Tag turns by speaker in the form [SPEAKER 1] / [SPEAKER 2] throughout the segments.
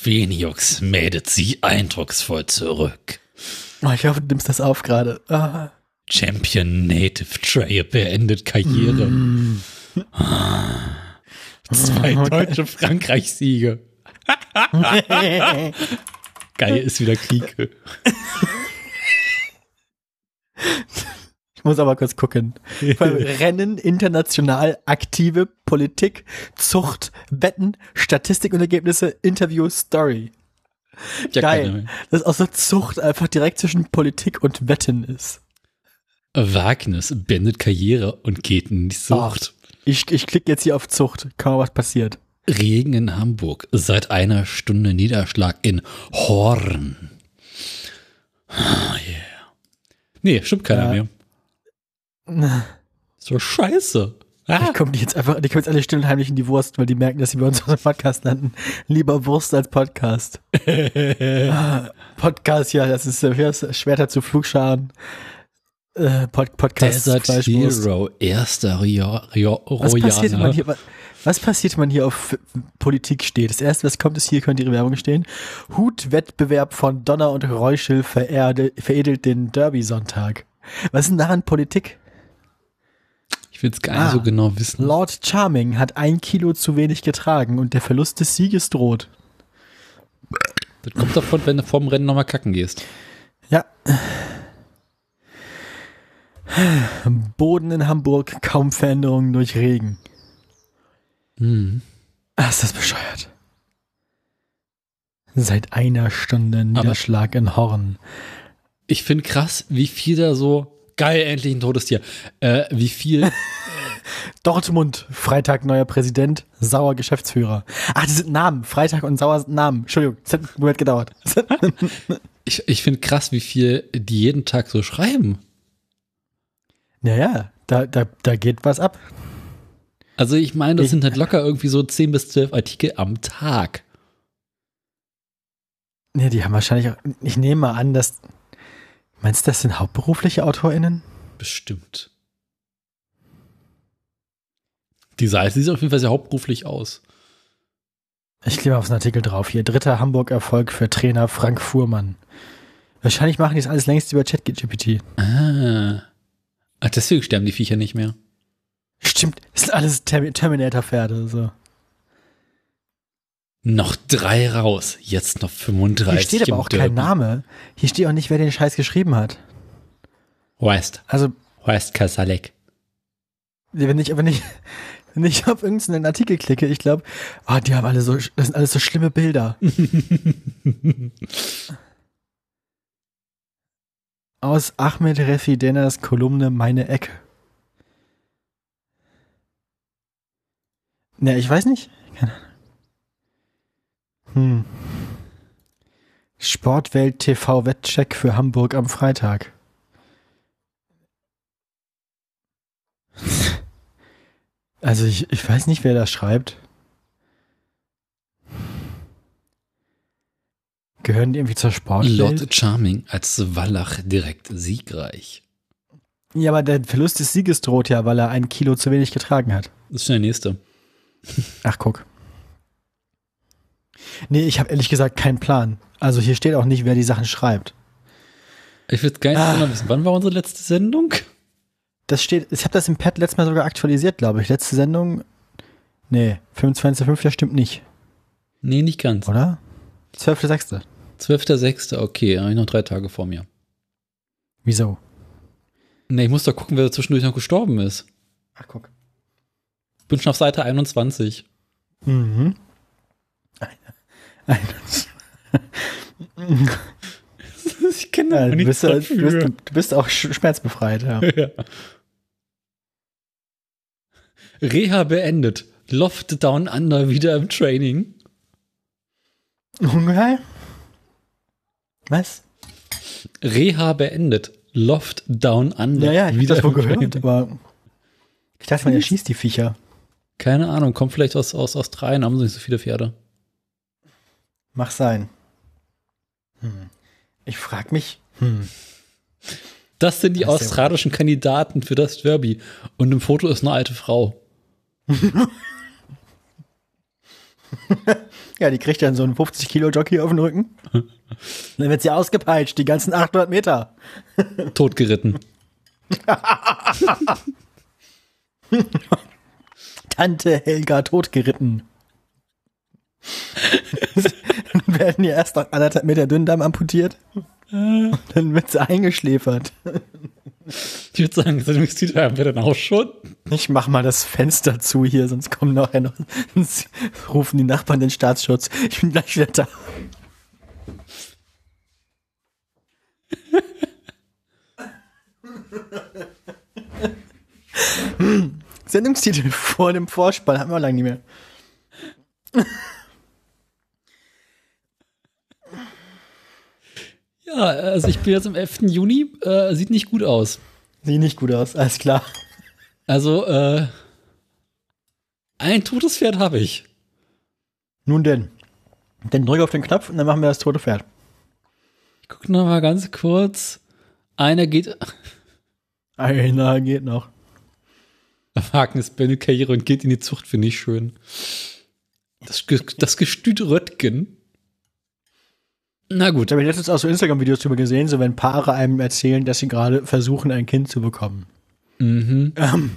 [SPEAKER 1] Phoenix meldet sie eindrucksvoll zurück.
[SPEAKER 2] Oh, ich hoffe, du nimmst das auf gerade. Ah.
[SPEAKER 1] Champion Native Trail beendet Karriere.
[SPEAKER 2] Mm.
[SPEAKER 1] Zwei deutsche Frankreich-Siege. Geil ist wieder Krieg.
[SPEAKER 2] Muss aber kurz gucken. Rennen, international, aktive, Politik, Zucht, Wetten, Statistik und Ergebnisse, Interview, Story.
[SPEAKER 1] Ja,
[SPEAKER 2] Geil. Dass auch so Zucht einfach direkt zwischen Politik und Wetten ist.
[SPEAKER 1] Wagnis beendet Karriere und geht in die Sucht.
[SPEAKER 2] Ich, ich klicke jetzt hier auf Zucht. Kaum was passiert.
[SPEAKER 1] Regen in Hamburg. Seit einer Stunde Niederschlag in Horn. Ah, yeah. Nee, stimmt keiner
[SPEAKER 2] Ja.
[SPEAKER 1] mehr. So scheiße. Ah.
[SPEAKER 2] Ich kommen die jetzt einfach, die kommen jetzt alle still und heimlich in die Wurst, weil die merken, dass sie bei uns auf dem Podcast landen. Lieber Wurst als Podcast. Ah, Podcast, ja, das ist, das? Schwerter zu Flugscharen. Äh, Pod, Podcast,
[SPEAKER 1] Desert
[SPEAKER 2] Fleischwurst.
[SPEAKER 1] Hero, erster Rio, Rio,
[SPEAKER 2] Was passiert, wenn man hier, wa- was passiert, wenn man hier auf Politik steht? Das erste, was kommt, ist hier, könnte ihre Werbung stehen. Hutwettbewerb von Donner und Räuschel vererde, veredelt den Derby-Sonntag. Was ist denn daran Politik?
[SPEAKER 1] Ich will es gar nicht
[SPEAKER 2] Ah.
[SPEAKER 1] so genau wissen.
[SPEAKER 2] Lord Charming hat ein Kilo zu wenig getragen und der Verlust des Sieges droht.
[SPEAKER 1] Das kommt davon, wenn du vorm Rennen nochmal kacken gehst.
[SPEAKER 2] Ja. Boden in Hamburg, kaum Veränderungen durch Regen.
[SPEAKER 1] Mhm.
[SPEAKER 2] Ah, ist das bescheuert. Seit einer Stunde Niederschlag in Horn.
[SPEAKER 1] Ich finde krass, wie viel da so, geil, endlich ein Todestier, äh, wie viel,
[SPEAKER 2] Dortmund, Freitag neuer Präsident, Sauer Geschäftsführer. Ach, das sind Namen. Freitag und Sauer sind Namen. Entschuldigung, das hat einen Moment gedauert.
[SPEAKER 1] ich, ich finde krass, wie viel die jeden Tag so schreiben.
[SPEAKER 2] Naja, da, da, da geht was ab.
[SPEAKER 1] Also ich meine, das
[SPEAKER 2] Ich-
[SPEAKER 1] sind halt locker irgendwie so 10 bis 12 Artikel am Tag.
[SPEAKER 2] Nee, die haben wahrscheinlich auch, ich nehme mal an, dass, meinst du, das sind hauptberufliche AutorInnen?
[SPEAKER 1] Bestimmt. Die Seite sieht auf jeden Fall sehr hauptberuflich aus.
[SPEAKER 2] Ich mal auf den Artikel drauf hier. Dritter Hamburg-Erfolg für Trainer Frank Fuhrmann. Wahrscheinlich machen die das alles längst über ChatGPT.
[SPEAKER 1] Ah. Ach, deswegen sterben die Viecher nicht mehr.
[SPEAKER 2] Stimmt, das sind alles Termi- Terminator-Pferde. So.
[SPEAKER 1] Noch drei raus, jetzt noch 35.
[SPEAKER 2] Hier steht aber auch kein
[SPEAKER 1] Derby.
[SPEAKER 2] Name. Hier steht auch nicht, wer den Scheiß geschrieben hat.
[SPEAKER 1] West,
[SPEAKER 2] Also,
[SPEAKER 1] West Kasalek.
[SPEAKER 2] wenn ich, wenn ich, wenn ich auf irgendeinen Artikel klicke, ich glaube, oh, die haben alle so, das sind alles so schlimme Bilder. Aus Ahmed Refi Denas Kolumne Meine Ecke. Ne, ich weiß nicht. Keine Ahnung. Hm. Sportwelt TV Wettcheck für Hamburg am Freitag. Also ich, ich weiß nicht, wer das schreibt. Gehören die irgendwie zur Sportwelt?
[SPEAKER 1] Lord Charming als Wallach direkt siegreich.
[SPEAKER 2] Ja, aber der Verlust des Sieges droht ja, weil er ein Kilo zu wenig getragen hat.
[SPEAKER 1] Das ist schon der nächste.
[SPEAKER 2] Ach, guck. Nee, ich habe ehrlich gesagt keinen Plan. Also hier steht auch nicht, wer die Sachen schreibt.
[SPEAKER 1] Ich würde gar nicht
[SPEAKER 2] Ah.
[SPEAKER 1] wissen, wann war unsere letzte Sendung?
[SPEAKER 2] Das steht, ich habe das im Pad letztes Mal sogar aktualisiert, glaube ich. Letzte Sendung, nee, 25.05. stimmt nicht,
[SPEAKER 1] Nee, nicht ganz.
[SPEAKER 2] oder? 12.06.
[SPEAKER 1] 12.06. Okay, habe ich noch drei Tage vor mir.
[SPEAKER 2] Wieso?
[SPEAKER 1] Nee, ich muss doch gucken, wer zwischendurch noch gestorben ist.
[SPEAKER 2] Ach, guck.
[SPEAKER 1] Bin schon auf Seite 21.
[SPEAKER 2] Mhm.
[SPEAKER 1] Ich kenne
[SPEAKER 2] ja, du, bist, ja- du, bist, du bist auch sch- schmerzbefreit, ja.
[SPEAKER 1] Ja. Reha beendet. Loft Down Under wieder im Training.
[SPEAKER 2] Okay. Was?
[SPEAKER 1] Reha beendet. Loft Down Under.
[SPEAKER 2] Ja, ja, ich
[SPEAKER 1] wieder
[SPEAKER 2] das wohl
[SPEAKER 1] im
[SPEAKER 2] gehört,
[SPEAKER 1] Training.
[SPEAKER 2] aber ich dachte, man erschießt die Viecher.
[SPEAKER 1] Keine Ahnung, kommt vielleicht aus, aus Australien, haben sie nicht so viele Pferde.
[SPEAKER 2] Mach sein. Hm. Ich frag mich, hm.
[SPEAKER 1] Das sind die
[SPEAKER 2] Das
[SPEAKER 1] australischen Kandidaten für das Derby. Und im Foto ist eine alte Frau.
[SPEAKER 2] Ja, die kriegt dann so einen 50 Kilo Jockey auf den Rücken. Dann wird sie ausgepeitscht, die ganzen 800 Meter.
[SPEAKER 1] Totgeritten.
[SPEAKER 2] Tante Helga totgeritten. werden ihr erst nach anderthalb Meter Dünndarm amputiert. Und dann wird sie eingeschläfert.
[SPEAKER 1] Ich würde sagen, ein Titel haben wir dann auch schon.
[SPEAKER 2] Ich mach mal das Fenster zu hier, sonst kommen nachher noch, rufen die Nachbarn den Staatsschutz. Ich bin gleich wieder da. Sendungstitel vor dem Vorspann haben wir lange nicht mehr.
[SPEAKER 1] Ja, also ich bin jetzt am 11. Juni. Äh, sieht nicht gut aus.
[SPEAKER 2] Sieht nicht gut aus, alles klar.
[SPEAKER 1] Also, äh, ein totes Pferd habe ich.
[SPEAKER 2] Nun denn. Dann drück auf den Knopf und dann machen wir das tote Pferd.
[SPEAKER 1] Ich gucke noch mal ganz kurz. Einer geht.
[SPEAKER 2] Einer geht noch.
[SPEAKER 1] Haken ist beendet Karriere und geht in die Zucht, finde ich schön. Das, das Gestüt Röttgen. Na gut.
[SPEAKER 2] Ich habe letztens auch so Instagram-Videos drüber gesehen, so wenn Paare einem erzählen, dass sie gerade versuchen, ein Kind zu bekommen.
[SPEAKER 1] Mhm.
[SPEAKER 2] Ähm,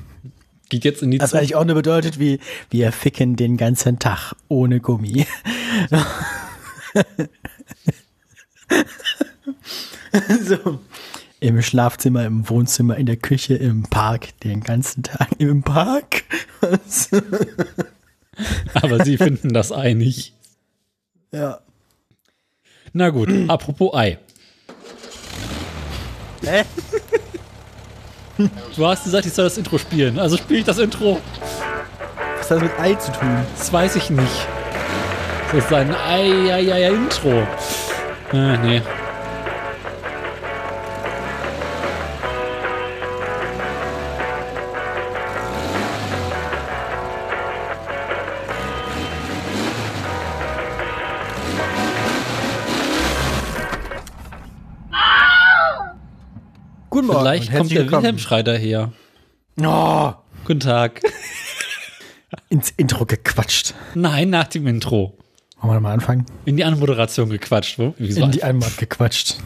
[SPEAKER 1] Geht jetzt in die
[SPEAKER 2] das
[SPEAKER 1] Zucht.
[SPEAKER 2] eigentlich auch nur bedeutet, wie wir ficken den ganzen Tag ohne Gummi. so. Im Schlafzimmer, im Wohnzimmer, in der Küche, im Park, den ganzen Tag. Im Park?
[SPEAKER 1] Aber sie finden das einig.
[SPEAKER 2] ja.
[SPEAKER 1] Na gut, apropos Ei.
[SPEAKER 2] Hä?
[SPEAKER 1] Du hast gesagt, ich soll das Intro spielen. Also spiele ich das Intro.
[SPEAKER 2] Was hat das mit Ei zu tun?
[SPEAKER 1] Das weiß ich nicht. Das ist ein Ei, Ei, Ei, Ei Intro. Äh, nee.
[SPEAKER 2] Guten Morgen.
[SPEAKER 1] Vielleicht
[SPEAKER 2] und
[SPEAKER 1] kommt der
[SPEAKER 2] willkommen.
[SPEAKER 1] Wilhelm-Schrei daher.
[SPEAKER 2] Oh,
[SPEAKER 1] Guten Tag.
[SPEAKER 2] ins Intro gequatscht.
[SPEAKER 1] Nein, nach dem Intro.
[SPEAKER 2] Wollen wir mal anfangen?
[SPEAKER 1] In die Anmoderation gequatscht. Wo? Wieso?
[SPEAKER 2] In die Einmal gequatscht.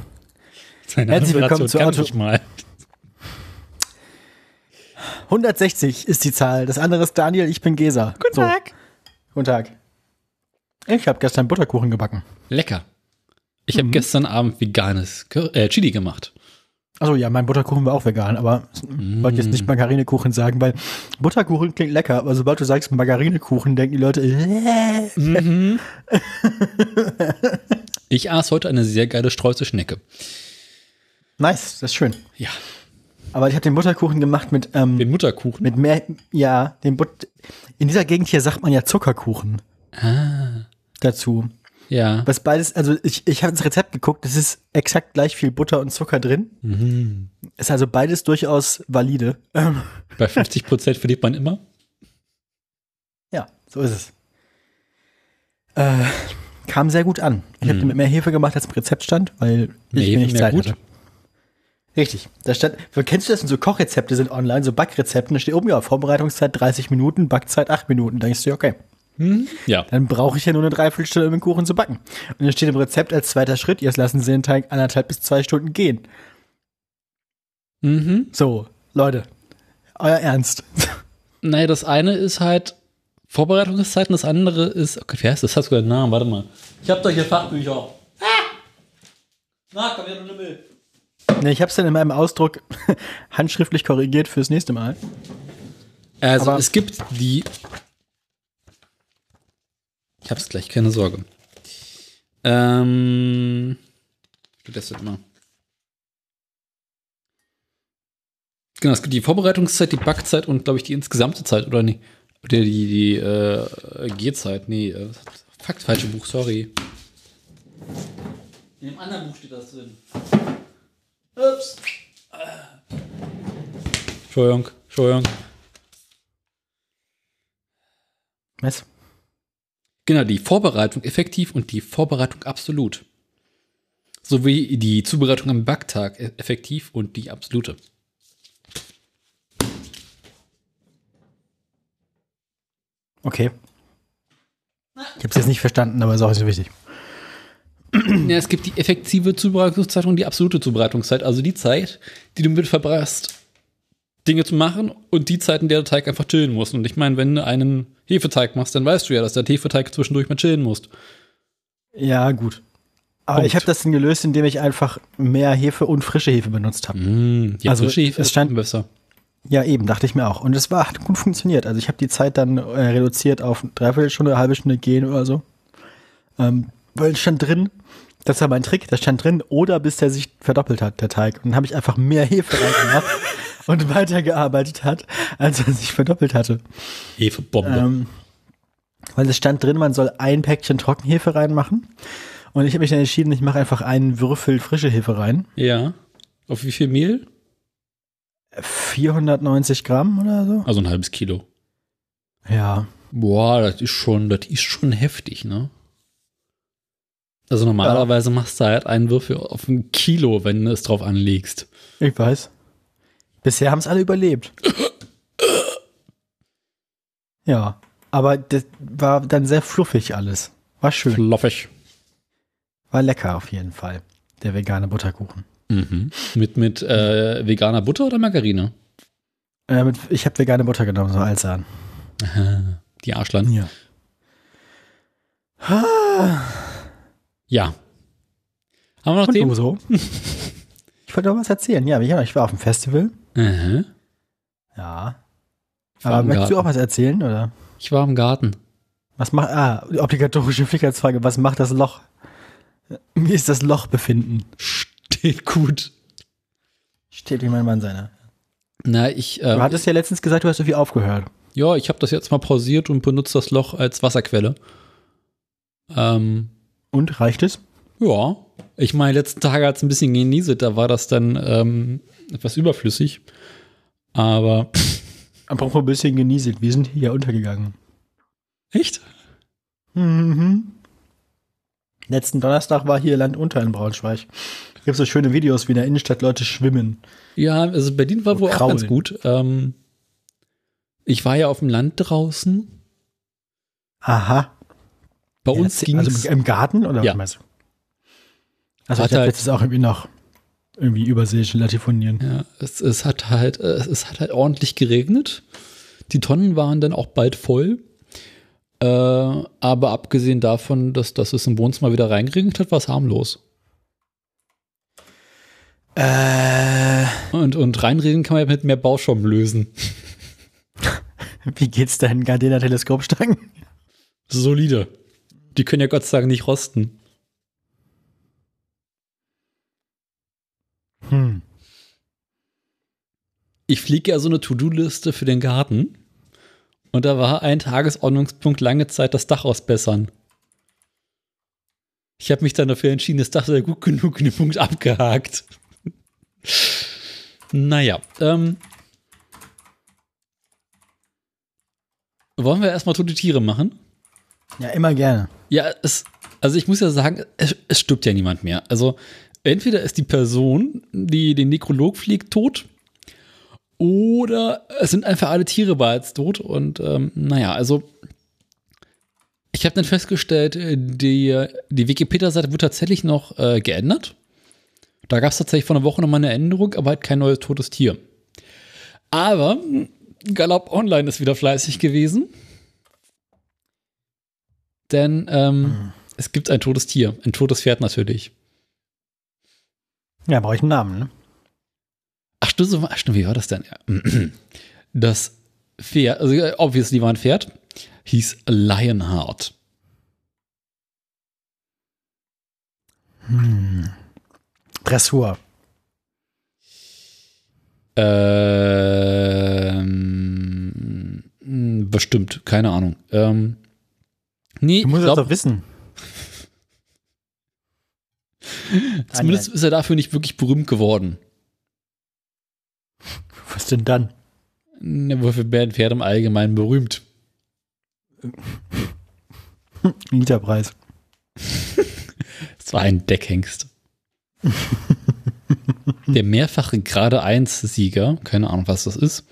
[SPEAKER 1] Seine
[SPEAKER 2] Herzlich willkommen
[SPEAKER 1] Anmoderation
[SPEAKER 2] zu Auto-
[SPEAKER 1] ich mal.
[SPEAKER 2] 160 ist die Zahl. Das andere ist Daniel, ich bin Gesa. Guten
[SPEAKER 1] Tag.
[SPEAKER 2] Guten Tag. Ich habe gestern Butterkuchen gebacken.
[SPEAKER 1] Lecker. Ich
[SPEAKER 2] Mhm.
[SPEAKER 1] habe gestern Abend veganes äh, Chili gemacht.
[SPEAKER 2] Achso, ja, mein Butterkuchen war auch vegan, aber ich wollte jetzt nicht Margarinekuchen sagen, weil Butterkuchen klingt lecker, aber sobald du sagst Margarinekuchen, denken die Leute, äh.
[SPEAKER 1] Mhm. ich aß heute eine sehr geile Streuselschnecke.
[SPEAKER 2] nice, das ist schön.
[SPEAKER 1] Ja,
[SPEAKER 2] Aber ich habe den Butterkuchen gemacht mit, ähm,
[SPEAKER 1] den Mutterkuchen.
[SPEAKER 2] mit mehr, ja, den But in dieser Gegend hier sagt man ja Zuckerkuchen
[SPEAKER 1] ah,
[SPEAKER 2] dazu.
[SPEAKER 1] Ja.
[SPEAKER 2] Was beides, also ich, ich habe das Rezept geguckt, es ist exakt gleich viel Butter und Zucker drin.
[SPEAKER 1] Mhm.
[SPEAKER 2] Ist also beides durchaus valide. Ähm,
[SPEAKER 1] Bei 50 Prozent verliert man immer.
[SPEAKER 2] ja, so ist es. Äh, kam sehr gut an. Ich habe den mit mehr Hefe gemacht, als im Rezept stand, weil
[SPEAKER 1] Mehr
[SPEAKER 2] ich
[SPEAKER 1] Hefe, mehr
[SPEAKER 2] Zeit
[SPEAKER 1] gut?
[SPEAKER 2] hatte. Richtig. Da stand, kennst du das, wenn so Kochrezepte sind online, so Backrezepten, da steht oben ja Vorbereitungszeit 30 Minuten, Backzeit 8 Minuten. Da denkst du, dir, okay,
[SPEAKER 1] Ja.
[SPEAKER 2] dann brauche ich ja nur eine Dreiviertelstunde, um den Kuchen zu backen. Und dann steht im Rezept als zweiter Schritt, jetzt lassen Sie den Teig anderthalb bis zwei Stunden gehen.
[SPEAKER 1] Mhm.
[SPEAKER 2] So, Leute, euer Ernst.
[SPEAKER 1] Naja, das eine ist halt Vorbereitungszeit und das andere ist. Okay, wie heißt das? Das hat sogar einen Namen. Warte mal. Ich habe doch hier Fachbücher. Ah! Na, komm her, du Lümmel.
[SPEAKER 2] Ne, ich habe es dann in meinem Ausdruck handschriftlich korrigiert fürs nächste Mal.
[SPEAKER 1] Also
[SPEAKER 2] Aber-
[SPEAKER 1] es gibt die. Ich hab's gleich, keine Sorge. Ähm. Das wird immer. Genau, es gibt die Vorbereitungszeit, die Backzeit und, glaube ich, die insgesamte Zeit, oder nicht? Die, die, die äh, Gehzeit, nee, äh, Fakt, falsche Buch, sorry. In dem anderen Buch steht das drin. Ups. Entschuldigung, Entschuldigung.
[SPEAKER 2] Was?
[SPEAKER 1] Genau, die Vorbereitung effektiv und die Vorbereitung absolut. Sowie die Zubereitung am Backtag e- effektiv und die absolute.
[SPEAKER 2] Okay. Ich habe es jetzt nicht verstanden, aber ist auch nicht so wichtig.
[SPEAKER 1] Ja, es gibt die effektive Zubereitungszeit und die absolute Zubereitungszeit. Also die Zeit, die du mit verbrauchst, Dinge zu machen und die Zeit, in der der Teig einfach chillen muss. Und ich meine, wenn du einen Hefeteig machst, dann weißt du ja, dass der Hefeteig zwischendurch mal chillen muss.
[SPEAKER 2] Ja, gut. Aber
[SPEAKER 1] Punkt.
[SPEAKER 2] ich habe das dann gelöst, indem ich einfach mehr Hefe und frische Hefe benutzt habe.
[SPEAKER 1] Mm, die
[SPEAKER 2] Also,
[SPEAKER 1] frische Hefe
[SPEAKER 2] es stand-
[SPEAKER 1] besser.
[SPEAKER 2] Ja, eben, dachte ich mir auch. Und es war, hat gut funktioniert. Also ich habe die Zeit dann äh, reduziert auf dreiviertel Stunde, eine halbe Stunde gehen oder so. Ähm, weil es stand drin, das war mein Trick, da stand drin, oder bis der sich verdoppelt hat, der Teig. Und dann habe ich einfach mehr Hefe reingemacht und weitergearbeitet hat, als er sich verdoppelt hatte.
[SPEAKER 1] Hefebombe.
[SPEAKER 2] Ähm, weil es stand drin, man soll ein Päckchen Trockenhefe reinmachen. Und ich habe mich dann entschieden, ich mache einfach einen Würfel frische Hefe rein.
[SPEAKER 1] ja. Auf wie viel Mehl?
[SPEAKER 2] 490 Gramm oder so.
[SPEAKER 1] Also ein halbes Kilo.
[SPEAKER 2] Ja.
[SPEAKER 1] Boah, das ist schon, das ist schon heftig, ne? Also normalerweise machst du halt einen Würfel auf ein Kilo, wenn du es drauf anlegst.
[SPEAKER 2] Ich weiß. Bisher haben es alle überlebt. Ja, aber das war dann sehr fluffig alles. War schön.
[SPEAKER 1] Fluffig.
[SPEAKER 2] War lecker auf jeden Fall. Der vegane Butterkuchen.
[SPEAKER 1] Mhm. Mit, mit äh, veganer Butter oder Margarine?
[SPEAKER 2] Äh, mit, ich habe vegane Butter genommen, so Alsan.
[SPEAKER 1] Aha, Die Arschland.
[SPEAKER 2] Ja.
[SPEAKER 1] Ja. Haben wir noch
[SPEAKER 2] Und
[SPEAKER 1] Themen?
[SPEAKER 2] so? ich wollte noch was erzählen. Ja, ich war auf dem Festival.
[SPEAKER 1] Aha.
[SPEAKER 2] Ja. Aber möchtest du auch
[SPEAKER 1] Garten.
[SPEAKER 2] was erzählen, oder?
[SPEAKER 1] Ich war im Garten.
[SPEAKER 2] Was macht, ah, die obligatorische Flickheitsfrage. Was macht das Loch? Wie ist das Loch befinden?
[SPEAKER 1] Steht gut.
[SPEAKER 2] Steht wie mein Mann seiner.
[SPEAKER 1] Na, ich,
[SPEAKER 2] Du
[SPEAKER 1] ähm,
[SPEAKER 2] hattest ja letztens gesagt, du hast irgendwie aufgehört.
[SPEAKER 1] ja, ich habe das jetzt mal pausiert und benutze das Loch als Wasserquelle. Ähm,
[SPEAKER 2] Und reicht es?
[SPEAKER 1] ja. Ich meine, letzten Tage hat es ein bisschen genieset, da war das dann ähm, etwas überflüssig. Aber
[SPEAKER 2] Apropos ein bisschen genieselt. Wir sind hier untergegangen.
[SPEAKER 1] echt?
[SPEAKER 2] Mhm. Letzten Donnerstag war hier Land unter in Braunschweig. Gibt so schöne Videos, wie in der Innenstadt Leute schwimmen.
[SPEAKER 1] Ja, also Berlin war wohl auch
[SPEAKER 2] Kraulen.
[SPEAKER 1] ganz gut. Ähm, ich war ja auf dem Land draußen.
[SPEAKER 2] Aha.
[SPEAKER 1] Bei uns
[SPEAKER 2] Ja,
[SPEAKER 1] ging es.
[SPEAKER 2] Also im Garten oder
[SPEAKER 1] Ja.
[SPEAKER 2] was meinst du? Also
[SPEAKER 1] Hat
[SPEAKER 2] ich
[SPEAKER 1] halt-
[SPEAKER 2] jetzt auch irgendwie noch irgendwie überseeische Latifundien.
[SPEAKER 1] Ja, es, es hat halt, äh, es hat halt ordentlich geregnet. Die Tonnen waren dann auch bald voll. Äh, aber abgesehen davon, dass, dass es im Wohnzimmer wieder reingeregnet hat, war es harmlos.
[SPEAKER 2] Äh,
[SPEAKER 1] Und, und reinreden kann man ja mit mehr Bauschaum lösen.
[SPEAKER 2] wie geht's deinen Gardena Teleskopstangen?
[SPEAKER 1] Solide. Die können ja Gott sei Dank nicht rosten.
[SPEAKER 2] Hm.
[SPEAKER 1] Ich fliege ja so eine To-Do-Liste für den Garten. Und da war ein Tagesordnungspunkt lange Zeit das Dach ausbessern. Ich habe mich dann dafür entschieden, das Dach sei gut genug in den Punkt abgehakt. naja, ähm. Wollen wir erstmal tote Tiere machen?
[SPEAKER 2] Ja, immer gerne.
[SPEAKER 1] Ja, es, also ich muss ja sagen, es, es stirbt ja niemand mehr. Also entweder ist die Person, die den Nekrolog fliegt, tot, oder es sind einfach alle Tiere bereits tot. Und ähm, naja, also ich habe dann festgestellt, die, die Wikipedia-Seite wurde tatsächlich noch äh, geändert. Da gab es tatsächlich vor einer Woche nochmal eine Änderung, aber halt kein neues totes Tier. Aber Galopp Online ist wieder fleißig gewesen. Denn ähm, es gibt ein totes Tier, ein totes Pferd natürlich.
[SPEAKER 2] Ja, brauche ich einen Namen, ne?
[SPEAKER 1] Ach, stimmt, ach, stimmt, wie war das denn? Ja. Das Pferd, also äh, obviously war ein Pferd, hieß Lionheart.
[SPEAKER 2] Dressur.
[SPEAKER 1] Ähm, bestimmt, keine Ahnung. Ähm, nee,
[SPEAKER 2] Du
[SPEAKER 1] ich
[SPEAKER 2] musst das
[SPEAKER 1] glaub,
[SPEAKER 2] doch wissen.
[SPEAKER 1] zumindest ist er dafür nicht wirklich berühmt geworden.
[SPEAKER 2] Was denn dann?
[SPEAKER 1] Ne, Wofür werden Pferde im Allgemeinen berühmt?
[SPEAKER 2] Literpreis.
[SPEAKER 1] Es war ein Deckhengst. Der mehrfache gerade 1 Sieger, keine Ahnung, was das ist,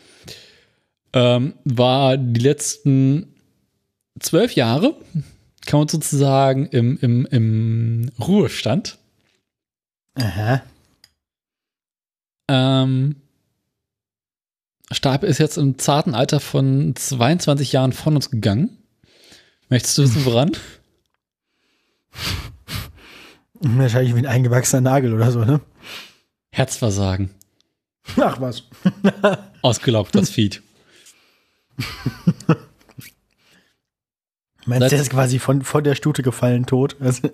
[SPEAKER 1] ähm, war die letzten zwölf Jahre kam uns sozusagen im, im, im Ruhestand.
[SPEAKER 2] Aha.
[SPEAKER 1] Ähm, starb ist jetzt im zarten Alter von 22 Jahren von uns gegangen. Möchtest du wissen, woran?
[SPEAKER 2] Wahrscheinlich wie ein eingewachsener Nagel oder so, ne?
[SPEAKER 1] Herzversagen.
[SPEAKER 2] Ach was.
[SPEAKER 1] Ausgelaugt, das Feed.
[SPEAKER 2] Meinst du, der ist quasi von, von der Stute gefallen, tot? Also,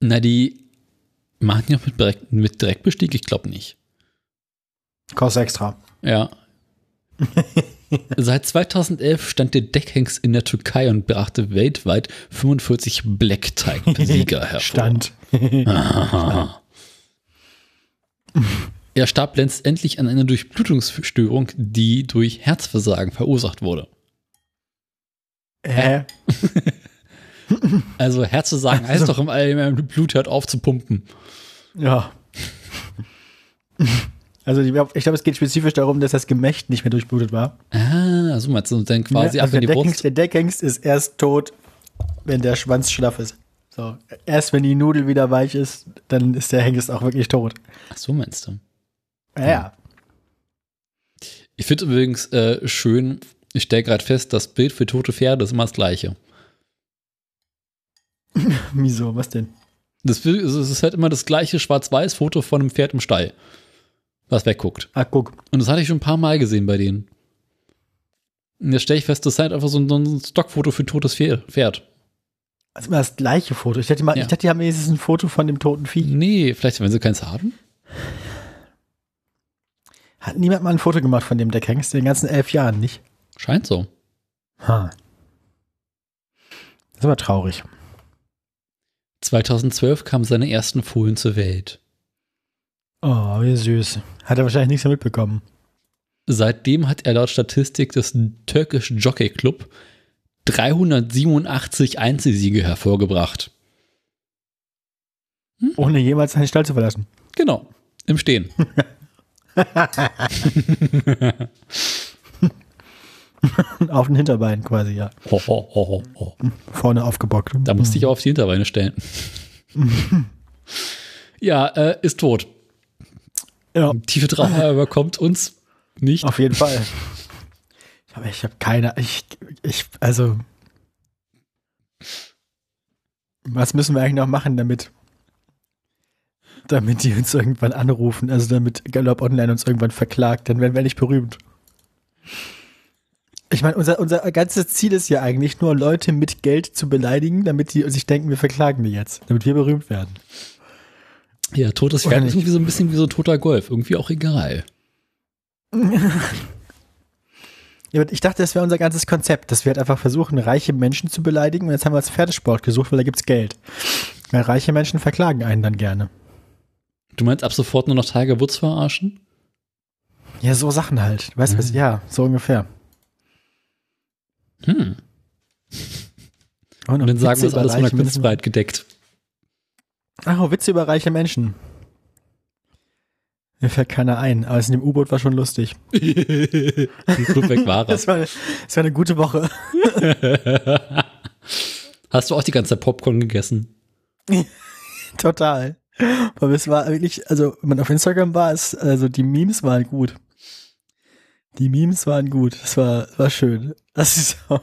[SPEAKER 1] Na, die machen die auch mit, Direkt, mit Direktbestieg? Ich glaube nicht.
[SPEAKER 2] kostet extra.
[SPEAKER 1] Ja. Seit 2011 stand der Deckhengst in der Türkei und brachte weltweit 45 Black Tide-Sieger hervor.
[SPEAKER 2] Stand.
[SPEAKER 1] Aha. Er starb letztendlich an einer Durchblutungsstörung, die durch Herzversagen verursacht wurde.
[SPEAKER 2] Hä?
[SPEAKER 1] Also Herzversagen heißt doch im Allgemeinen, Blut hört auf zu pumpen.
[SPEAKER 2] Ja. Also ich glaube, es geht spezifisch darum, dass das Gemächt nicht mehr durchblutet war.
[SPEAKER 1] Ah, so meinst du, dann quasi
[SPEAKER 2] Ja,
[SPEAKER 1] ab
[SPEAKER 2] also
[SPEAKER 1] in die
[SPEAKER 2] der,
[SPEAKER 1] Brust.
[SPEAKER 2] Der Deckhengst ist erst tot, wenn der Schwanz schlaff ist. So, erst wenn die Nudel wieder weich ist, dann ist der Hengst auch wirklich tot.
[SPEAKER 1] Ach, so meinst du.
[SPEAKER 2] Ja, ja.
[SPEAKER 1] Ich finde übrigens äh, schön, ich stelle gerade fest, das Bild für tote Pferde ist immer das gleiche.
[SPEAKER 2] Wieso, was denn?
[SPEAKER 1] Das, ist halt immer das gleiche Schwarz-Weiß-Foto von einem Pferd im Stall, was wegguckt.
[SPEAKER 2] Ah, guck.
[SPEAKER 1] Und das hatte ich schon ein paar Mal gesehen bei denen. Und jetzt stelle ich fest, das ist halt einfach so ein, so ein Stockfoto für totes Pferd.
[SPEAKER 2] Also immer das gleiche Foto. Ich dachte, mal,
[SPEAKER 1] Ja.
[SPEAKER 2] ich dachte, die haben wenigstens ein Foto von dem toten Vieh.
[SPEAKER 1] Nee, vielleicht, wenn sie keins haben.
[SPEAKER 2] Hat niemand mal ein Foto gemacht von dem Deckhengst in den ganzen elf Jahren, nicht?
[SPEAKER 1] Scheint so.
[SPEAKER 2] Ha. Das ist aber traurig.
[SPEAKER 1] 2012 kamen seine ersten Fohlen zur Welt.
[SPEAKER 2] Oh, wie süß. Hat er wahrscheinlich nichts mehr mitbekommen.
[SPEAKER 1] Seitdem hat er laut Statistik des Turkish Jockey Club 387 Einzelsiege hervorgebracht.
[SPEAKER 2] Ohne jemals seinen Stall zu verlassen.
[SPEAKER 1] Genau, im Stehen.
[SPEAKER 2] Auf den Hinterbein quasi, ja.
[SPEAKER 1] Ho, ho, ho, ho, ho.
[SPEAKER 2] Vorne aufgebockt.
[SPEAKER 1] Da musste ich auf die Hinterbeine stellen. ja, äh, ist tot.
[SPEAKER 2] Ja,
[SPEAKER 1] Tiefe Trauer überkommt uns nicht.
[SPEAKER 2] auf jeden Fall. Aber ich habe keine, ich, ich, also. Was müssen wir eigentlich noch machen, damit, damit die uns irgendwann anrufen, also damit Gallop Online uns irgendwann verklagt, dann werden wir nicht berühmt. Ich meine, unser, unser ganzes Ziel ist ja eigentlich nur, Leute mit Geld zu beleidigen, damit die sich denken, wir verklagen die jetzt, damit wir berühmt werden.
[SPEAKER 1] Ja, totes Pferd ist irgendwie so ein bisschen wie so ein toter Golf. Irgendwie auch egal.
[SPEAKER 2] Ja, ich dachte, das wäre unser ganzes Konzept, dass wir halt einfach versuchen, reiche Menschen zu beleidigen. Und jetzt haben wir als Pferdesport gesucht, weil da gibt's Geld. Weil reiche Menschen verklagen einen dann gerne.
[SPEAKER 1] Du meinst ab sofort nur noch Tiger Woods verarschen?
[SPEAKER 2] Ja, so Sachen halt. Weißt du was? Ja, so ungefähr.
[SPEAKER 1] Hm.
[SPEAKER 2] Und,
[SPEAKER 1] dann sagen wir, es ist alles von der. Kunstfreiheit gedeckt.
[SPEAKER 2] Ach, oh, Witze über reiche Menschen. Mir fällt keiner ein, aber es in dem U-Boot war schon lustig.
[SPEAKER 1] Gut weg war.
[SPEAKER 2] Das war, das war eine gute Woche.
[SPEAKER 1] Hast du auch die ganze Zeit Popcorn gegessen?
[SPEAKER 2] Total. Aber es war wirklich, also wenn man auf Instagram war, ist, also die Memes waren gut. Die Memes waren gut. Das war, war schön. Das ist so.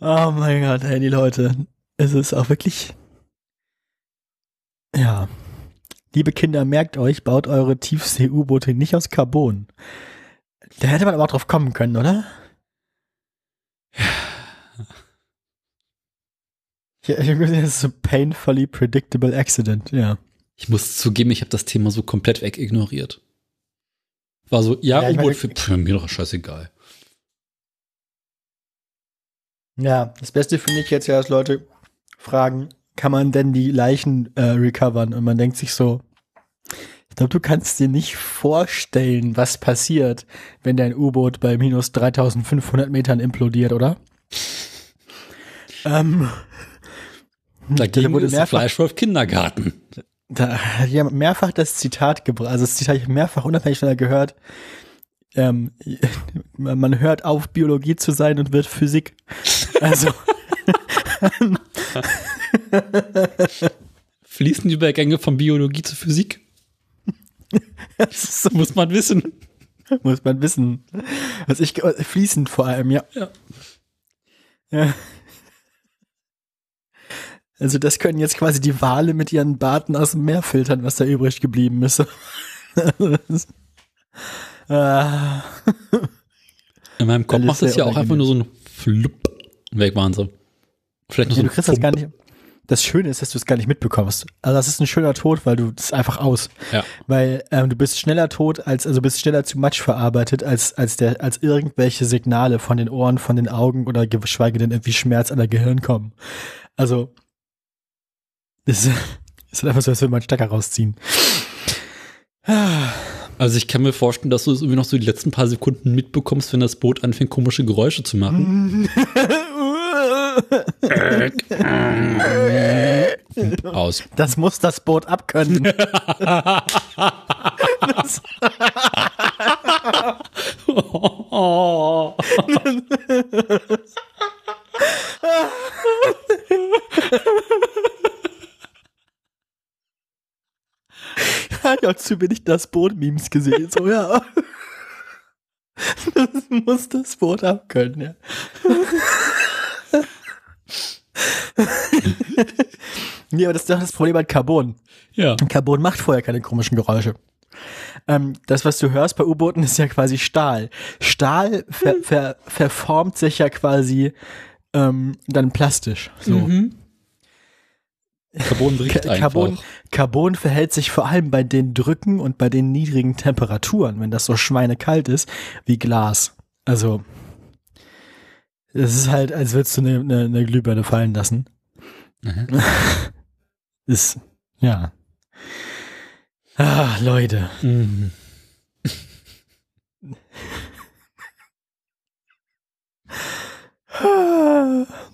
[SPEAKER 2] oh mein Gott, ey, die Leute. Es ist auch wirklich. Ja. Liebe Kinder, merkt euch, baut eure Tiefsee-U-Boote nicht aus Carbon. Da hätte man aber auch drauf kommen können, oder? Ja, ich gesehen, das ist so painfully predictable accident, ja.
[SPEAKER 1] Ich muss zugeben, ich habe das Thema so komplett wegignoriert. War so, ja,
[SPEAKER 2] Ja,
[SPEAKER 1] U-Boot für pff, mir doch scheißegal.
[SPEAKER 2] Ja, das Beste finde ich jetzt ja, dass Leute fragen, kann man denn die Leichen äh, recovern? Und man denkt sich so, ich glaube, du kannst dir nicht vorstellen, was passiert, wenn dein U-Boot bei minus 3500 Metern implodiert, oder? ähm,
[SPEAKER 1] Dagegen ist der Fleischwolf Kindergarten.
[SPEAKER 2] Da hat jemand mehrfach das Zitat gebracht, also das Zitat habe ich mehrfach unabhängig voneinander gehört. Ähm, man hört auf, Biologie zu sein und wird Physik. Also,
[SPEAKER 1] Fließen die Übergänge von Biologie zu Physik?
[SPEAKER 2] so,
[SPEAKER 1] Muss man wissen.
[SPEAKER 2] muss man wissen. Was ich äh, fließend vor allem, ja.
[SPEAKER 1] Ja.
[SPEAKER 2] ja. Also das können jetzt quasi die Wale mit ihren Barten aus dem Meer filtern, was da übrig geblieben ist. Ah.
[SPEAKER 1] In meinem Kopf macht das ja auch einfach nur so ein Flupp. Weg waren sie. Vielleicht noch
[SPEAKER 2] Ja,
[SPEAKER 1] so
[SPEAKER 2] du kriegst das gar nicht. Das Schöne ist, dass du es gar nicht mitbekommst. Also das ist ein schöner Tod, weil du das ist einfach aus.
[SPEAKER 1] Ja.
[SPEAKER 2] Weil ähm, du bist schneller tot, als also bist schneller zu Matsch verarbeitet, als als der als irgendwelche Signale von den Ohren, von den Augen oder geschweige denn irgendwie Schmerz an der Gehirn kommen. Also das ist, ist halt einfach so, als würde man Stecker rausziehen.
[SPEAKER 1] Also ich kann mir vorstellen, dass du es irgendwie noch so die letzten paar Sekunden mitbekommst, wenn das Boot anfängt, komische Geräusche zu machen. Aus.
[SPEAKER 2] Das muss das Boot abkönnen. Das- Ich habe zu wenig das Boot-Memes gesehen. So, ja. Das muss das Boot abkönnen, ja. nee, aber das ist doch das Problem an Carbon.
[SPEAKER 1] Ja.
[SPEAKER 2] Carbon macht vorher keine komischen Geräusche. Ähm, das, was du hörst bei U-Booten, ist ja quasi Stahl. Stahl ver ver verformt sich ja quasi ähm, dann plastisch. So.
[SPEAKER 1] Mhm. Carbon bricht
[SPEAKER 2] Ca-
[SPEAKER 1] einfach.
[SPEAKER 2] Carbon, Carbon verhält sich vor allem bei den Drücken und bei den niedrigen Temperaturen, wenn das so schweinekalt ist, wie Glas. Also, es ist halt, als würdest du eine, eine, eine Glühbirne fallen lassen.
[SPEAKER 1] Mhm.
[SPEAKER 2] ist, ja. Ah, Leute.
[SPEAKER 1] Mhm.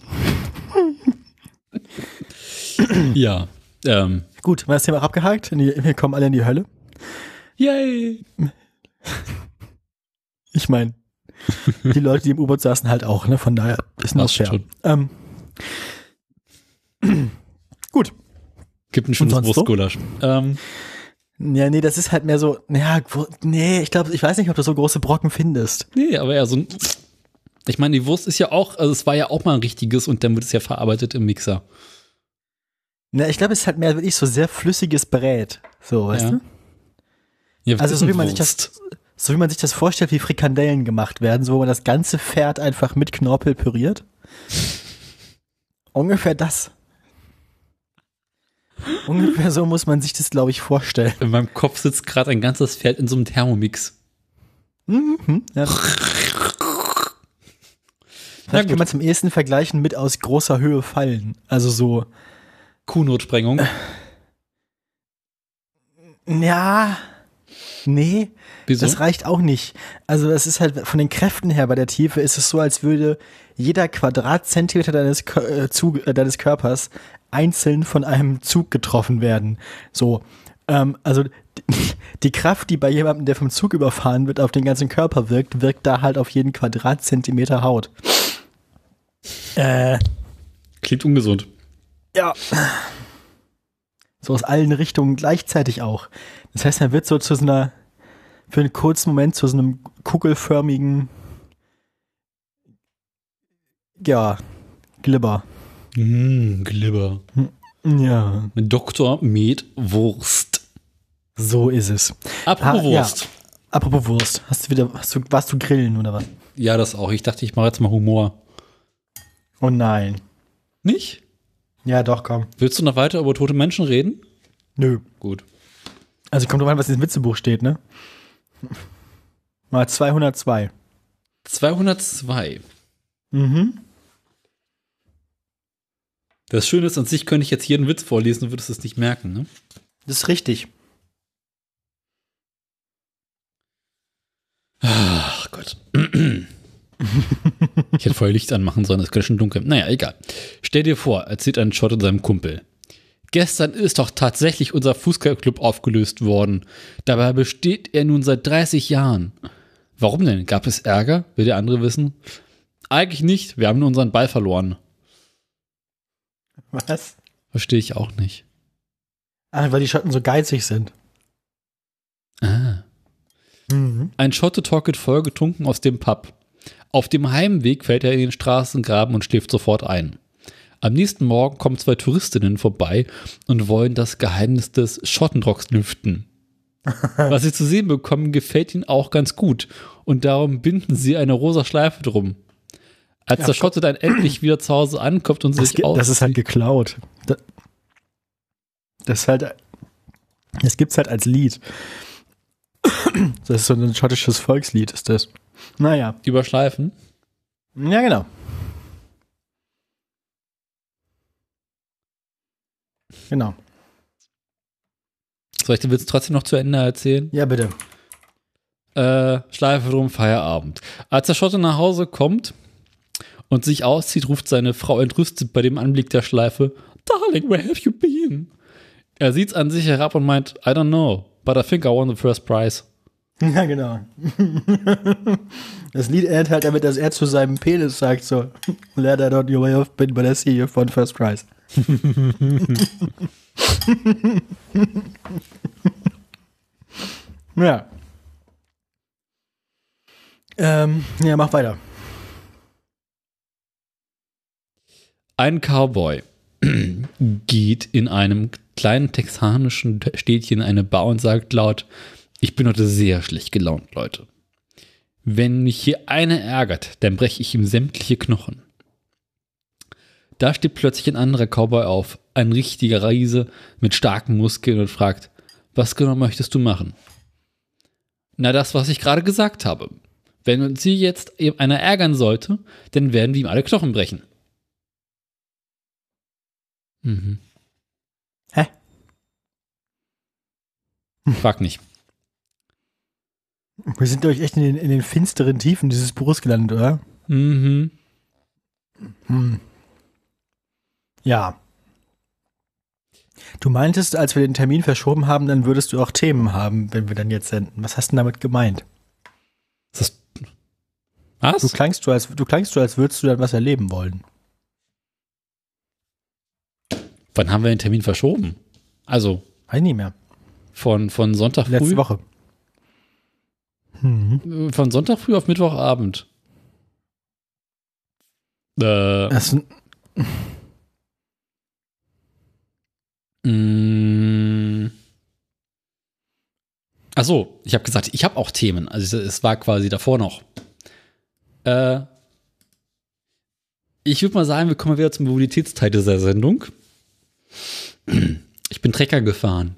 [SPEAKER 1] Ja. Ähm.
[SPEAKER 2] Gut, haben wir das Thema auch abgehakt? Wir kommen alle in die Hölle.
[SPEAKER 1] Yay.
[SPEAKER 2] Ich meine, die Leute, die im U-Boot saßen, halt auch, ne? Von daher ist das fair. Ähm, gut.
[SPEAKER 1] Gibt ein schönes
[SPEAKER 2] sonst so?
[SPEAKER 1] Wurstgulasch. Ähm,
[SPEAKER 2] Ja, nee, das ist halt mehr so, naja, nee, ich glaube, ich weiß nicht, ob du so große Brocken findest.
[SPEAKER 1] nee, aber ja, so ein. Ich meine, die Wurst ist ja auch, also es war ja auch mal ein richtiges und dann wird es ja verarbeitet im Mixer.
[SPEAKER 2] Na, ich glaube, es ist halt mehr wirklich so sehr flüssiges Brät. So, weißt
[SPEAKER 1] Ja.
[SPEAKER 2] du?
[SPEAKER 1] Ja,
[SPEAKER 2] Also so wie man sich das, so wie man sich das vorstellt, wie Frikandellen gemacht werden, so wo man das ganze Pferd einfach mit Knorpel püriert. Ungefähr das. Ungefähr so muss man sich das, glaube ich, vorstellen.
[SPEAKER 1] In meinem Kopf sitzt gerade ein ganzes Pferd in so einem Thermomix.
[SPEAKER 2] Mhm, ja. Vielleicht kann man zum ehesten vergleichen mit aus großer Höhe fallen. Also so,
[SPEAKER 1] Kuhnotsprengung.
[SPEAKER 2] ja, nee,
[SPEAKER 1] Wieso?
[SPEAKER 2] das reicht auch nicht. Also das ist halt von den Kräften her bei der Tiefe ist es so, als würde jeder Quadratzentimeter deines, Kö- äh, Zug, äh, deines Körpers einzeln von einem Zug getroffen werden. So, ähm, also die, die Kraft, die bei jemandem, der vom Zug überfahren wird, auf den ganzen Körper wirkt, wirkt da halt auf jeden Quadratzentimeter Haut. Äh,
[SPEAKER 1] Klingt ungesund.
[SPEAKER 2] Ja. So aus allen Richtungen gleichzeitig auch. Das heißt, er wird so zu so einer, für einen kurzen Moment zu so einem kugelförmigen, ja, Glibber.
[SPEAKER 1] Mmh, Glibber.
[SPEAKER 2] Ja,
[SPEAKER 1] Dr. Med Wurst.
[SPEAKER 2] so ist es.
[SPEAKER 1] Apropos
[SPEAKER 2] Ah, ja.
[SPEAKER 1] Wurst.
[SPEAKER 2] Apropos Wurst, hast du wieder, hast du, warst du grillen oder was?
[SPEAKER 1] Ja. das auch. Ich dachte, ich mache jetzt mal Humor.
[SPEAKER 2] Oh nein.
[SPEAKER 1] Nicht?
[SPEAKER 2] Ja, doch, komm.
[SPEAKER 1] Willst du noch weiter über tote Menschen reden?
[SPEAKER 2] Nö.
[SPEAKER 1] Gut.
[SPEAKER 2] Also kommt drauf an, was in dem Witzebuch steht, ne? Mal 202.
[SPEAKER 1] 202.
[SPEAKER 2] Mhm.
[SPEAKER 1] Das Schöne ist, an sich könnte ich jetzt jeden Witz vorlesen und würdest es nicht merken, ne?
[SPEAKER 2] Das ist richtig.
[SPEAKER 1] Ach Gott. ich hätte vorher Licht anmachen sollen, es ist schon dunkel. Naja, egal. Stell dir vor, erzählt ein Schott und seinem Kumpel. Gestern ist doch tatsächlich unser Fußballclub aufgelöst worden. Dabei besteht er nun seit 30 Jahren. Warum denn? Gab es Ärger? Will der andere wissen? Eigentlich nicht. Wir haben nur unseren Ball verloren.
[SPEAKER 2] Was?
[SPEAKER 1] Verstehe ich auch nicht.
[SPEAKER 2] Ah, weil die Schotten so geizig sind.
[SPEAKER 1] Ah.
[SPEAKER 2] Mhm.
[SPEAKER 1] Ein Schotte torkelt voll getrunken aus dem Pub. Auf dem Heimweg fällt er in den Straßengraben und schläft sofort ein. Am nächsten Morgen kommen zwei Touristinnen vorbei und wollen das Geheimnis des Schottenrocks lüften. Was sie zu sehen bekommen, gefällt ihnen auch ganz gut und darum binden sie eine rosa Schleife drum. Als
[SPEAKER 2] Ja,
[SPEAKER 1] der Schotte dann endlich wieder zu Hause ankommt und sich aus
[SPEAKER 2] das ist halt geklaut. Da- Das ist halt. Das gibt's halt als Lied. Das ist so ein schottisches Volkslied, ist das. Naja.
[SPEAKER 1] überschleifen.
[SPEAKER 2] Ja, genau. Genau.
[SPEAKER 1] Soll ich den Witz trotzdem noch zu Ende erzählen?
[SPEAKER 2] Ja, bitte.
[SPEAKER 1] Äh, Schleife drum, Feierabend. Als der Schotte nach Hause kommt und sich auszieht, ruft seine Frau entrüstet bei dem Anblick der Schleife, Darling, where have you been? Er sieht's an sich herab und meint, I don't know, but I think I won the first prize.
[SPEAKER 2] Ja, genau. Das Lied endet halt damit, dass er zu seinem Penis sagt so, Let I don't your way of been, but I see you for first prize. ja. Ähm, ja, mach weiter.
[SPEAKER 1] Ein Cowboy geht in einem kleinen texanischen Städtchen in eine Bar und sagt laut, ich bin heute sehr schlecht gelaunt, Leute. Wenn mich hier einer ärgert, dann breche ich ihm sämtliche Knochen. Da steht plötzlich ein anderer Cowboy auf, ein richtiger Riese mit starken Muskeln und fragt, was genau möchtest du machen? Na, das, was ich gerade gesagt habe. Wenn uns hier jetzt einer ärgern sollte, dann werden wir ihm alle Knochen brechen. Mhm.
[SPEAKER 2] Hä?
[SPEAKER 1] Frag nicht.
[SPEAKER 2] Wir sind, glaube ich, echt in den, in den finsteren Tiefen dieses Buches gelandet, oder?
[SPEAKER 1] Mhm.
[SPEAKER 2] Hm. Ja. Du meintest, als wir den Termin verschoben haben, dann würdest du auch Themen haben, wenn wir dann jetzt senden. Was hast du denn damit gemeint?
[SPEAKER 1] Das was?
[SPEAKER 2] Du klangst du, als, du klangst du, als würdest du dann was erleben wollen.
[SPEAKER 1] Wann haben wir den Termin verschoben? Also
[SPEAKER 2] Weiß nicht mehr.
[SPEAKER 1] von, von Sonntag
[SPEAKER 2] Letzte
[SPEAKER 1] früh.
[SPEAKER 2] Woche. Mhm.
[SPEAKER 1] Von Sonntag früh auf Mittwochabend. Äh,
[SPEAKER 2] Das,
[SPEAKER 1] mh. Ach so, ich habe gesagt, ich habe auch Themen. Also es war quasi davor noch. Äh, ich würde mal sagen, wir kommen wieder zum Mobilitätsteil dieser Sendung. Ich bin Trecker gefahren.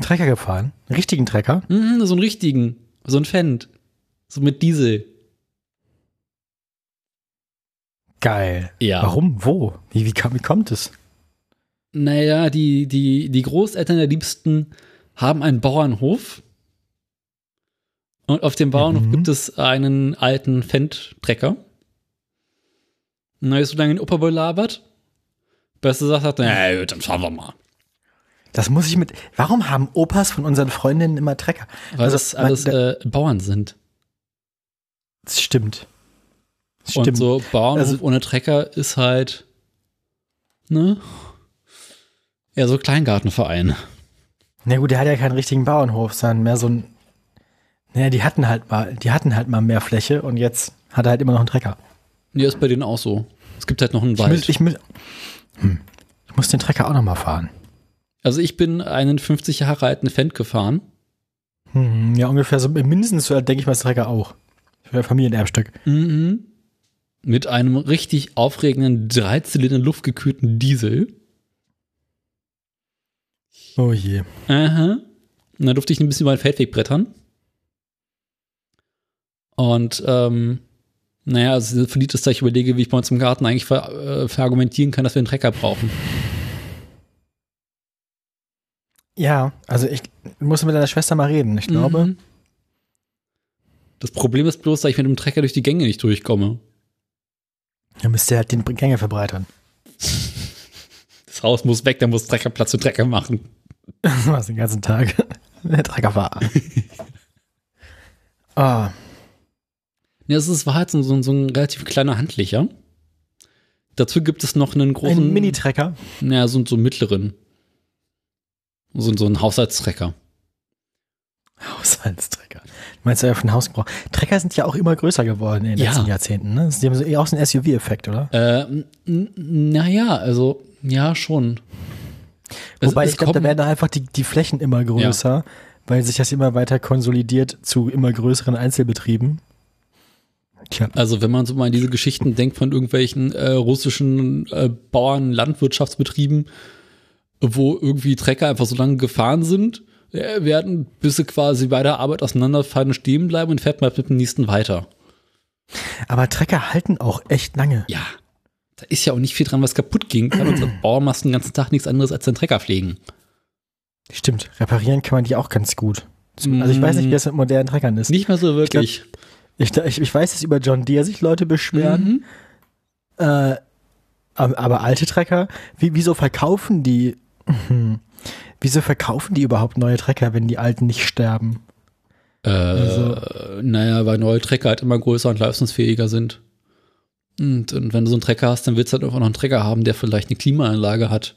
[SPEAKER 2] Trecker gefahren. Einen richtigen Trecker.
[SPEAKER 1] Mhm, so einen richtigen, so ein Fendt. So mit Diesel.
[SPEAKER 2] Geil.
[SPEAKER 1] Ja.
[SPEAKER 2] Warum? Wo? Wie, wie, kam- wie kommt es?
[SPEAKER 1] Naja, die, die, die Großeltern der Liebsten haben einen Bauernhof. Und auf dem Bauernhof
[SPEAKER 2] Mhm.
[SPEAKER 1] gibt es einen alten Fendt-Trecker. Und da ist so lange den Opa belabert. Bis er sagt, na gut, dann fahren wir mal.
[SPEAKER 2] Das muss ich mit. Warum haben Opas von unseren Freundinnen immer Trecker?
[SPEAKER 1] Weil
[SPEAKER 2] Also,
[SPEAKER 1] das
[SPEAKER 2] man-
[SPEAKER 1] alles
[SPEAKER 2] da-
[SPEAKER 1] äh, Bauern sind.
[SPEAKER 2] Das stimmt. Das
[SPEAKER 1] Und
[SPEAKER 2] stimmt.
[SPEAKER 1] so Bauernhof
[SPEAKER 2] Also-
[SPEAKER 1] ohne Trecker ist halt, ne? Ja, so Kleingartenverein.
[SPEAKER 2] Na gut, der hat ja keinen richtigen Bauernhof, sondern mehr so ein. Naja, die hatten halt mal, die hatten halt mal mehr Fläche und jetzt hat er halt immer noch einen Trecker.
[SPEAKER 1] Ja, ist bei denen auch so. Es gibt halt noch einen
[SPEAKER 2] Ich
[SPEAKER 1] Wald.
[SPEAKER 2] muss, ich, muss, hm, ich muss den Trecker auch noch mal fahren.
[SPEAKER 1] Also ich bin einen 50 Jahre alten Fendt gefahren.
[SPEAKER 2] Hm, ja, ungefähr so mindestens so alt, denke ich mal, Trecker auch. Für ein Familienerbstück.
[SPEAKER 1] Mhm. Mit einem richtig aufregenden Dreizylinder luftgekühlten Diesel.
[SPEAKER 2] Oh je.
[SPEAKER 1] Aha. Und da durfte ich ein bisschen über den Feldweg brettern. Und ähm, naja, also die ist, dass ich überlege, wie ich bei uns im Garten eigentlich ver, äh, verargumentieren kann, dass wir einen Trecker brauchen.
[SPEAKER 2] Ja, also ich muss mit deiner Schwester mal reden. Ich glaube,
[SPEAKER 1] Mhm. Das Problem ist bloß, dass ich mit dem Trecker durch die Gänge nicht durchkomme.
[SPEAKER 2] er müsste halt den Gänge verbreitern.
[SPEAKER 1] Das Haus muss weg, dann muss Trecker Platz für Trecker machen.
[SPEAKER 2] Das war's den ganzen Tag. Der Treckerfahrer. ah,
[SPEAKER 1] Ja, es ist- war halt so, so, so ein relativ kleiner handlicher. Dazu gibt es noch einen großen.
[SPEAKER 2] ein Mini-Trecker.
[SPEAKER 1] Ja, so, so einen mittleren. So, so ein Haushaltstrecker.
[SPEAKER 2] Haushaltstrecker. Du meinst ja für den Hausgebrauch. Trecker sind ja auch immer größer geworden in den
[SPEAKER 1] Ja.
[SPEAKER 2] letzten Jahrzehnten. Ne? Die haben so eher auch so einen SUV-Effekt, oder?
[SPEAKER 1] Äh, naja, also, ja, schon.
[SPEAKER 2] Wobei
[SPEAKER 1] es
[SPEAKER 2] ich glaube, da werden einfach die, die Flächen immer größer, weil sich das immer weiter konsolidiert zu immer größeren Einzelbetrieben. Tja.
[SPEAKER 1] Also wenn man so mal an diese Geschichten denkt von irgendwelchen äh, russischen äh, Bauern, Landwirtschaftsbetrieben, wo irgendwie Trecker einfach so lange gefahren sind, werden, bis sie quasi bei der Arbeit auseinanderfallen und stehen bleiben und fährt mal mit dem nächsten weiter.
[SPEAKER 2] Aber Trecker halten auch echt lange.
[SPEAKER 1] Ja, da ist ja auch nicht viel dran, was kaputt ging. Kann Bauer machst den ganzen Tag nichts anderes als den Trecker pflegen.
[SPEAKER 2] Stimmt, reparieren kann man die auch ganz gut. Also ich weiß nicht, wie das mit modernen Treckern ist.
[SPEAKER 1] Nicht mehr so wirklich.
[SPEAKER 2] Ich, ich, ich weiß, dass über John Deere sich Leute beschweren,
[SPEAKER 1] Mhm.
[SPEAKER 2] äh, aber, aber alte Trecker, wie, wieso verkaufen die, hm, wieso verkaufen die überhaupt neue Trecker, wenn die alten nicht sterben?
[SPEAKER 1] Äh,
[SPEAKER 2] Also-
[SPEAKER 1] naja, weil neue Trecker halt immer größer und leistungsfähiger sind. Und, und wenn du so einen Trecker hast, dann willst du halt einfach noch einen Trecker haben, der vielleicht eine Klimaanlage hat.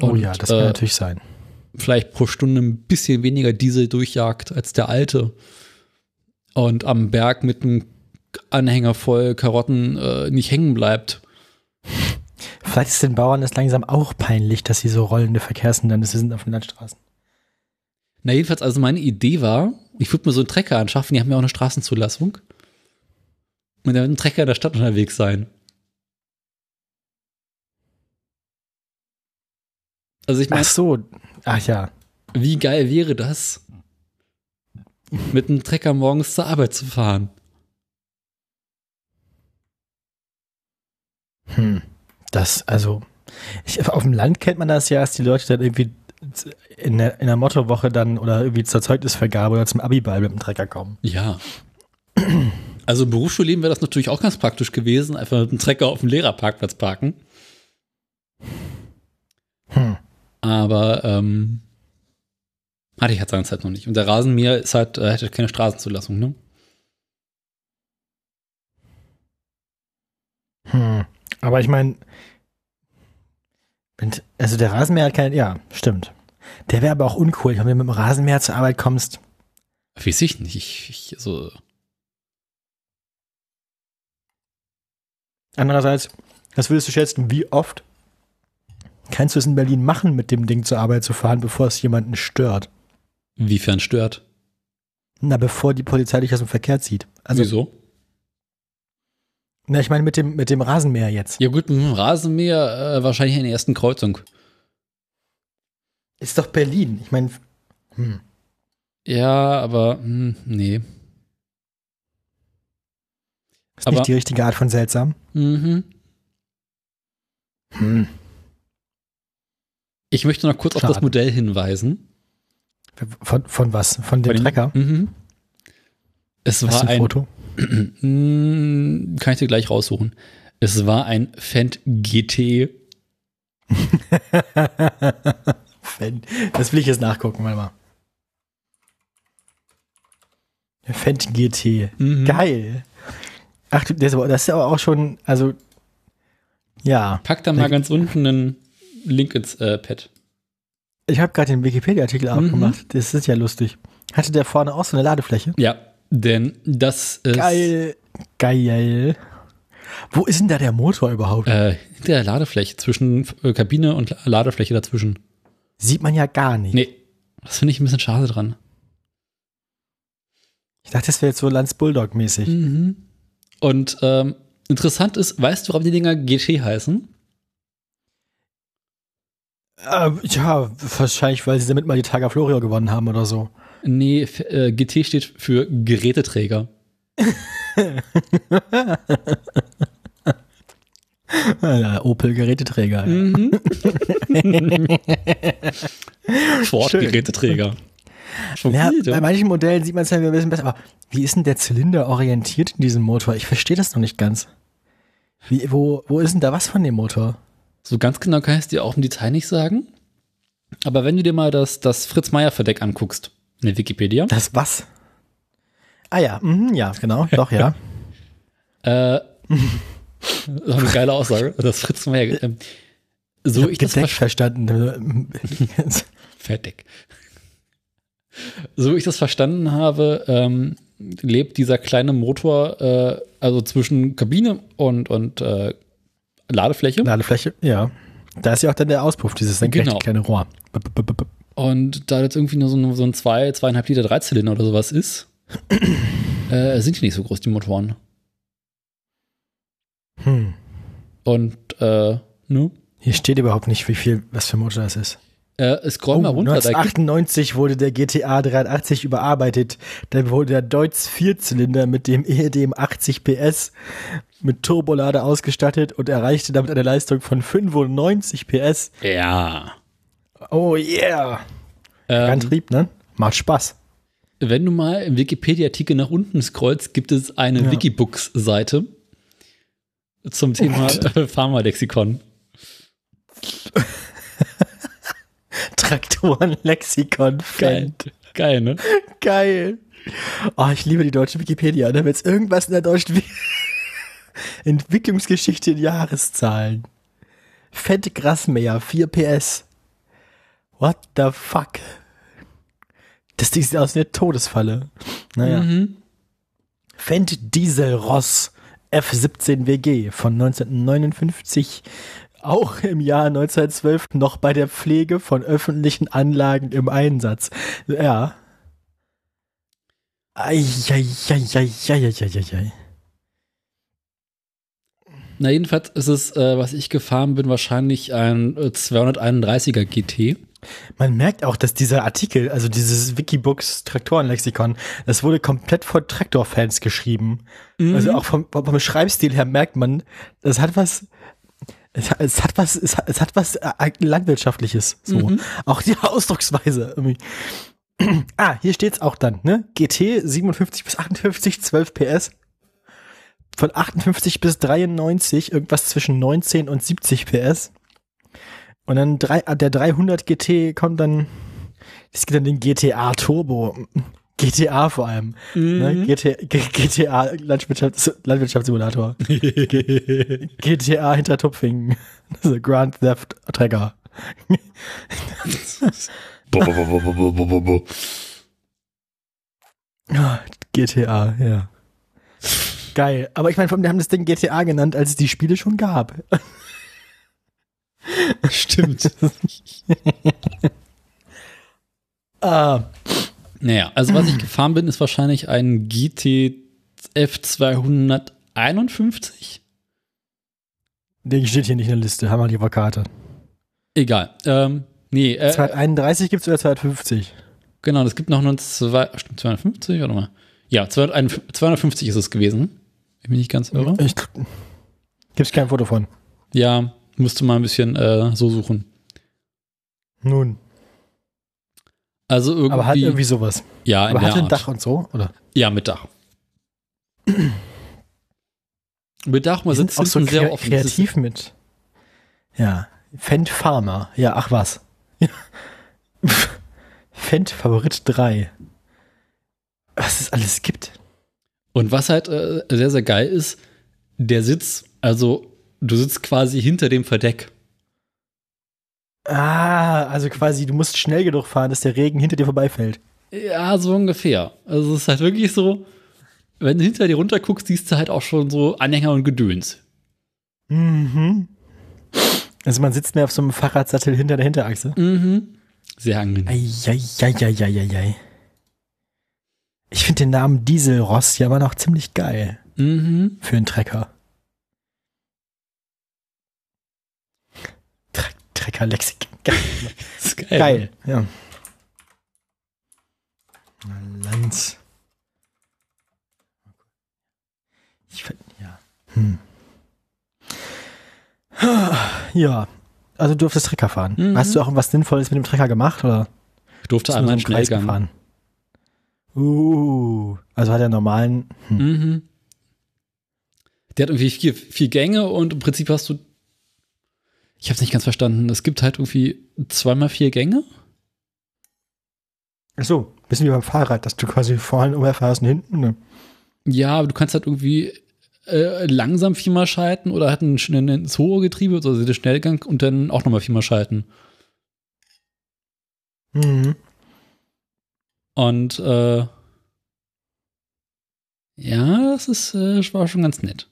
[SPEAKER 2] Oh
[SPEAKER 1] Und,
[SPEAKER 2] ja, das kann
[SPEAKER 1] äh,
[SPEAKER 2] natürlich sein.
[SPEAKER 1] vielleicht pro Stunde ein bisschen weniger Diesel durchjagt als der alte. Und am Berg mit einem Anhänger voll Karotten äh, nicht hängen bleibt.
[SPEAKER 2] Vielleicht ist den Bauern das langsam auch peinlich, dass sie so rollende Verkehrshindernisse sind auf den Landstraßen.
[SPEAKER 1] Na, jedenfalls, also meine Idee war, ich würde mir so einen Trecker anschaffen, die haben ja auch eine Straßenzulassung. Und dann wird ein Trecker in der Stadt unterwegs sein. Also ich meine,
[SPEAKER 2] Ach so, ach ja.
[SPEAKER 1] wie geil wäre das, mit einem Trecker morgens zur Arbeit zu fahren?
[SPEAKER 2] Hm. Das, also, ich, auf dem Land kennt man das ja, dass die Leute dann irgendwie in der, in der Mottowoche dann oder irgendwie zur Zeugnisvergabe oder zum Abiball mit dem Trecker kommen.
[SPEAKER 1] Ja. Also im Berufsschulleben wäre das natürlich auch ganz praktisch gewesen, einfach mit einem Trecker auf dem Lehrerparkplatz parken.
[SPEAKER 2] Hm.
[SPEAKER 1] Aber ähm, hatte ich halt seinerzeit noch nicht. Und der Rasenmäher ist halt, äh, hätte keine Straßenzulassung, ne?
[SPEAKER 2] Hm. Aber ich meine, also der Rasenmäher hat kein, ja, stimmt. Der wäre aber auch uncool. Wenn du mit dem Rasenmäher zur Arbeit kommst,
[SPEAKER 1] Weiß ich nicht. Ich, ich, also,
[SPEAKER 2] Andererseits, was würdest du schätzen, wie oft kannst du es in Berlin machen, mit dem Ding zur Arbeit zu fahren, bevor es jemanden stört?
[SPEAKER 1] inwiefern stört?
[SPEAKER 2] Na, bevor die Polizei dich aus dem Verkehr zieht. Also,
[SPEAKER 1] Wieso?
[SPEAKER 2] Na, ich meine mit dem, mit dem Rasenmäher jetzt.
[SPEAKER 1] Ja gut, mit dem Rasenmäher äh, wahrscheinlich in der ersten Kreuzung.
[SPEAKER 2] Ist doch Berlin. Ich meine, hm.
[SPEAKER 1] Ja, aber hm, nee.
[SPEAKER 2] ist
[SPEAKER 1] Aber-
[SPEAKER 2] nicht die richtige Art von seltsam.
[SPEAKER 1] Mhm.
[SPEAKER 2] Hm.
[SPEAKER 1] Ich möchte noch kurz auf
[SPEAKER 2] Schade.
[SPEAKER 1] das Modell hinweisen.
[SPEAKER 2] Von, von was? Von dem
[SPEAKER 1] Von
[SPEAKER 2] Trecker?
[SPEAKER 1] Mhm. Es war
[SPEAKER 2] ein
[SPEAKER 1] ein,
[SPEAKER 2] Foto?
[SPEAKER 1] Mm, kann ich dir gleich raussuchen. Es war ein Fendt GT.
[SPEAKER 2] Das will ich jetzt nachgucken, warte mal. Fendt GT.
[SPEAKER 1] Mhm.
[SPEAKER 2] Geil. Ach, du, das ist aber- das ist aber auch schon, also, ja.
[SPEAKER 1] Pack da mal ganz unten einen Link ins äh, Pad.
[SPEAKER 2] Ich habe gerade den Wikipedia-Artikel
[SPEAKER 1] Mhm.
[SPEAKER 2] aufgemacht. Das ist ja lustig. Hatte der vorne auch so eine Ladefläche?
[SPEAKER 1] Ja, denn das ist
[SPEAKER 2] Geil. Geil. Wo ist denn da der Motor überhaupt?
[SPEAKER 1] äh, hinter der Ladefläche zwischen äh, Kabine und La- Ladefläche dazwischen.
[SPEAKER 2] Sieht man ja gar nicht.
[SPEAKER 1] Nee, das finde ich ein bisschen schade dran.
[SPEAKER 2] Ich dachte, das wäre jetzt so Lanz Bulldog-mäßig.
[SPEAKER 1] Mhm. Und ähm, interessant ist, weißt du, warum die Dinger GT heißen?
[SPEAKER 2] Äh, ja, wahrscheinlich, weil sie damit mal die Targa Florio gewonnen haben oder so.
[SPEAKER 1] Nee, äh, GT steht für Geräteträger.
[SPEAKER 2] Opel-Geräteträger.
[SPEAKER 1] Mhm. Ford
[SPEAKER 2] Schön.
[SPEAKER 1] Geräteträger. Schon
[SPEAKER 2] Ja, bei manchen Modellen sieht man es ja ein bisschen besser. Aber wie ist denn der Zylinder orientiert in diesem Motor? Ich verstehe das noch nicht ganz. Wie, wo, wo ist denn da was von dem Motor?
[SPEAKER 1] So ganz genau kann ich es dir auch im Detail nicht sagen. Aber wenn du dir mal das, das Fritz-Meier-Verdeck anguckst, in der Wikipedia.
[SPEAKER 2] Das was? Ah ja, mhm, ja, genau, doch, ja.
[SPEAKER 1] Äh, das eine geile Aussage. Das Fritz Meier. Ähm, so ich,
[SPEAKER 2] ich
[SPEAKER 1] das
[SPEAKER 2] verstanden.
[SPEAKER 1] Verdeck. So ich das verstanden habe, ähm, lebt dieser kleine Motor äh, also zwischen Kabine und, und äh, Ladefläche.
[SPEAKER 2] Ladefläche, ja. Da ist ja auch dann der Auspuff, dieses senkrechte
[SPEAKER 1] Genau.
[SPEAKER 2] kleine Rohr.
[SPEAKER 1] Und da jetzt irgendwie nur so ein, so ein zwei, zweieinhalb Liter Dreizylinder oder sowas ist, äh, sind die nicht so groß, die Motoren.
[SPEAKER 2] Hm.
[SPEAKER 1] Und äh, ne?
[SPEAKER 2] Hier steht überhaupt nicht, wie viel, was für ein Motor das ist.
[SPEAKER 1] Äh, scroll mal
[SPEAKER 2] Oh,
[SPEAKER 1] runter. Da gibt,
[SPEAKER 2] 1998 wurde der GTA 380 überarbeitet. Dann wurde der Deutz Vierzylinder mit dem EDM 80 PS mit Turbolader ausgestattet und erreichte damit eine Leistung von 95 PS.
[SPEAKER 1] ja.
[SPEAKER 2] Oh yeah.
[SPEAKER 1] Ähm,
[SPEAKER 2] Antrieb, ne? Macht Spaß.
[SPEAKER 1] Wenn du mal im Wikipedia-Artikel nach unten scrollst, gibt es eine
[SPEAKER 2] Ja.
[SPEAKER 1] Wikibooks-Seite zum Thema Pharmalexikon.
[SPEAKER 2] Traktoren-Lexikon.
[SPEAKER 1] Geil. Geil, ne?
[SPEAKER 2] Geil. Oh, ich liebe die deutsche Wikipedia. Da wird irgendwas in der deutschen Wi Entwicklungsgeschichte in Jahreszahlen. Fett Grasmäher, 4 PS. What the fuck? Das Ding sieht aus wie eine Todesfalle. Naja.
[SPEAKER 1] Mhm.
[SPEAKER 2] Fendt Diesel Ross F17 WG von 1959, auch im Jahr 1912 noch bei der Pflege von öffentlichen Anlagen im Einsatz. Ja. Eieieiei.
[SPEAKER 1] Na, jedenfalls ist es, äh, was ich gefahren bin, wahrscheinlich ein äh, 231er GT.
[SPEAKER 2] Man merkt auch, dass dieser Artikel, also dieses Wikibooks Traktorenlexikon, das wurde komplett von Traktorfans geschrieben. Also auch vom, vom Schreibstil her merkt man, das hat was, es hat, es hat was, es hat, es hat was äh, landwirtschaftliches. So. Auch die Ausdrucksweise. Irgendwie. ah, hier steht's auch dann, ne? GT 57 bis 58, 12 PS. Von 58 bis 93, irgendwas zwischen 19 und 70 PS. Und dann drei, ah, der 300 GT kommt dann, es gibt dann den GTA Turbo. GTA vor allem. Ne? GT, G- GTA Landwirtschafts Landwirtschaftssimulator. GTA Hintertupfingen. Also Grand Theft. Ah, GTA, ja. Geil. Aber ich meine, vor allem, die haben das Ding GTA genannt, als es die Spiele schon gab.
[SPEAKER 1] Stimmt.
[SPEAKER 2] Ah,
[SPEAKER 1] naja, also was ich gefahren bin, ist wahrscheinlich ein GT F251.
[SPEAKER 2] der steht hier nicht in der Liste. Haben wir die Karte.
[SPEAKER 1] Egal. Ähm, nee, äh,
[SPEAKER 2] 231 gibt's oder 250?
[SPEAKER 1] genau, es gibt noch einen zwei, stimmt, 250, warte mal. Ja, 251 250 ist es gewesen. Ich bin nicht ganz irre.
[SPEAKER 2] Ich, gibt's kein Foto von.
[SPEAKER 1] Ja, musste mal ein bisschen äh, so suchen.
[SPEAKER 2] Nun.
[SPEAKER 1] Also irgendwie.
[SPEAKER 2] Aber hat irgendwie sowas.
[SPEAKER 1] ja, in
[SPEAKER 2] Aber hat ein. Dach und so, oder?
[SPEAKER 1] Ja, mit Dach. mit Dach, man sitzt
[SPEAKER 2] auch so
[SPEAKER 1] sehr offen.
[SPEAKER 2] kreativ mit. Ja. Fendt Farmer. Ja, ach was. Fendt Favorit 3. Was es alles gibt.
[SPEAKER 1] Und was halt äh, sehr, sehr geil ist, der Sitz, also du sitzt quasi hinter dem Verdeck.
[SPEAKER 2] Ah, also quasi, du musst schnell genug fahren, dass der Regen hinter dir vorbeifällt.
[SPEAKER 1] Ja, so ungefähr. Also es ist halt wirklich so, wenn du hinter dir runter guckst, siehst du halt auch schon so Anhänger und Gedöns.
[SPEAKER 2] Mhm. Also man sitzt mehr auf so einem Fahrradsattel hinter der Hinterachse.
[SPEAKER 1] Mhm. Sehr angenehm.
[SPEAKER 2] Eieieiei. Ich finde den Namen Dieselross ja immer noch ziemlich geil
[SPEAKER 1] Mhm.
[SPEAKER 2] für einen Trecker. Tre Trecker Lexik. Geil.
[SPEAKER 1] Geil.
[SPEAKER 2] geil. Ja. Lanz. Ich find, ja. Hm. Ja. Also du durftest Trecker fahren.
[SPEAKER 1] Mhm.
[SPEAKER 2] Hast du auch was Sinnvolles mit dem Trecker gemacht oder?
[SPEAKER 1] Ich durfte einmal einen Schnellgang.
[SPEAKER 2] gefahren? Uh, also hat er normalen. Hm.
[SPEAKER 1] Mhm. Der hat irgendwie vier, vier Gänge und im Prinzip hast du. Ich habe es nicht ganz verstanden. Es gibt halt irgendwie zweimal vier Gänge.
[SPEAKER 2] Ach so, bisschen wie beim Fahrrad, dass du quasi vorne umherfährst und hinten. Ne?
[SPEAKER 1] Ja, aber du kannst halt irgendwie äh, langsam viermal schalten oder halt ein, ein, ein Zoe-Getriebe, also den Schnellgang und dann auch nochmal viermal schalten.
[SPEAKER 2] Mhm.
[SPEAKER 1] Und äh, ja, das ist, äh, war schon ganz nett.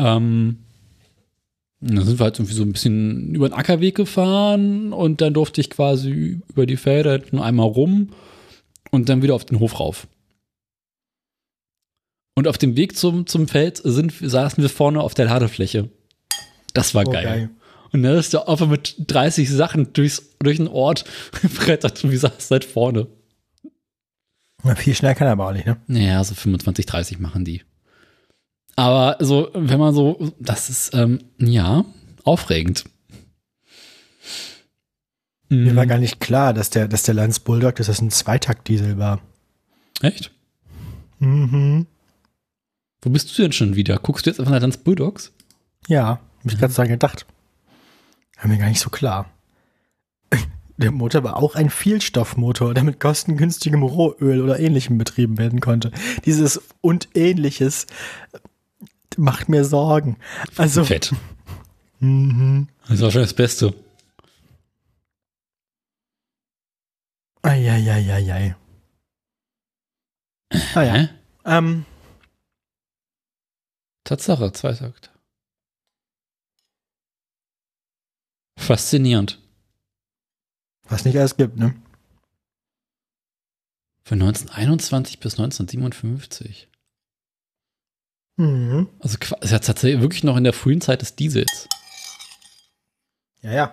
[SPEAKER 1] Ähm, dann sind wir halt irgendwie so ein bisschen über den Ackerweg gefahren und dann durfte ich quasi über die Felder nur einmal rum und dann wieder auf den Hof rauf. Und auf dem Weg zum, zum Feld sind, saßen wir vorne auf der Ladefläche. Das war
[SPEAKER 2] Oh,
[SPEAKER 1] geil.
[SPEAKER 2] geil.
[SPEAKER 1] Und dann ist der einfach mit 30 Sachen durchs, durch den Ort brettert und wir saßen halt vorne.
[SPEAKER 2] Na, viel schnell kann er aber auch nicht, ne?
[SPEAKER 1] Naja, so 25, 30 machen die. Aber so, wenn man so, das ist, ähm, ja, aufregend.
[SPEAKER 2] Mir war
[SPEAKER 1] Mhm.
[SPEAKER 2] gar nicht klar, dass der, dass der Lanz Bulldog, dass das ein Zweitakt-Diesel war.
[SPEAKER 1] Echt?
[SPEAKER 2] Mhm.
[SPEAKER 1] Wo bist du denn schon wieder? Guckst du jetzt einfach nach Dance Bulldogs?
[SPEAKER 2] Ja, hab ich ganz dran gedacht. War mir gar nicht so klar. Der Motor war auch ein Vielstoffmotor, der mit kostengünstigem Rohöl oder ähnlichem betrieben werden konnte. Dieses und ähnliches macht mir Sorgen. Also,
[SPEAKER 1] Fett.
[SPEAKER 2] mhm.
[SPEAKER 1] Das ist wahrscheinlich das Beste.
[SPEAKER 2] Eieieiei. Ah ja.
[SPEAKER 1] Hä?
[SPEAKER 2] Ähm,
[SPEAKER 1] Tatsache, Zweitakt. Faszinierend.
[SPEAKER 2] was nicht alles gibt, ne?
[SPEAKER 1] Von 1921 bis 1957.
[SPEAKER 2] Mhm.
[SPEAKER 1] Also es ist tatsächlich wirklich noch in der frühen Zeit des Diesels.
[SPEAKER 2] Ja, ja.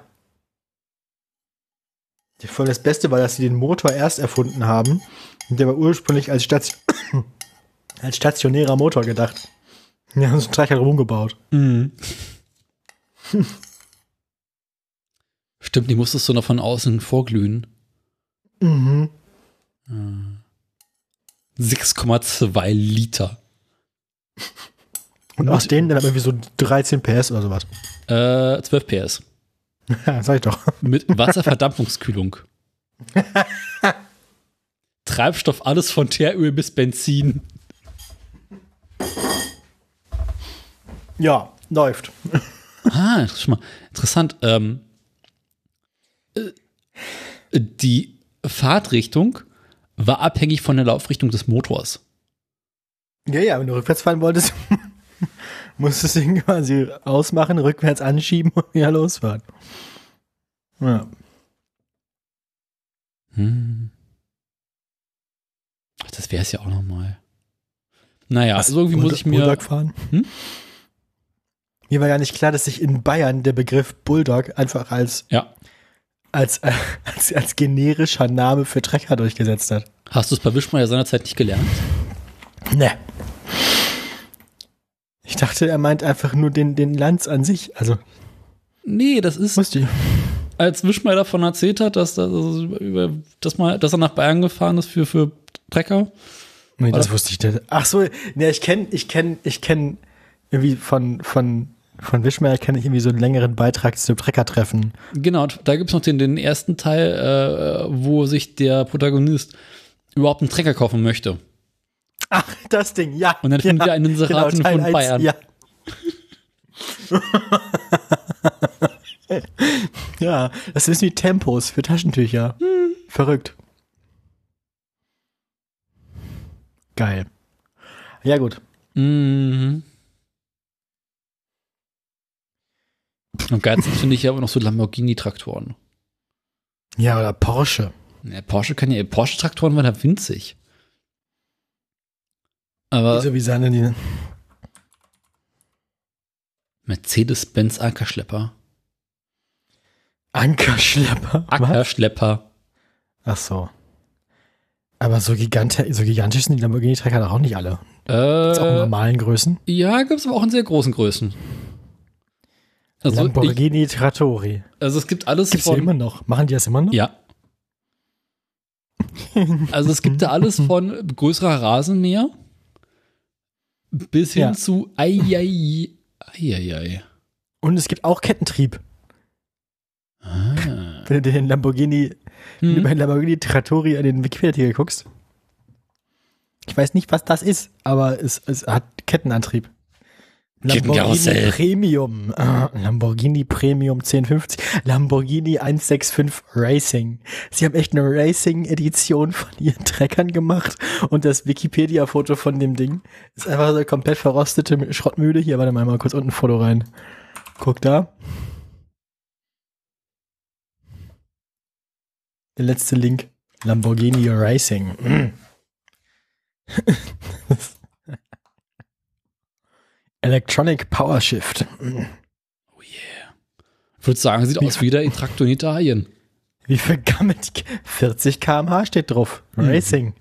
[SPEAKER 2] Voll das Beste war, dass sie den Motor erst erfunden haben. Und der war ursprünglich als, Station als stationärer Motor gedacht. Die haben so einen Trecker rumgebaut.
[SPEAKER 1] Mhm. Stimmt, die musstest du noch von außen vorglühen.
[SPEAKER 2] Mhm.
[SPEAKER 1] 6,2 Liter.
[SPEAKER 2] Und aus denen dann irgendwie so 13 PS oder sowas.
[SPEAKER 1] Äh, 12 PS.
[SPEAKER 2] Ja, sag ich doch.
[SPEAKER 1] Mit Wasserverdampfungskühlung. Treibstoff, alles von Teeröl bis Benzin.
[SPEAKER 2] Ja, läuft.
[SPEAKER 1] Ah, schon mal interessant. Ähm, äh, die Fahrtrichtung war abhängig von der Laufrichtung des Motors.
[SPEAKER 2] Ja, ja, wenn du rückwärts fahren wolltest, musstest du ihn quasi ausmachen, rückwärts anschieben und wieder losfahren. Ja.
[SPEAKER 1] Hm. Ach, das wäre es ja auch noch mal. Naja, also irgendwie muss ich mir.
[SPEAKER 2] Bulldog fahren?
[SPEAKER 1] Hm?
[SPEAKER 2] Mir war gar nicht klar, dass sich in Bayern der Begriff Bulldog einfach als,
[SPEAKER 1] Ja.
[SPEAKER 2] als, äh, als, als generischer Name für Trecker durchgesetzt hat.
[SPEAKER 1] Hast du es bei Wischmeier seinerzeit nicht gelernt?
[SPEAKER 2] Ne. Ich dachte, er meint einfach nur den, den Lanz an sich. Also,
[SPEAKER 1] Nee, das ist,
[SPEAKER 2] musste ich.
[SPEAKER 1] als Wischmeier davon erzählt hat, dass, dass, über, dass, mal, dass er nach Bayern gefahren ist für, für Trecker.
[SPEAKER 2] Nee, das
[SPEAKER 1] Oder?
[SPEAKER 2] wusste ich nicht. Ach so, ne, ich kenne, ich kenne, ich kenne irgendwie von, von, von Wischmeier kenne ich irgendwie so einen längeren Beitrag zu Treckertreffen.
[SPEAKER 1] Genau, da gibt es noch den, den ersten Teil, äh, wo sich der Protagonist überhaupt einen Trecker kaufen möchte.
[SPEAKER 2] Das Ding, ja.
[SPEAKER 1] Und dann
[SPEAKER 2] ja,
[SPEAKER 1] findet er einen Inseraten
[SPEAKER 2] Teil
[SPEAKER 1] von
[SPEAKER 2] eins,
[SPEAKER 1] Bayern.
[SPEAKER 2] Ja. ja, das ist wie Tempos für Taschentücher. Verrückt. Geil. Ja, gut.
[SPEAKER 1] Mhm. Und geilsten finde ich ja aber noch so Lamborghini-Traktoren.
[SPEAKER 2] Ja, oder Porsche.
[SPEAKER 1] Ja, Porsche kann ja, Porsche-Traktoren waren ja winzig. Aber
[SPEAKER 2] Wieso, wie sahen denn die?
[SPEAKER 1] Mercedes-Benz Ackerschlepper.
[SPEAKER 2] Ankerschlepper. Was?
[SPEAKER 1] Ackerschlepper.
[SPEAKER 2] Ach so. Aber so, gigante, so gigantisch sind die Lamborghini-Trecker doch auch nicht alle. Ist auch in
[SPEAKER 1] Äh,
[SPEAKER 2] normalen Größen.
[SPEAKER 1] ja, gibt es aber auch in sehr großen Größen. Also, ich,
[SPEAKER 2] Lamborghini Trattori.
[SPEAKER 1] also es gibt alles
[SPEAKER 2] Gibt's
[SPEAKER 1] von.
[SPEAKER 2] immer noch? Machen die das immer noch?
[SPEAKER 1] Ja. Also es gibt da alles von größerer Rasenmäher bis hin
[SPEAKER 2] Ja.
[SPEAKER 1] zu Eieiei. Eieiei.
[SPEAKER 2] Und es gibt auch Kettentrieb.
[SPEAKER 1] Ah.
[SPEAKER 2] Wenn du den Lamborghini, wenn du
[SPEAKER 1] Hm.
[SPEAKER 2] bei Lamborghini Trattori an den Wikipedia-Artikel guckst. Ich weiß nicht, was das ist, aber es, es hat Kettenantrieb. Lamborghini. Premium. Ah, Lamborghini Premium 1050. Lamborghini 165 Racing. Sie haben echt eine Racing-Edition von ihren Treckern gemacht. Und das Wikipedia-Foto von dem Ding ist einfach so eine komplett verrostete Schrottmühle. Hier, warte mal, mal kurz unten ein Foto rein. Guck da. Der letzte Link. Lamborghini Racing. Mm. Electronic Power Shift.
[SPEAKER 1] Oh yeah. Ich würde sagen, sieht aus wie der Traktor in Italien.
[SPEAKER 2] Wie viel gammelt? 40 km/h steht drauf.
[SPEAKER 1] Mhm.
[SPEAKER 2] Racing.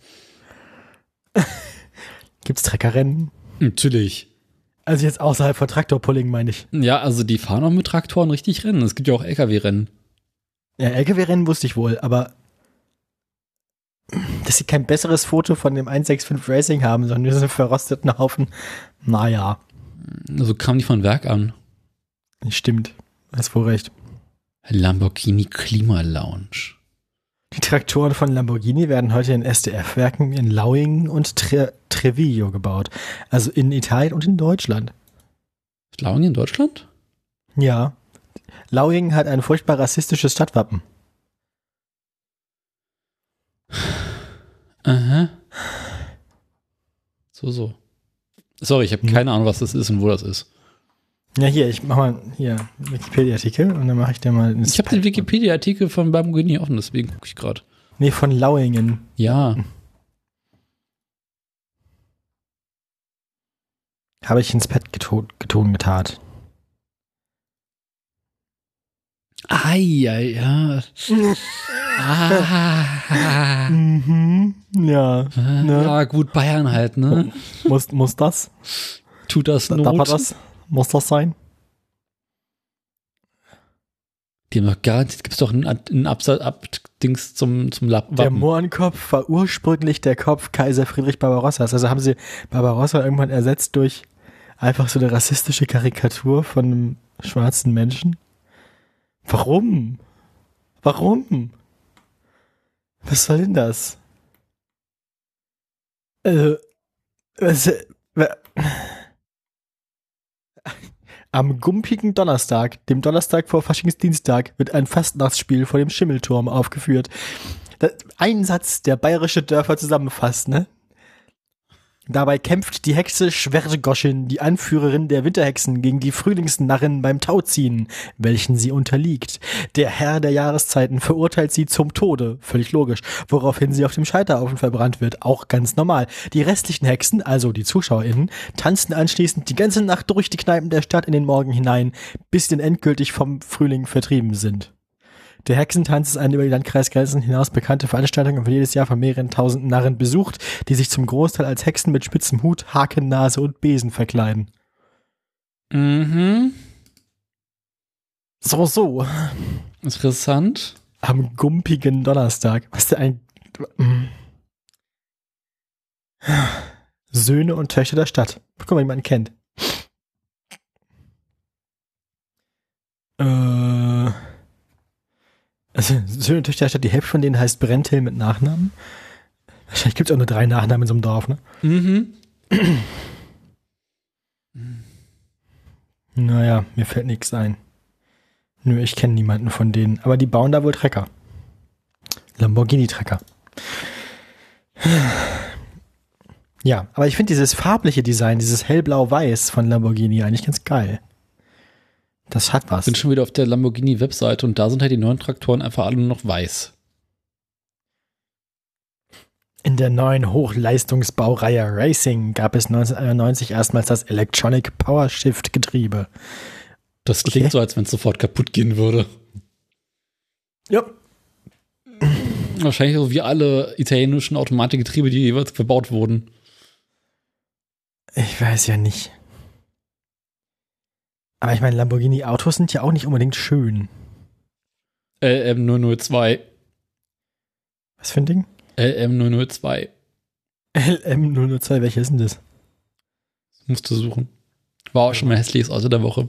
[SPEAKER 2] Gibt's Treckerrennen?
[SPEAKER 1] Natürlich.
[SPEAKER 2] Also jetzt außerhalb von Traktorpulling meine ich.
[SPEAKER 1] Ja, also die fahren auch mit Traktoren richtig Rennen. Es gibt ja auch LKW-Rennen.
[SPEAKER 2] Ja, LKW-Rennen wusste ich wohl, aber dass sie kein besseres Foto von dem 165 Racing haben, sondern einen verrosteten Haufen. Naja,
[SPEAKER 1] Also kamen die von Werk an.
[SPEAKER 2] stimmt. Hast wohl recht.
[SPEAKER 1] Lamborghini Klima Lounge.
[SPEAKER 2] Die Traktoren von Lamborghini werden heute in SDF-Werken in Lauingen und Tre Treviglio gebaut. Also in Italien und in Deutschland.
[SPEAKER 1] Ist Lauingen in Deutschland?
[SPEAKER 2] Ja. Lauingen hat ein furchtbar rassistisches Stadtwappen.
[SPEAKER 1] Aha. So, so. Sorry, ich habe
[SPEAKER 2] Hm.
[SPEAKER 1] keine Ahnung, was das ist und wo das ist.
[SPEAKER 2] Ja, hier, ich mach mal hier Wikipedia-Artikel und dann mache ich dir mal
[SPEAKER 1] Ich habe den Wikipedia-Artikel von Lamborghini offen, deswegen gucke ich gerade.
[SPEAKER 2] Nee, von Lauingen.
[SPEAKER 1] Ja.
[SPEAKER 2] Habe ich ins Pad geton, geton getat.
[SPEAKER 1] Ai, ja, ja. ah,
[SPEAKER 2] Mhm. Ja. Ne?
[SPEAKER 1] Ja, gut, Bayern halt, ne?
[SPEAKER 2] Muss, muss das?
[SPEAKER 1] Tut das
[SPEAKER 2] Darf
[SPEAKER 1] Not.
[SPEAKER 2] das? Muss das sein?
[SPEAKER 1] Die haben doch garantiert, gibt's doch einen, einen Absatz, Ab-Dings zum, zum Lapp
[SPEAKER 2] Der. Mohrenkopf war ursprünglich der Kopf Kaiser Friedrich Barbarossas. Also haben sie Barbarossa irgendwann ersetzt durch einfach so eine rassistische Karikatur von einem schwarzen Menschen. Warum? Warum? Was soll denn das? Äh, was, wa- Am gumpigen Donnerstag, dem Donnerstag vor Faschingsdienstag, wird ein Fastnachtsspiel vor dem Schimmelturm aufgeführt. Ein Satz, der bayerische Dörfer zusammenfasst, ne? Dabei kämpft die Hexe Schwergoschin, die Anführerin der Winterhexen, gegen die Frühlingsnarren beim Tauziehen, welchen sie unterliegt. Der Herr der Jahreszeiten verurteilt sie zum Tode, völlig logisch, woraufhin sie auf dem Scheiterhaufen verbrannt wird, auch ganz normal. Die restlichen Hexen, also die ZuschauerInnen, tanzen anschließend die ganze Nacht durch die Kneipen der Stadt in den Morgen hinein, bis sie endgültig vom Frühling vertrieben sind. Der Hexentanz ist eine über die Landkreisgrenzen hinaus bekannte Veranstaltung und wird jedes Jahr von mehreren tausend Narren besucht, die sich zum Großteil als Hexen mit spitzem Hut, Hakennase und Besen verkleiden.
[SPEAKER 1] Mhm.
[SPEAKER 2] So, so.
[SPEAKER 1] Interessant.
[SPEAKER 2] Am gumpigen Donnerstag. Was denn ein. Mm. Söhne und Töchter der Stadt. Guck mal, wie man ihn kennt. Äh. Also, und Töchter der Stadt, die Hälfte von denen heißt Brenntil mit Nachnamen. Wahrscheinlich gibt es auch nur drei Nachnamen in so einem Dorf, ne?
[SPEAKER 1] Mhm.
[SPEAKER 2] Naja, mir fällt nichts ein. Nö, ich kenne niemanden von denen. Aber die bauen da wohl Trecker. Lamborghini-Trecker. Ja, aber ich finde dieses farbliche Design, dieses hellblau-weiß von Lamborghini eigentlich ganz geil. Das hat was.
[SPEAKER 1] Bin schon wieder auf der Lamborghini-Webseite und da sind halt die neuen Traktoren einfach alle nur noch weiß.
[SPEAKER 2] In der neuen Hochleistungsbaureihe Racing gab es 1991 erstmals das Electronic Power Shift Getriebe.
[SPEAKER 1] Das klingt
[SPEAKER 2] Okay.
[SPEAKER 1] so, als wenn es sofort kaputt gehen würde.
[SPEAKER 2] Ja.
[SPEAKER 1] Wahrscheinlich so wie alle italienischen Automatikgetriebe, die jeweils verbaut wurden.
[SPEAKER 2] Ich weiß ja nicht. Aber ich meine, Lamborghini-Autos sind ja auch nicht unbedingt schön.
[SPEAKER 1] LM002.
[SPEAKER 2] Was für ein Ding?
[SPEAKER 1] LM002.
[SPEAKER 2] LM002, welche ist denn das?
[SPEAKER 1] Musst du suchen. War auch schon mal hässliches Auto der Woche.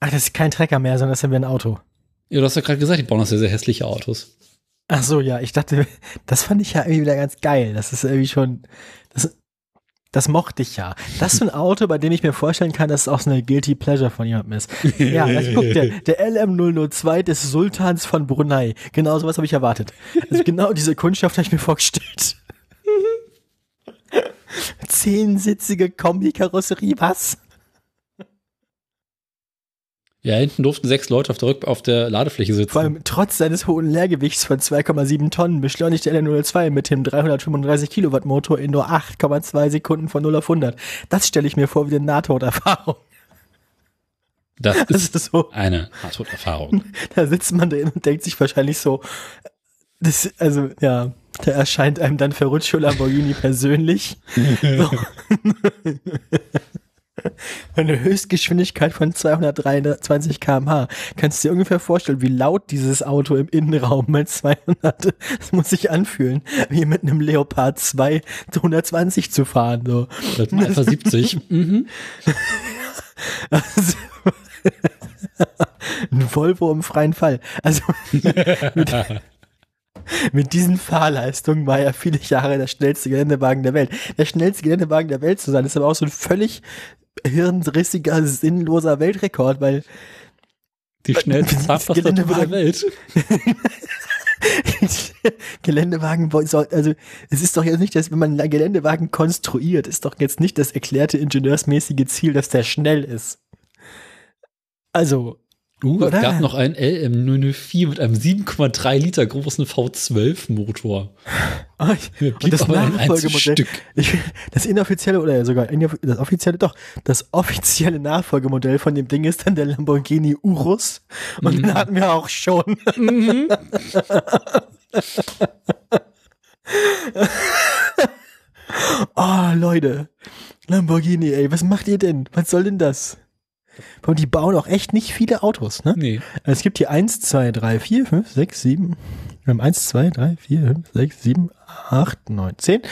[SPEAKER 2] Ach, das ist kein Trecker mehr, sondern das ist ja wie ein Auto.
[SPEAKER 1] Ja, du hast ja gerade gesagt, die bauen auch sehr, sehr hässliche Autos.
[SPEAKER 2] Ach so, ja, ich dachte, das fand ich ja irgendwie wieder ganz geil. Das ist irgendwie schon, das, mochte ich ja. Das ist so ein Auto, bei dem ich mir vorstellen kann, dass es auch so eine Guilty Pleasure von jemandem ist. Ja, also guck, der, der LM002 des Sultans von Brunei. Genau sowas habe ich erwartet. Also genau diese Kundschaft habe ich mir vorgestellt. Zehnsitzige Kombi-Karosserie, was?
[SPEAKER 1] Ja, hinten durften sechs Leute auf der, Rück auf der Ladefläche sitzen.
[SPEAKER 2] Vor allem trotz seines hohen Leergewichts von 2,7 Tonnen beschleunigt der LN02 mit dem 335 Kilowatt Motor in nur 8,2 Sekunden von 0 auf 100. Das stelle ich mir vor wie eine Nahtoderfahrung.
[SPEAKER 1] Das ist,
[SPEAKER 2] Das ist so.
[SPEAKER 1] eine Nahtoderfahrung.
[SPEAKER 2] Da sitzt man drin und denkt sich wahrscheinlich so, das, also, ja, da erscheint einem dann Ferruccio Lamborghini persönlich. Eine Höchstgeschwindigkeit von 223 km/h. Kannst du dir ungefähr vorstellen, wie laut dieses Auto im Innenraum mit 200, das muss sich anfühlen, wie mit einem Leopard 2 zu 120 zu fahren, so.
[SPEAKER 1] Das Alpha 70. Mhm.
[SPEAKER 2] Also, ein Volvo im freien Fall. Also mit, mit diesen Fahrleistungen war er viele Jahre der schnellste Geländewagen der Welt. Der schnellste Geländewagen der Welt zu sein, ist aber auch so ein völlig hirnrissiger, sinnloser Weltrekord, weil
[SPEAKER 1] Die schnellste Zahnpasta der Welt.
[SPEAKER 2] Geländewagen soll, also es ist doch jetzt nicht, dass wenn man einen Geländewagen konstruiert, ist doch jetzt nicht das erklärte ingenieursmäßige Ziel, dass der schnell ist. Also,
[SPEAKER 1] Uh, es gab noch einen LM004 mit einem 7,3 Liter großen V12-Motor.
[SPEAKER 2] ah, und das Nachfolgemodell, ich, das inoffizielle oder sogar das offizielle doch, das offizielle Nachfolgemodell von dem Ding ist dann der Lamborghini Urus und den hatten wir auch schon. oh, Leute. Lamborghini, ey, was macht ihr denn? Was soll denn das? Und die bauen auch echt nicht viele Autos, ne?
[SPEAKER 1] Nee.
[SPEAKER 2] Es gibt hier 1, 2, 3, 4, 5, 6, 7. Wir haben 1, 2, 3, 4, 5, 6, 7, 8, 9, 10,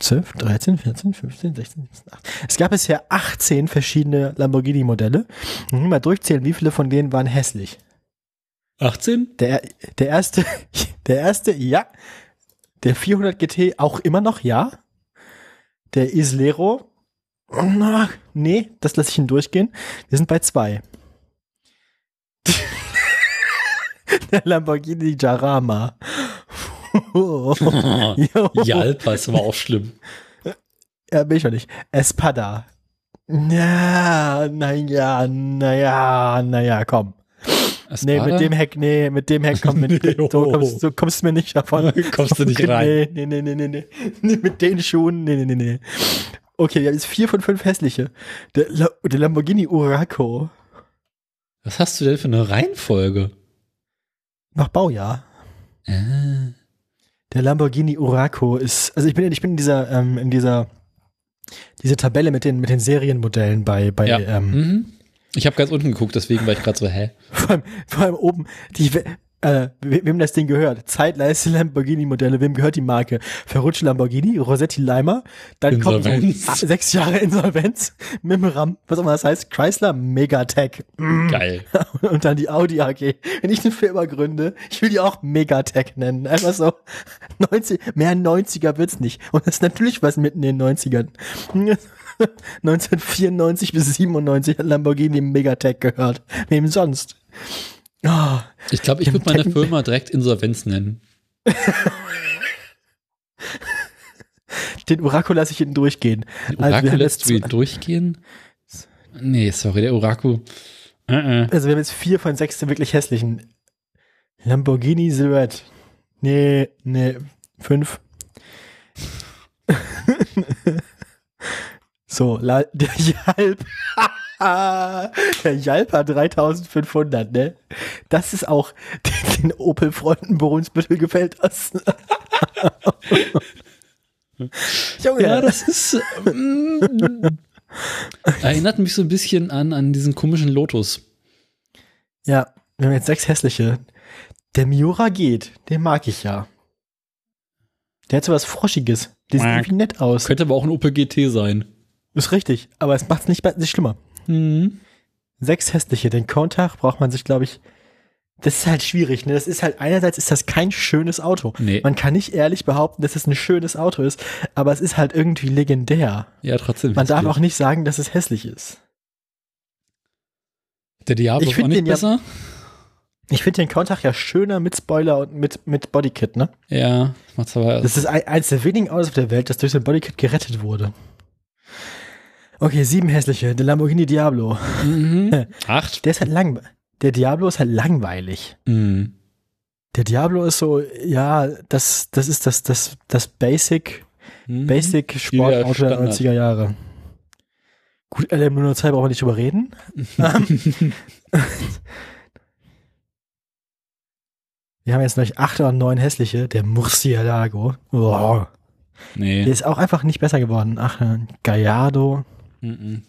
[SPEAKER 2] 12, 13, 14, 15, 16, 17, 18. Es gab bisher 18 verschiedene Lamborghini-Modelle. Mal durchzählen, wie viele von denen waren hässlich.
[SPEAKER 1] 18?
[SPEAKER 2] Der, der erste, der erste, ja. Der 400 GT auch immer noch, ja. Der Islero, na, nee, das lasse ich ihn durchgehen. Wir sind bei zwei. der Lamborghini Jarama. Jo.
[SPEAKER 1] Jalpa ist aber auch schlimm.
[SPEAKER 2] Ja, bin ich schon nicht. Espada. Ja, naja, naja, naja, komm. Nee,
[SPEAKER 1] Espada?
[SPEAKER 2] mit dem Heck, nee, mit dem Heck komm, mit,
[SPEAKER 1] Nee,
[SPEAKER 2] so,
[SPEAKER 1] oh.
[SPEAKER 2] kommst, so kommst du mir nicht davon.
[SPEAKER 1] Kommst du nicht rein.
[SPEAKER 2] Nee, nee, nee, nee, nee, nee. nee. Mit den Schuhen, nee, nee, nee, nee. Okay, wir haben jetzt vier von fünf hässliche. Der, La der Lamborghini Uraco.
[SPEAKER 1] Was hast du denn für eine Reihenfolge?
[SPEAKER 2] Nach Baujahr.
[SPEAKER 1] Äh,
[SPEAKER 2] Der Lamborghini Uraco ist, also ich bin, ich bin in dieser, ähm, in dieser, diese Tabelle mit den, mit den Serienmodellen bei, bei,
[SPEAKER 1] ja.
[SPEAKER 2] ähm,
[SPEAKER 1] mhm. Ich habe ganz unten geguckt, deswegen war ich gerade so, hä?
[SPEAKER 2] Vor allem, vor allem oben, die, äh, we- wem das Ding gehört. Zeitleiste Lamborghini-Modelle, wem gehört die Marke? Ferruccio Lamborghini, Rossetti Leimer, dann
[SPEAKER 1] Insolvenz.
[SPEAKER 2] kommt sechs Jahre Insolvenz, Mimram, was auch immer das heißt, Chrysler Megatech. Mm.
[SPEAKER 1] Geil.
[SPEAKER 2] Und dann die Audi AG. Wenn ich eine Firma gründe, ich will die auch Megatech nennen. Einfach so, 90, mehr 90er wird's nicht. Und das ist natürlich was mitten in den 90ern. 1994 bis 97 hat Lamborghini Megatech gehört. Wem sonst? Oh,
[SPEAKER 1] Ich glaube, ich würde meine Firma direkt Insolvenz nennen.
[SPEAKER 2] den Uraco lasse ich hinten durchgehen.
[SPEAKER 1] Den
[SPEAKER 2] Also
[SPEAKER 1] Orakel
[SPEAKER 2] haben
[SPEAKER 1] lässt du durchgehen? Nee, sorry, der Orakel. Äh, äh.
[SPEAKER 2] Also wir haben jetzt vier von sechs wirklich hässlichen. Lamborghini Silhouette. Nee, nee, fünf. so, La der Jalp. Der Jalp hat 3500, ne? Das ist auch den Opel-Freunden Brunsbüttel gefällt das. Junge,
[SPEAKER 1] Ja, das ist. ähm, erinnert mich so ein bisschen an, an diesen komischen Lotus.
[SPEAKER 2] Ja, wir haben jetzt sechs hässliche. Der Miura geht, den mag ich ja. Der hat so was Froschiges. Der sieht irgendwie nett aus.
[SPEAKER 1] Könnte aber auch ein Opel GT sein.
[SPEAKER 2] Ist richtig, aber es macht's nicht, be- nicht schlimmer.
[SPEAKER 1] Mhm.
[SPEAKER 2] Sechs hässliche. Den Countach braucht man sich, glaube ich, das ist halt schwierig. Ne? Das ist halt, einerseits ist das kein schönes Auto.
[SPEAKER 1] Nee.
[SPEAKER 2] Man kann nicht ehrlich behaupten, dass es ein schönes Auto ist, aber es ist halt irgendwie legendär.
[SPEAKER 1] Ja, trotzdem.
[SPEAKER 2] Man darf auch nicht sagen, dass es hässlich ist.
[SPEAKER 1] Der Diablo
[SPEAKER 2] Ich
[SPEAKER 1] ist auch nicht
[SPEAKER 2] den ja-
[SPEAKER 1] besser.
[SPEAKER 2] Ich finde den Countach ja schöner mit Spoiler und mit, mit Bodykit, ne?
[SPEAKER 1] Ja, macht's aber.
[SPEAKER 2] Das ist ein, eins der wenigen Autos auf der Welt, das durch sein Bodykit gerettet wurde. Okay, sieben hässliche. Der Lamborghini Diablo.
[SPEAKER 1] mhm. Acht.
[SPEAKER 2] Der ist halt lang. Der Diablo ist halt langweilig.
[SPEAKER 1] Mhm.
[SPEAKER 2] Der Diablo ist so, ja, das, das ist das, das, das Basic,
[SPEAKER 1] Mhm.
[SPEAKER 2] Basic Sportauto der
[SPEAKER 1] Standard.
[SPEAKER 2] 90er Jahre. Gut, LM02 brauchen wir nicht drüber reden. Wir haben jetzt noch acht oder neun hässliche. Der Murcielago. Oh.
[SPEAKER 1] Nee.
[SPEAKER 2] Der ist auch einfach nicht besser geworden. Ach, äh, Gallardo.
[SPEAKER 1] Mhm.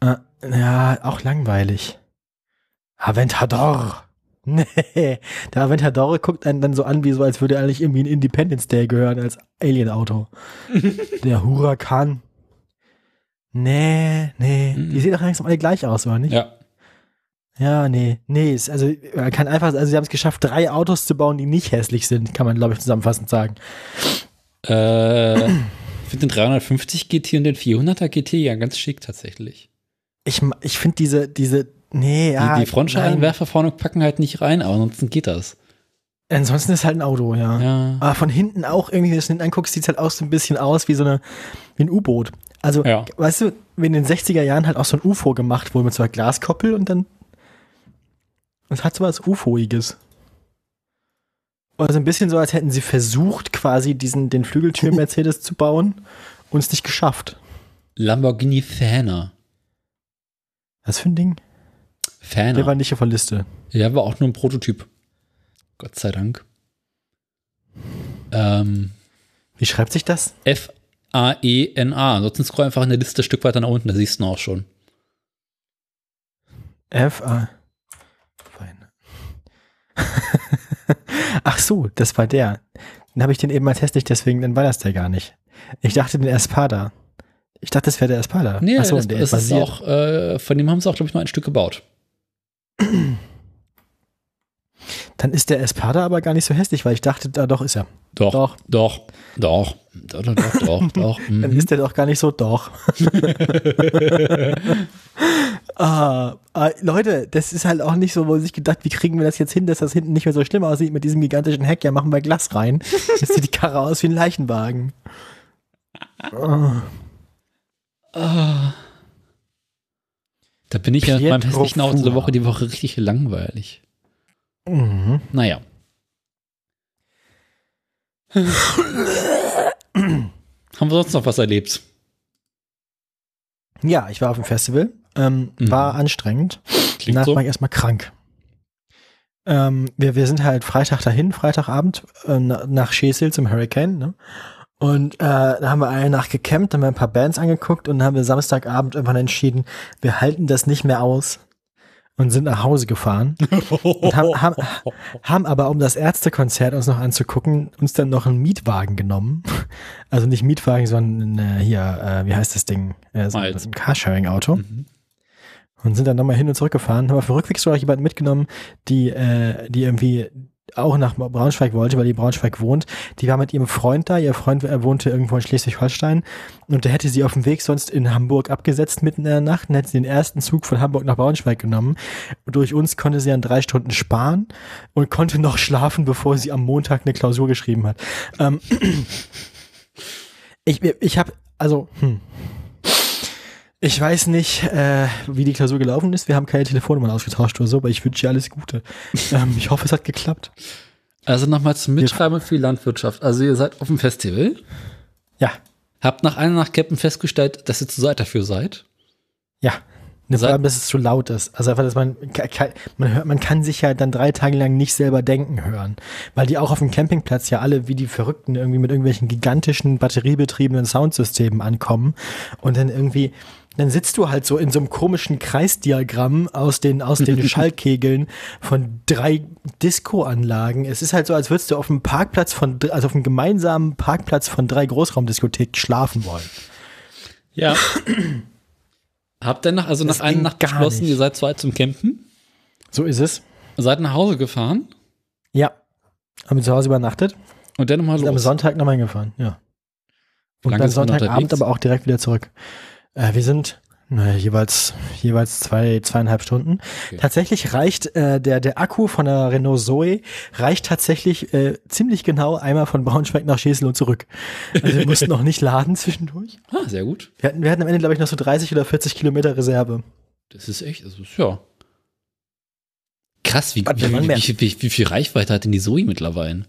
[SPEAKER 2] Äh, ja, auch langweilig. Aventador. Nee, der Aventador guckt einen dann so an, wie so, als würde er eigentlich irgendwie ein Independence Day gehören als Alien-Auto. der Huracan. Nee, nee.
[SPEAKER 1] Mhm.
[SPEAKER 2] Die sehen doch langsam alle gleich aus, oder nicht?
[SPEAKER 1] Ja.
[SPEAKER 2] Ja, nee, nee. Ist, also, man kann einfach, also, sie haben es geschafft, drei Autos zu bauen, die nicht hässlich sind, kann man, glaube ich, zusammenfassend sagen.
[SPEAKER 1] Äh, ich finde den 350 GT und den 400er GT ja ganz schick tatsächlich.
[SPEAKER 2] Ich, ich finde diese, diese, nee, ja.
[SPEAKER 1] die die Frontscheinwerfer vorne packen halt nicht rein, aber ansonsten geht das.
[SPEAKER 2] Ansonsten ist halt ein Auto, ja.
[SPEAKER 1] Ja.
[SPEAKER 2] Aber von hinten auch irgendwie, wenn du es hinten anguckst, sieht es halt auch so ein bisschen aus wie so eine, wie ein U-Boot. Also,
[SPEAKER 1] Ja.
[SPEAKER 2] weißt du, wenn in den 60er Jahren halt auch so ein UFO gemacht wurde mit so einer Glaskoppel und dann, es hat so was UFOiges. Oder so ein bisschen so, als hätten sie versucht, quasi diesen, den Flügeltür Mercedes zu bauen und es nicht geschafft.
[SPEAKER 1] Lamborghini Faner.
[SPEAKER 2] Was für ein Ding? Der
[SPEAKER 1] Faner.
[SPEAKER 2] war nicht auf der Liste.
[SPEAKER 1] Ja, war auch nur ein Prototyp. Gott sei Dank. Ähm,
[SPEAKER 2] Wie schreibt sich das?
[SPEAKER 1] F-A-E-N-A. Ansonsten scroll einfach in der Liste ein Stück weiter nach unten, da siehst du ihn auch schon.
[SPEAKER 2] F A. Fein. Ach so, das war der. Dann habe ich den eben als hässlich, deswegen dann war das der gar nicht. Ich dachte den Espada. Ich dachte, das wäre der Espada.
[SPEAKER 1] Nee,
[SPEAKER 2] Ach so,
[SPEAKER 1] das,
[SPEAKER 2] der
[SPEAKER 1] das ist auch, äh, von dem haben sie auch, glaube ich, nur ein Stück gebaut.
[SPEAKER 2] Dann ist der Espada aber gar nicht so hässlich, weil ich dachte, da doch ist er.
[SPEAKER 1] Doch,
[SPEAKER 2] Doch.
[SPEAKER 1] doch, doch, doch, doch, doch, doch, doch.
[SPEAKER 2] Dann
[SPEAKER 1] mhm.
[SPEAKER 2] ist der doch gar nicht so doch. ah, ah, Leute, das ist halt auch nicht so, wo sich gedacht, wie kriegen wir das jetzt hin, dass das hinten nicht mehr so schlimm aussieht mit diesem gigantischen Heck. Ja, machen wir Glas rein. Das sieht die Karre aus wie ein Leichenwagen. Ah.
[SPEAKER 1] Ah. Da bin ich ja mit meinem
[SPEAKER 2] Pietro
[SPEAKER 1] hässlichen Auto
[SPEAKER 2] Fura.
[SPEAKER 1] Woche die Woche richtig langweilig.
[SPEAKER 2] Mhm.
[SPEAKER 1] Naja. Haben wir sonst noch was erlebt?
[SPEAKER 2] Ja, ich war auf dem Festival. Ähm,
[SPEAKER 1] Mhm.
[SPEAKER 2] War anstrengend.
[SPEAKER 1] Klingt
[SPEAKER 2] Danach
[SPEAKER 1] so.
[SPEAKER 2] war ich erstmal krank. Ähm, wir, wir sind halt Freitag dahin, Freitagabend äh, na- nach Schesel zum Hurricane. Ne? Und äh, da haben wir eine Nacht gecampt, haben wir ein paar Bands angeguckt und dann haben wir Samstagabend irgendwann entschieden, wir halten das nicht mehr aus und sind nach Hause gefahren. Und haben, haben, haben aber, um das Ärztekonzert uns noch anzugucken, uns dann noch einen Mietwagen genommen. Also nicht Mietwagen, sondern äh, hier, äh, wie heißt das Ding? Äh, so ein Carsharing-Auto.
[SPEAKER 1] Mhm.
[SPEAKER 2] Und sind dann nochmal hin und zurück gefahren. Haben auf dem Rückweg sogar jemanden mitgenommen, die, äh, die irgendwie auch nach Braunschweig wollte, weil die Braunschweig wohnt. Die war mit ihrem Freund da. Ihr Freund wohnte irgendwo in Schleswig-Holstein. Und der hätte sie auf dem Weg sonst in Hamburg abgesetzt mitten in der Nacht. Dann hätte sie den ersten Zug von Hamburg nach Braunschweig genommen. Durch uns konnte sie dann drei Stunden sparen und konnte noch schlafen, bevor sie am Montag eine Klausur geschrieben hat. Ähm, ich ich habe, also, hm. Ich weiß nicht, äh, wie die Klausur gelaufen ist. Wir haben keine Telefonnummern ausgetauscht oder so, aber ich wünsche ihr alles Gute. ähm, ich hoffe, es hat geklappt.
[SPEAKER 1] Also nochmal zum Mitschreiben für die Landwirtschaft. Also ihr seid auf dem Festival,
[SPEAKER 2] Ja,
[SPEAKER 1] habt nach einer Nacht Captain festgestellt, dass ihr zu seid dafür seid.
[SPEAKER 2] ja. Ne, vor allem, dass es zu laut ist. Also einfach, dass man, man hört, man kann sich ja dann drei Tage lang nicht selber denken hören. Weil die auch auf dem Campingplatz ja alle wie die Verrückten irgendwie mit irgendwelchen gigantischen batteriebetriebenen Soundsystemen ankommen. Und dann irgendwie, dann sitzt du halt so in so einem komischen Kreisdiagramm aus den, aus den Schallkegeln von drei Disco-Anlagen. Es ist halt so, als würdest du auf einem Parkplatz von, also auf einem gemeinsamen Parkplatz von drei Großraumdiskotheken schlafen wollen.
[SPEAKER 1] Ja. Habt ihr nach, also
[SPEAKER 2] Das
[SPEAKER 1] nach einer Nacht beschlossen,
[SPEAKER 2] nicht.
[SPEAKER 1] ihr seid zwei zum Campen?
[SPEAKER 2] So ist es.
[SPEAKER 1] Seid nach Hause gefahren
[SPEAKER 2] Ja. Haben wir zu Hause übernachtet?
[SPEAKER 1] und dann nochmal
[SPEAKER 2] Sind am
[SPEAKER 1] los.
[SPEAKER 2] Sonntag nochmal hingefahren, ja. Und dann Sonntagabend aber auch direkt wieder zurück. Äh, wir sind naja, jeweils, jeweils zwei, zweieinhalb Stunden.
[SPEAKER 1] Okay.
[SPEAKER 2] Tatsächlich reicht äh, der, der Akku von der Renault Zoe reicht tatsächlich äh, ziemlich genau einmal von Braunschweig nach Schesel und zurück. Also wir mussten noch nicht laden zwischendurch.
[SPEAKER 1] Ah, sehr gut.
[SPEAKER 2] Wir hatten, wir hatten am Ende, glaube ich, noch so 30 oder 40 Kilometer Reserve.
[SPEAKER 1] Das ist echt, das ist ja. Krass, wie, wie, wie, wie, wie viel Reichweite hat denn die Zoe mittlerweile?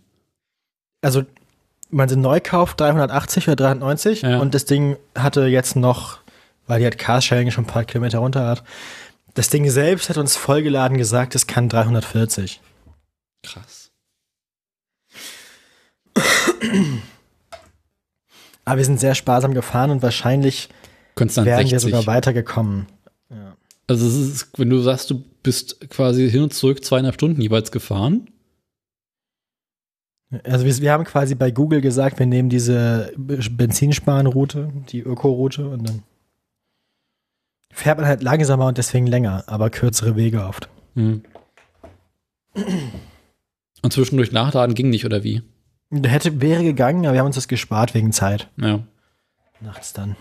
[SPEAKER 2] Also man sie neu kauft 380 oder 390
[SPEAKER 1] Ja.
[SPEAKER 2] und das Ding hatte jetzt noch, weil die halt Carsharing schon ein paar Kilometer runter hat. Das Ding selbst hat uns vollgeladen gesagt, es kann 340.
[SPEAKER 1] Krass.
[SPEAKER 2] Aber wir sind sehr sparsam gefahren und wahrscheinlich
[SPEAKER 1] Könntest dann
[SPEAKER 2] wären
[SPEAKER 1] 60.
[SPEAKER 2] wir sogar weitergekommen.
[SPEAKER 1] Also es ist, wenn du sagst, du bist quasi hin und zurück zweieinhalb Stunden jeweils gefahren.
[SPEAKER 2] Also wir, wir haben quasi bei Google gesagt, wir nehmen diese Benzinsparenroute, die Öko-Route und dann fährt man halt langsamer und deswegen länger, aber kürzere Wege oft.
[SPEAKER 1] Hm. Und zwischendurch nachladen ging nicht, oder wie?
[SPEAKER 2] Hätte, wäre gegangen, aber wir haben uns das gespart wegen Zeit.
[SPEAKER 1] Ja.
[SPEAKER 2] Nachts dann.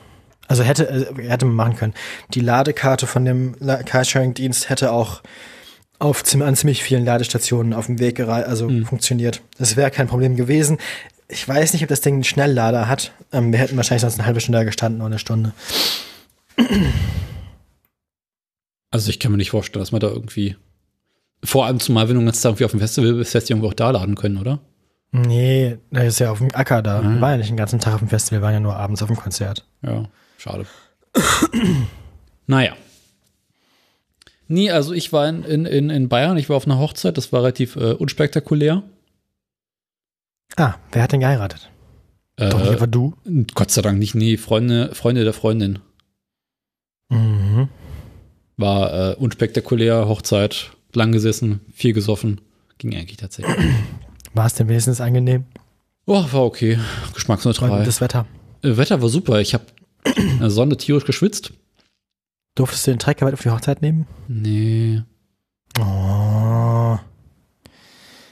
[SPEAKER 2] Also hätte, äh, hätte man machen können. Die Ladekarte von dem Carsharing-Dienst hätte auch auf an ziemlich vielen Ladestationen auf dem Weg also
[SPEAKER 1] Mhm.
[SPEAKER 2] funktioniert. Das wäre kein Problem gewesen. Ich weiß nicht, ob das Ding einen Schnelllader hat. Ähm, wir hätten wahrscheinlich sonst eine halbe Stunde da gestanden oder eine Stunde.
[SPEAKER 1] Also ich kann mir nicht vorstellen, dass man da irgendwie. Vor allem zumal, wenn du ganzen Tag irgendwie auf dem Festival bist, hättest du irgendwo auch da laden können, oder?
[SPEAKER 2] Nee, der ist ja auf dem Acker da.
[SPEAKER 1] Mhm.
[SPEAKER 2] Wir waren ja nicht den ganzen Tag auf dem Festival, wir waren ja nur abends auf dem Konzert.
[SPEAKER 1] Ja, schade. naja. Nee, also ich war in, in, in, Bayern, ich war auf einer Hochzeit, das war relativ äh, unspektakulär.
[SPEAKER 2] Ah, wer hat denn geheiratet? Doch nicht
[SPEAKER 1] Äh,
[SPEAKER 2] aber du.
[SPEAKER 1] Gott sei Dank nicht, nee, Freunde, Freunde der Freundin.
[SPEAKER 2] Mhm.
[SPEAKER 1] War äh, unspektakulär, Hochzeit, lang gesessen, viel gesoffen. Ging eigentlich tatsächlich.
[SPEAKER 2] War es denn wenigstens angenehm?
[SPEAKER 1] Oh, war okay. Geschmacksneutral.
[SPEAKER 2] gutes Wetter.
[SPEAKER 1] Äh, Wetter war super. Ich habe in der Sonne tierisch geschwitzt.
[SPEAKER 2] Durftest du den Trecker mit auf die Hochzeit nehmen?
[SPEAKER 1] Nee.
[SPEAKER 2] Oh.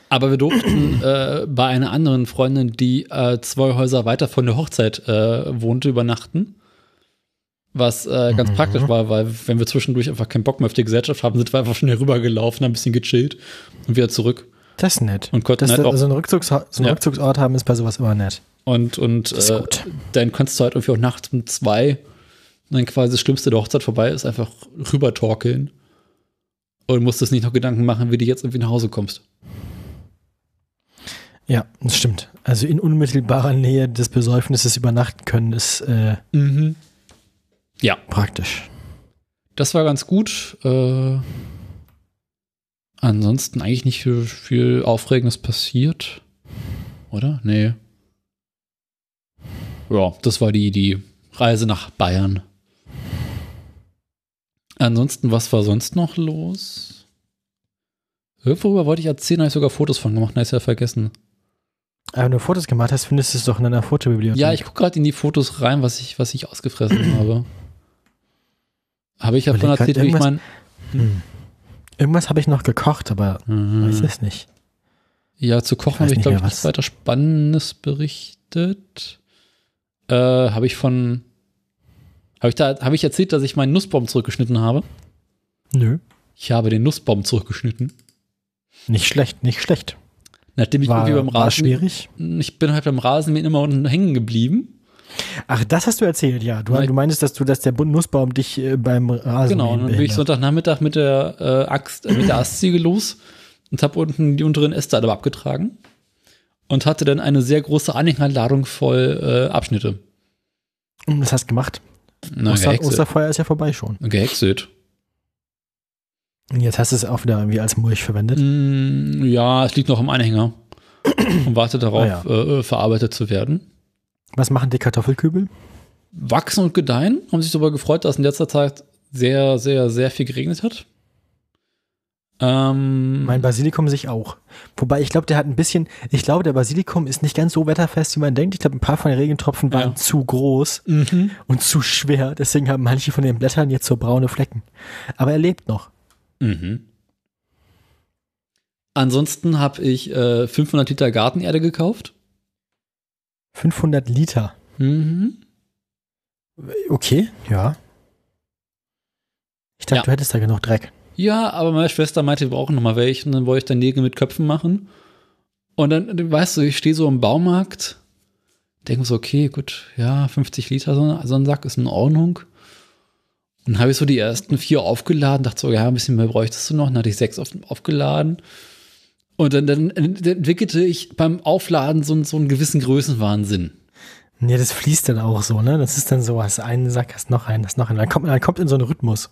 [SPEAKER 1] Aber wir durften äh, bei einer anderen Freundin, die äh, zwei Häuser weiter von der Hochzeit äh, wohnte, übernachten. Was äh, ganz
[SPEAKER 2] Mhm.
[SPEAKER 1] praktisch war, weil wenn wir zwischendurch einfach keinen Bock mehr auf die Gesellschaft haben, sind wir einfach schnell rübergelaufen, haben ein bisschen gechillt und wieder zurück.
[SPEAKER 2] Das ist nett.
[SPEAKER 1] Und konnten
[SPEAKER 2] Das,
[SPEAKER 1] halt auch,
[SPEAKER 2] also ein Rückzugs so einen
[SPEAKER 1] Ja.
[SPEAKER 2] Rückzugsort haben ist bei sowas immer nett.
[SPEAKER 1] und, und
[SPEAKER 2] Das ist
[SPEAKER 1] äh,
[SPEAKER 2] gut.
[SPEAKER 1] dann kannst du halt irgendwie auch nachts um zwei, wenn quasi das Schlimmste der Hochzeit vorbei ist, einfach rüber torkeln. Und musst es nicht noch Gedanken machen, wie du jetzt irgendwie nach Hause kommst.
[SPEAKER 2] Ja, das stimmt. Also in unmittelbarer Nähe des Besäufnisses übernachten können ist äh,
[SPEAKER 1] Mhm. Ja.
[SPEAKER 2] praktisch.
[SPEAKER 1] Das war ganz gut. Äh, ansonsten eigentlich nicht viel, viel Aufregendes passiert. Oder? Nee. Ja, das war die, die Reise nach Bayern. Ansonsten, was war sonst noch los? Irgendworüber wollte ich erzählen, habe ich sogar Fotos von gemacht, ich ja vergessen.
[SPEAKER 2] Aber wenn du Fotos gemacht hast, findest du es doch in deiner Fotobibliothek.
[SPEAKER 1] Ja, ich gucke gerade in die Fotos rein, was ich, was ich ausgefressen habe. Habe ich davon
[SPEAKER 2] Überleg grad,
[SPEAKER 1] erzählt, wie ich mein.
[SPEAKER 2] Hm. Irgendwas habe ich noch gekocht, aber
[SPEAKER 1] Mhm.
[SPEAKER 2] weiß es nicht.
[SPEAKER 1] Ja, zu kochen habe ich, glaube ich, nichts weiter Spannendes berichtet. Äh, habe ich von. Habe ich da, habe ich erzählt, dass ich meinen Nussbaum zurückgeschnitten habe?
[SPEAKER 2] Nö.
[SPEAKER 1] Ich habe den Nussbaum zurückgeschnitten.
[SPEAKER 2] Nicht schlecht, nicht schlecht.
[SPEAKER 1] Nachdem ich
[SPEAKER 2] War,
[SPEAKER 1] irgendwie beim
[SPEAKER 2] war
[SPEAKER 1] Rasen.
[SPEAKER 2] schwierig.
[SPEAKER 1] Ich bin halt beim Rasenmähen immer unten hängen geblieben.
[SPEAKER 2] Ach, das hast du erzählt, ja. Du, du meinst, dass du, dass der Nussbaum dich äh, beim Rasen
[SPEAKER 1] Genau, und dann bin ich Sonntagnachmittag mit der äh, Axt, äh, mit der Astziege los und habe unten die unteren Äste alle abgetragen und hatte dann eine sehr große Anhängerladung voll äh, Abschnitte.
[SPEAKER 2] Und was hast du gemacht?
[SPEAKER 1] Na,
[SPEAKER 2] Oster. Osterfeuer ist ja vorbei schon.
[SPEAKER 1] Gehäckselt.
[SPEAKER 2] Und jetzt hast du es auch wieder irgendwie als Mulch verwendet.
[SPEAKER 1] Mm, ja, es liegt noch im Anhänger und wartet darauf,
[SPEAKER 2] Ah, ja.
[SPEAKER 1] äh, verarbeitet zu werden.
[SPEAKER 2] Was machen die Kartoffelkübel?
[SPEAKER 1] Wachsen und gedeihen, haben sich darüber gefreut, dass in letzter Zeit sehr, sehr, sehr viel geregnet hat. Ähm,
[SPEAKER 2] Mein Basilikum sich auch. Wobei ich glaube, der hat ein bisschen, ich glaube, der Basilikum ist nicht ganz so wetterfest, wie man denkt. Ich glaube, ein paar von den Regentropfen waren
[SPEAKER 1] Ja.
[SPEAKER 2] zu groß
[SPEAKER 1] mhm.
[SPEAKER 2] und zu schwer. Deswegen haben manche von den Blättern jetzt so braune Flecken. Aber er lebt noch.
[SPEAKER 1] Mhm. Ansonsten habe ich äh, 500 Liter Gartenerde gekauft.
[SPEAKER 2] 500 Liter.
[SPEAKER 1] Mhm.
[SPEAKER 2] Okay, ja. Ich dachte,
[SPEAKER 1] Ja.
[SPEAKER 2] du hättest da genug Dreck.
[SPEAKER 1] Ja, aber meine Schwester meinte, wir brauchen noch mal welche. Und dann wollte ich dann Nägel mit Köpfen machen. Und dann, weißt du, ich stehe so im Baumarkt, denke so, okay, gut, ja, 50 Liter, so, so ein Sack ist in Ordnung. Und dann habe ich so die ersten vier aufgeladen, dachte so, ja, ein bisschen mehr bräuchtest du noch. Dann hatte ich sechs auf, aufgeladen. Und dann, dann, entwickelte ich beim Aufladen so, einen- so einen gewissen Größenwahnsinn.
[SPEAKER 2] Nee, das fließt dann auch so, ne? Das ist dann so, hast einen Sack, hast noch einen, hast noch einen. Dann kommt, dann kommt in so einen Rhythmus.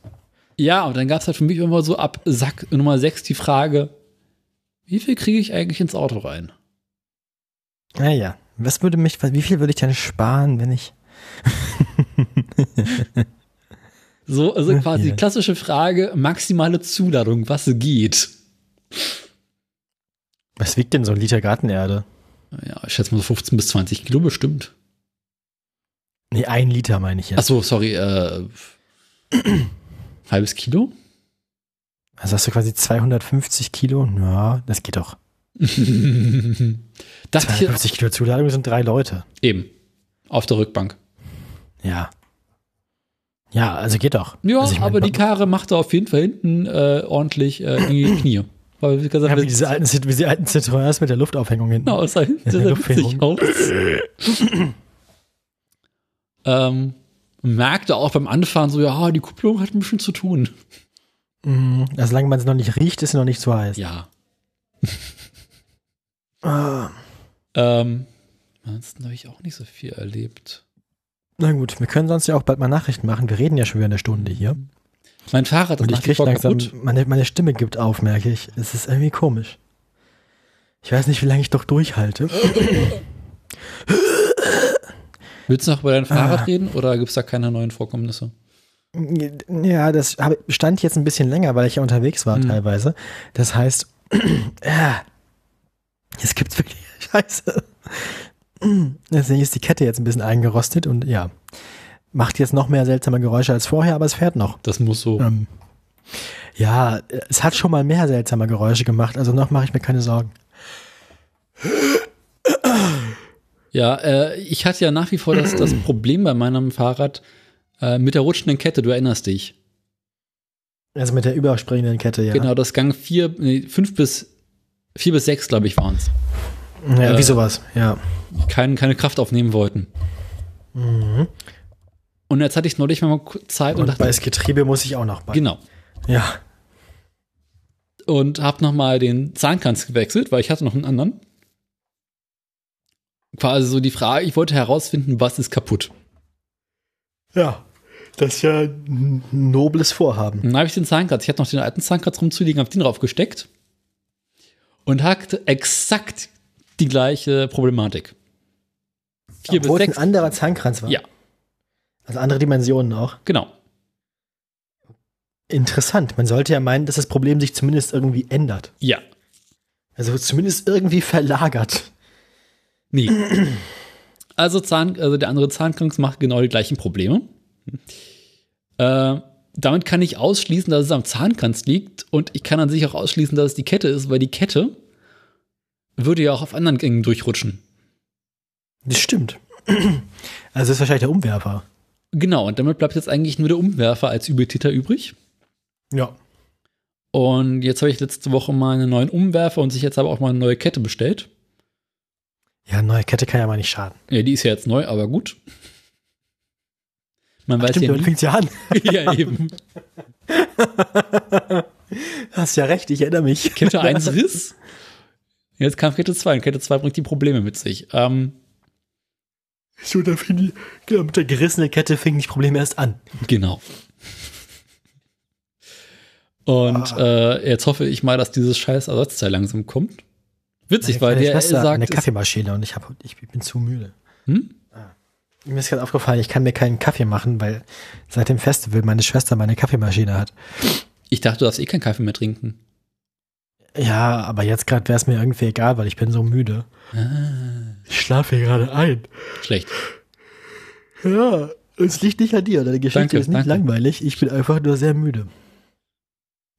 [SPEAKER 1] Ja, und dann gab es halt für mich immer so ab Sack Nummer 6 die Frage, wie viel kriege ich eigentlich ins Auto rein?
[SPEAKER 2] Naja, was würde mich, wie viel würde ich denn sparen, wenn ich.
[SPEAKER 1] So, also quasi
[SPEAKER 2] Ja.
[SPEAKER 1] die klassische Frage, maximale Zuladung, was geht?
[SPEAKER 2] Was wiegt denn so ein Liter Gartenerde?
[SPEAKER 1] Ja, ich schätze mal so 15 bis 20 Kilo bestimmt.
[SPEAKER 2] Nee, ein Liter meine ich
[SPEAKER 1] Ach
[SPEAKER 2] jetzt.
[SPEAKER 1] so, sorry, äh, halbes Kilo?
[SPEAKER 2] Also hast du quasi 250 Kilo? Ja, das geht doch.
[SPEAKER 1] Dachte ich
[SPEAKER 2] 250 Kilo Zuladung sind drei Leute.
[SPEAKER 1] eben. Auf der Rückbank.
[SPEAKER 2] Ja. Ja, also geht doch.
[SPEAKER 1] Ja,
[SPEAKER 2] also ich mein,
[SPEAKER 1] aber die Karre machte auf jeden Fall hinten äh, ordentlich äh, in die Knie. Weil, wie gesagt,
[SPEAKER 2] ja, wie diese alten, wie diese alten Citroëns mit der Luftaufhängung hinten.
[SPEAKER 1] Genau, es sah witzig
[SPEAKER 2] Luftfährung.
[SPEAKER 1] aus. ähm, merkte auch beim Anfahren so, ja, die Kupplung hat ein bisschen zu tun.
[SPEAKER 2] Mhm. Also solange man es noch nicht riecht, ist es noch nicht so heiß.
[SPEAKER 1] Ja.
[SPEAKER 2] Ah.
[SPEAKER 1] Ähm, ansonsten habe ich auch nicht so viel erlebt.
[SPEAKER 2] Na gut, wir können sonst ja auch bald mal Nachrichten machen. Wir reden ja schon wieder eine Stunde hier.
[SPEAKER 1] Mein Fahrrad ist
[SPEAKER 2] Und ich
[SPEAKER 1] vor
[SPEAKER 2] langsam,
[SPEAKER 1] kaputt.
[SPEAKER 2] meine, meine Stimme gibt auf, merke ich. Es ist irgendwie komisch. Ich weiß nicht, wie lange ich doch durchhalte.
[SPEAKER 1] Willst du noch über dein Fahrrad
[SPEAKER 2] Ah.
[SPEAKER 1] reden oder gibt es da keine neuen Vorkommnisse?
[SPEAKER 2] Ja, das stand jetzt ein bisschen länger, weil ich ja unterwegs war
[SPEAKER 1] Mhm.
[SPEAKER 2] teilweise. Das heißt, es gibt wirklich Scheiße. Deswegen ist die Kette jetzt ein bisschen eingerostet und ja, macht jetzt noch mehr seltsame Geräusche als vorher, aber es fährt noch.
[SPEAKER 1] Das muss so.
[SPEAKER 2] Ähm, ja, es hat schon mal mehr seltsame Geräusche gemacht, also noch mache ich mir keine Sorgen.
[SPEAKER 1] Ja, äh, ich hatte ja nach wie vor das, das Problem bei meinem Fahrrad äh, mit der rutschenden Kette, du erinnerst dich.
[SPEAKER 2] Also mit der überspringenden Kette, ja.
[SPEAKER 1] Genau, das Gang vier, nee, fünf bis, vier bis sechs, glaube ich, waren es.
[SPEAKER 2] Ja,
[SPEAKER 1] Äh,
[SPEAKER 2] wie sowas, ja.
[SPEAKER 1] Kein, keine Kraft aufnehmen wollten.
[SPEAKER 2] Mhm.
[SPEAKER 1] Und jetzt hatte ich neulich mal Zeit und,
[SPEAKER 2] Und
[SPEAKER 1] dachte,
[SPEAKER 2] bei das Getriebe muss ich auch noch bei.
[SPEAKER 1] genau.
[SPEAKER 2] Ja.
[SPEAKER 1] Und habe nochmal den Zahnkranz gewechselt, weil ich hatte noch einen anderen. Quasi so die Frage, ich wollte herausfinden, was ist kaputt.
[SPEAKER 2] Ja. Das ist ja ein nobles Vorhaben.
[SPEAKER 1] Dann habe ich den Zahnkratz, ich hatte noch den alten Zahnkratz rumzuliegen, habe den drauf gesteckt und hatte exakt die gleiche Problematik. Vier bis
[SPEAKER 2] Obwohl es
[SPEAKER 1] sechs.
[SPEAKER 2] ein anderer Zahnkranz war.
[SPEAKER 1] Ja,
[SPEAKER 2] Also andere Dimensionen auch.
[SPEAKER 1] genau.
[SPEAKER 2] Interessant. Man sollte ja meinen, dass das Problem sich zumindest irgendwie ändert.
[SPEAKER 1] Ja.
[SPEAKER 2] Also zumindest irgendwie verlagert.
[SPEAKER 1] Nee. Also, Zahn, also der andere Zahnkranz macht genau die gleichen Probleme. Äh, damit kann ich ausschließen, dass es am Zahnkranz liegt und ich kann an sich auch ausschließen, dass es die Kette ist, weil die Kette würde ja auch auf anderen Gängen durchrutschen.
[SPEAKER 2] Das stimmt. Also das ist wahrscheinlich der Umwerfer.
[SPEAKER 1] Genau, und damit bleibt jetzt eigentlich nur der Umwerfer als Übeltäter übrig.
[SPEAKER 2] Ja.
[SPEAKER 1] Und jetzt habe ich letzte Woche mal einen neuen Umwerfer und sich jetzt aber auch mal eine neue Kette bestellt.
[SPEAKER 2] Ja, neue Kette kann ja mal nicht schaden.
[SPEAKER 1] Ja, die ist ja jetzt neu, aber gut. Man weiß
[SPEAKER 2] Stimmt,
[SPEAKER 1] ja nie.
[SPEAKER 2] fängt ja an.
[SPEAKER 1] ja, eben.
[SPEAKER 2] Hast ja recht, ich erinnere mich.
[SPEAKER 1] Kette 1 Riss. Jetzt kam Kette 2 und Kette 2 bringt die Probleme mit sich. Ähm,
[SPEAKER 2] So, da fing die, genau, mit der gerissenen Kette fingen die Probleme erst an.
[SPEAKER 1] genau. Und
[SPEAKER 2] Ah.
[SPEAKER 1] äh, jetzt hoffe ich mal, dass dieses scheiß Ersatzteil langsam kommt. Witzig, weil
[SPEAKER 2] Meine
[SPEAKER 1] der
[SPEAKER 2] Schwester
[SPEAKER 1] sagt,
[SPEAKER 2] eine Kaffeemaschine und ich, hab, ich bin zu müde.
[SPEAKER 1] hm?
[SPEAKER 2] Mir ist gerade aufgefallen, ich kann mir keinen Kaffee machen, weil seit dem Festival meine Schwester meine Kaffeemaschine hat.
[SPEAKER 1] ich dachte, du darfst eh keinen Kaffee mehr trinken.
[SPEAKER 2] Ja, aber jetzt gerade wäre es mir irgendwie egal, weil ich bin so müde. Ich schlafe hier gerade ein.
[SPEAKER 1] Schlecht.
[SPEAKER 2] Ja, es liegt nicht an dir. Deine Geschichte
[SPEAKER 1] Danke,
[SPEAKER 2] ist nicht
[SPEAKER 1] danke.
[SPEAKER 2] langweilig. Ich bin einfach nur sehr müde.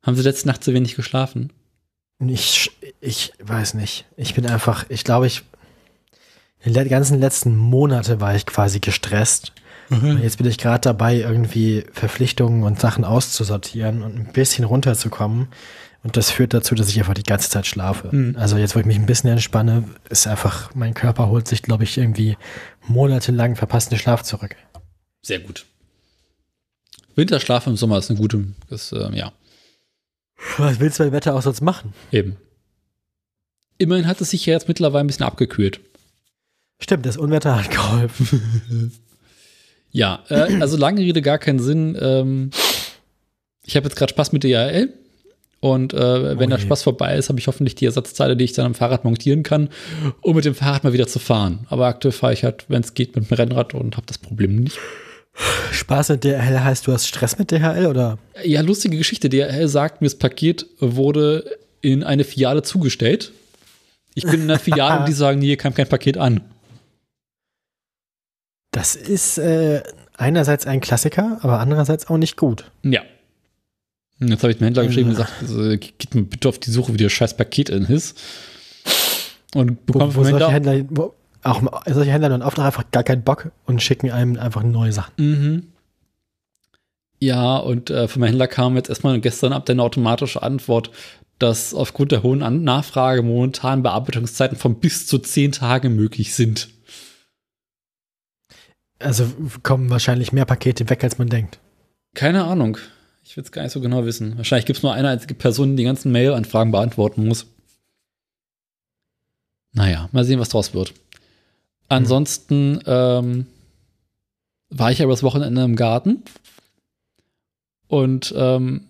[SPEAKER 1] Haben Sie letzte Nacht zu wenig geschlafen?
[SPEAKER 2] Ich, ich weiß nicht. Ich bin einfach, ich glaube, ich, die le- ganzen letzten Monate war ich quasi gestresst. Und jetzt bin ich gerade dabei, irgendwie Verpflichtungen und Sachen auszusortieren und ein bisschen runterzukommen. Und das führt dazu, dass ich einfach die ganze Zeit schlafe.
[SPEAKER 1] Mhm.
[SPEAKER 2] Also jetzt, wo ich mich ein bisschen entspanne, ist einfach, mein Körper holt sich, glaube ich, irgendwie monatelang verpassten Schlaf zurück.
[SPEAKER 1] Sehr gut. Winterschlaf im Sommer ist eine gute, ist, äh, ja,
[SPEAKER 2] Was willst du bei Wetter auch sonst machen?
[SPEAKER 1] eben. Immerhin hat es sich ja jetzt mittlerweile ein bisschen abgekühlt.
[SPEAKER 2] Stimmt, das Unwetter hat geholfen.
[SPEAKER 1] Ja, äh, also lange Rede, gar keinen Sinn. Ähm, ich habe jetzt gerade Spaß mit DHL. Und äh, wenn
[SPEAKER 2] Oh
[SPEAKER 1] der
[SPEAKER 2] je.
[SPEAKER 1] Spaß vorbei ist, habe ich hoffentlich die Ersatzteile, die ich dann am Fahrrad montieren kann, um mit dem Fahrrad mal wieder zu fahren. Aber aktuell fahre ich halt, wenn es geht, mit dem Rennrad und habe das Problem nicht.
[SPEAKER 2] Spaß mit DHL heißt, du hast Stress mit DHL oder?
[SPEAKER 1] Ja, lustige Geschichte. DHL sagt mir, das Paket wurde in eine Filiale zugestellt. Ich bin in einer Filiale und die sagen, hier kam kein Paket an.
[SPEAKER 2] Das ist äh, einerseits ein Klassiker, aber andererseits auch nicht gut.
[SPEAKER 1] Ja. Und Jetzt habe ich dem Händler geschrieben und gesagt, also, geht mir bitte auf die Suche, wie das scheiß Paket in ist. Und
[SPEAKER 2] Wo,
[SPEAKER 1] bekomme
[SPEAKER 2] wo
[SPEAKER 1] vom
[SPEAKER 2] solche
[SPEAKER 1] Händler.
[SPEAKER 2] Wo, auch solche Händler dann oft einfach gar keinen Bock und schicken einem einfach neue Sachen.
[SPEAKER 1] Mhm. Ja, und äh, vom Händler kam jetzt erstmal gestern ab eine automatische Antwort, dass aufgrund der hohen An Nachfrage momentan Bearbeitungszeiten von bis zu zehn Tagen möglich sind.
[SPEAKER 2] Also kommen wahrscheinlich mehr Pakete weg, als man denkt.
[SPEAKER 1] Keine Ahnung. Ich will es gar nicht so genau wissen. Wahrscheinlich gibt es nur eine einzige Person, die die ganzen Mail-Anfragen beantworten muss. Naja, mal sehen, was draus wird. Ansonsten ähm, war ich ja übers Wochenende im Garten und ähm,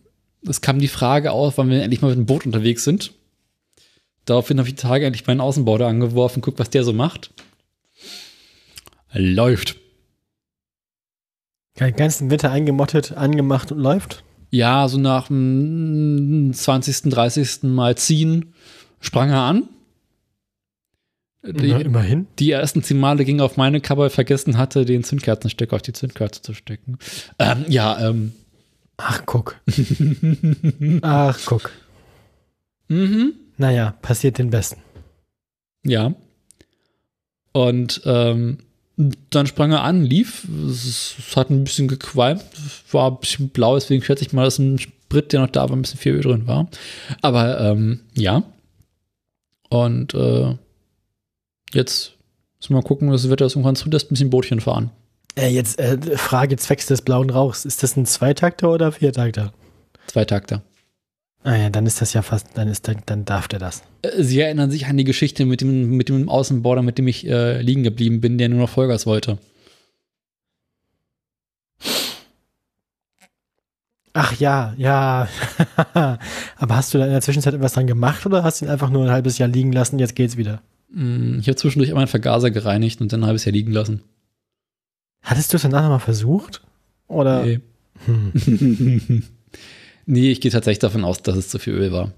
[SPEAKER 1] es kam die Frage auf, wann wir endlich mal mit dem Boot unterwegs sind. Daraufhin habe ich die Tage endlich meinen Außenbau da angeworfen, guck, was der so macht. Läuft.
[SPEAKER 2] Den ganzen Winter eingemottet, angemacht und läuft.
[SPEAKER 1] Ja, so nach dem 20., 30. Mal ziehen, sprang er an. Die,
[SPEAKER 2] Ja, immerhin.
[SPEAKER 1] die ersten zehn Male ging auf meine Kappe, vergessen hatte, den Zündkerzenstecker auf die Zündkerze zu stecken. Ähm, ja, ähm.
[SPEAKER 2] Ach, guck. Ach, guck.
[SPEAKER 1] Mhm.
[SPEAKER 2] Naja, passiert den Besten.
[SPEAKER 1] Ja. Und ähm, dann sprang er an, lief. Es, es hat ein bisschen gequalmt, war ein bisschen blau, deswegen schätze ich mal, dass ein Sprit, der noch da war, ein bisschen viel Öl drin war. Aber ähm, ja. Und äh, jetzt müssen wir mal gucken, das Wetter ist irgendwann zulässt, ein bisschen Bootchen fahren.
[SPEAKER 2] Äh, jetzt äh, Frage zwecks des blauen Rauchs. Ist das ein Zweitakter oder Viertakter?
[SPEAKER 1] Zwei Takte.
[SPEAKER 2] Ah ja, dann ist das ja fast, dann ist dann, dann darf der das.
[SPEAKER 1] Äh, Sie erinnern sich an die Geschichte mit dem, mit dem Außenborder, mit dem ich äh, liegen geblieben bin, der nur noch Vollgas wollte.
[SPEAKER 2] Ach ja, ja. Aber hast du da in der Zwischenzeit etwas dran gemacht oder hast du ihn einfach nur ein halbes Jahr liegen lassen, jetzt geht's wieder?
[SPEAKER 1] Mm, Ich habe zwischendurch immer einen Vergaser gereinigt und dann ein halbes Jahr liegen lassen.
[SPEAKER 2] Hattest du es danach nochmal versucht? Oder?
[SPEAKER 1] Nee.
[SPEAKER 2] Hm.
[SPEAKER 1] nee, ich gehe tatsächlich davon aus, dass es zu viel Öl war.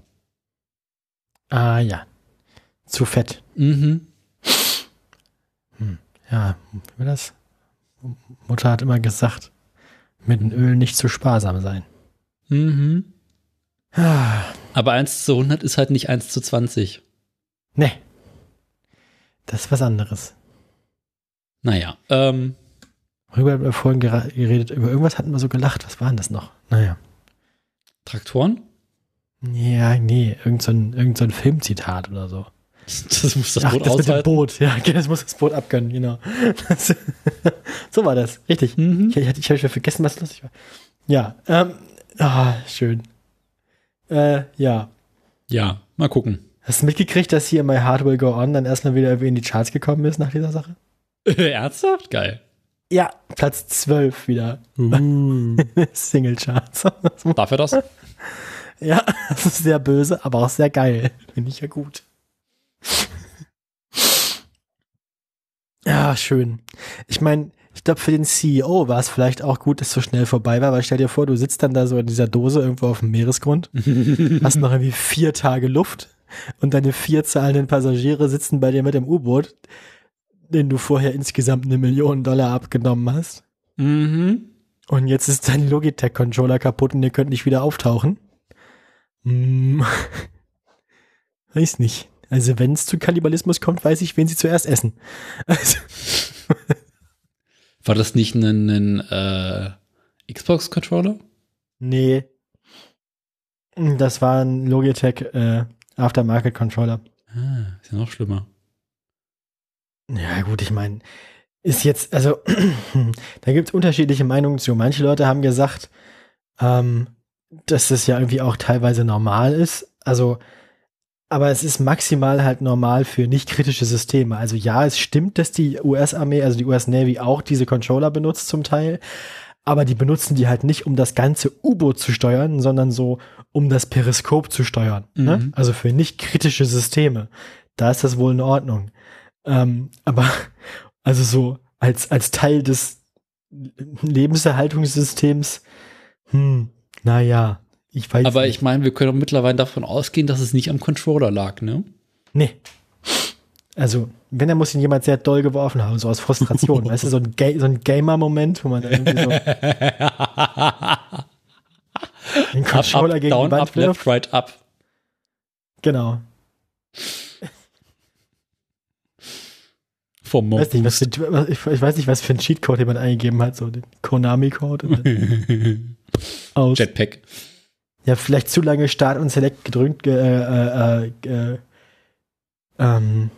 [SPEAKER 2] Ah ja. Zu fett.
[SPEAKER 1] Mhm.
[SPEAKER 2] Ja, wie war das? Mutter hat immer gesagt, mit dem Öl nicht zu sparsam sein.
[SPEAKER 1] Mhm.
[SPEAKER 2] Ah,
[SPEAKER 1] Aber 1 zu 100 ist halt nicht 1 zu 20.
[SPEAKER 2] nee. Das ist was anderes.
[SPEAKER 1] Naja, ähm,
[SPEAKER 2] Worüber haben wir vorhin geredet? Über irgendwas hatten wir so gelacht. Was war denn das noch? Naja.
[SPEAKER 1] Traktoren?
[SPEAKER 2] Ja, nee, irgend so ein, irgend so ein Filmzitat oder so.
[SPEAKER 1] Das muss das
[SPEAKER 2] Ach,
[SPEAKER 1] Boot
[SPEAKER 2] das mit dem. Boot. Ja, okay, das muss das Boot abgönnen, genau. Das, so war das, richtig.
[SPEAKER 1] Mhm.
[SPEAKER 2] Ich, ich, ich habe schon vergessen, was lustig war. Ja, ähm, ah, schön. Äh, ja.
[SPEAKER 1] Ja, mal gucken.
[SPEAKER 2] Hast du mitgekriegt, dass hier My Heart Will Go On dann erstmal wieder in die Charts gekommen ist nach dieser Sache?
[SPEAKER 1] Ernsthaft? Geil.
[SPEAKER 2] Ja, Platz 12 wieder. Single Charts.
[SPEAKER 1] Darf er das?
[SPEAKER 2] ja, das ist sehr böse, aber auch sehr geil. Finde ich ja gut. ja, schön. Ich meine, Ich glaube, für den CEO war es vielleicht auch gut, dass es so schnell vorbei war, weil stell dir vor, du sitzt dann da so in dieser Dose irgendwo auf dem Meeresgrund, hast noch irgendwie vier Tage Luft und deine vier zahlenden Passagiere sitzen bei dir mit dem U-Boot, den du vorher insgesamt eine Million Dollar abgenommen hast.
[SPEAKER 1] Mhm.
[SPEAKER 2] Und jetzt ist dein Logitech-Controller kaputt und ihr könnt nicht wieder auftauchen. Hm. Weiß nicht. Also wenn es zu Kannibalismus kommt, weiß ich, wen sie zuerst essen. Also,
[SPEAKER 1] War das nicht ein, ein äh, Xbox-Controller?
[SPEAKER 2] nee. Das war ein Logitech äh, Aftermarket-Controller.
[SPEAKER 1] Ah, ist ja noch schlimmer.
[SPEAKER 2] Ja, gut, ich meine, ist jetzt, also, da gibt es unterschiedliche Meinungen zu. Manche Leute haben gesagt, ähm, dass das ja irgendwie auch teilweise normal ist. Also, aber es ist maximal halt normal für nicht kritische Systeme. Also ja, es stimmt, dass die US-Armee, also die US Navy auch diese Controller benutzt zum Teil. Aber die benutzen die halt nicht, um das ganze U-Boot zu steuern, sondern so, um das Periskop zu steuern. Ne?
[SPEAKER 1] Mhm.
[SPEAKER 2] Also für nicht kritische Systeme. Da ist das wohl in Ordnung. Ähm, aber also so als, als Teil des Lebenserhaltungssystems, hm, naja, ich weiß
[SPEAKER 1] Aber
[SPEAKER 2] nicht.
[SPEAKER 1] ich meine, wir können doch mittlerweile davon ausgehen, dass es nicht am Controller lag, ne?
[SPEAKER 2] Nee. Also, wenn, dann muss ihn jemand sehr doll geworfen haben, so aus Frustration. weißt du, so ein, Ga so ein Gamer-Moment, wo man dann irgendwie so den Controller
[SPEAKER 1] up,
[SPEAKER 2] gegen
[SPEAKER 1] down,
[SPEAKER 2] die Wand
[SPEAKER 1] up, left,
[SPEAKER 2] wirft.
[SPEAKER 1] right, up.
[SPEAKER 2] Genau.
[SPEAKER 1] Vom
[SPEAKER 2] Weiß nicht, was für, ich, ich weiß nicht, was für ein Cheatcode jemand eingegeben hat, so den Konami-Code. aus.
[SPEAKER 1] Jetpack.
[SPEAKER 2] Ja, vielleicht zu lange Start und Select gedrückt, ge, äh, äh, äh, ähm,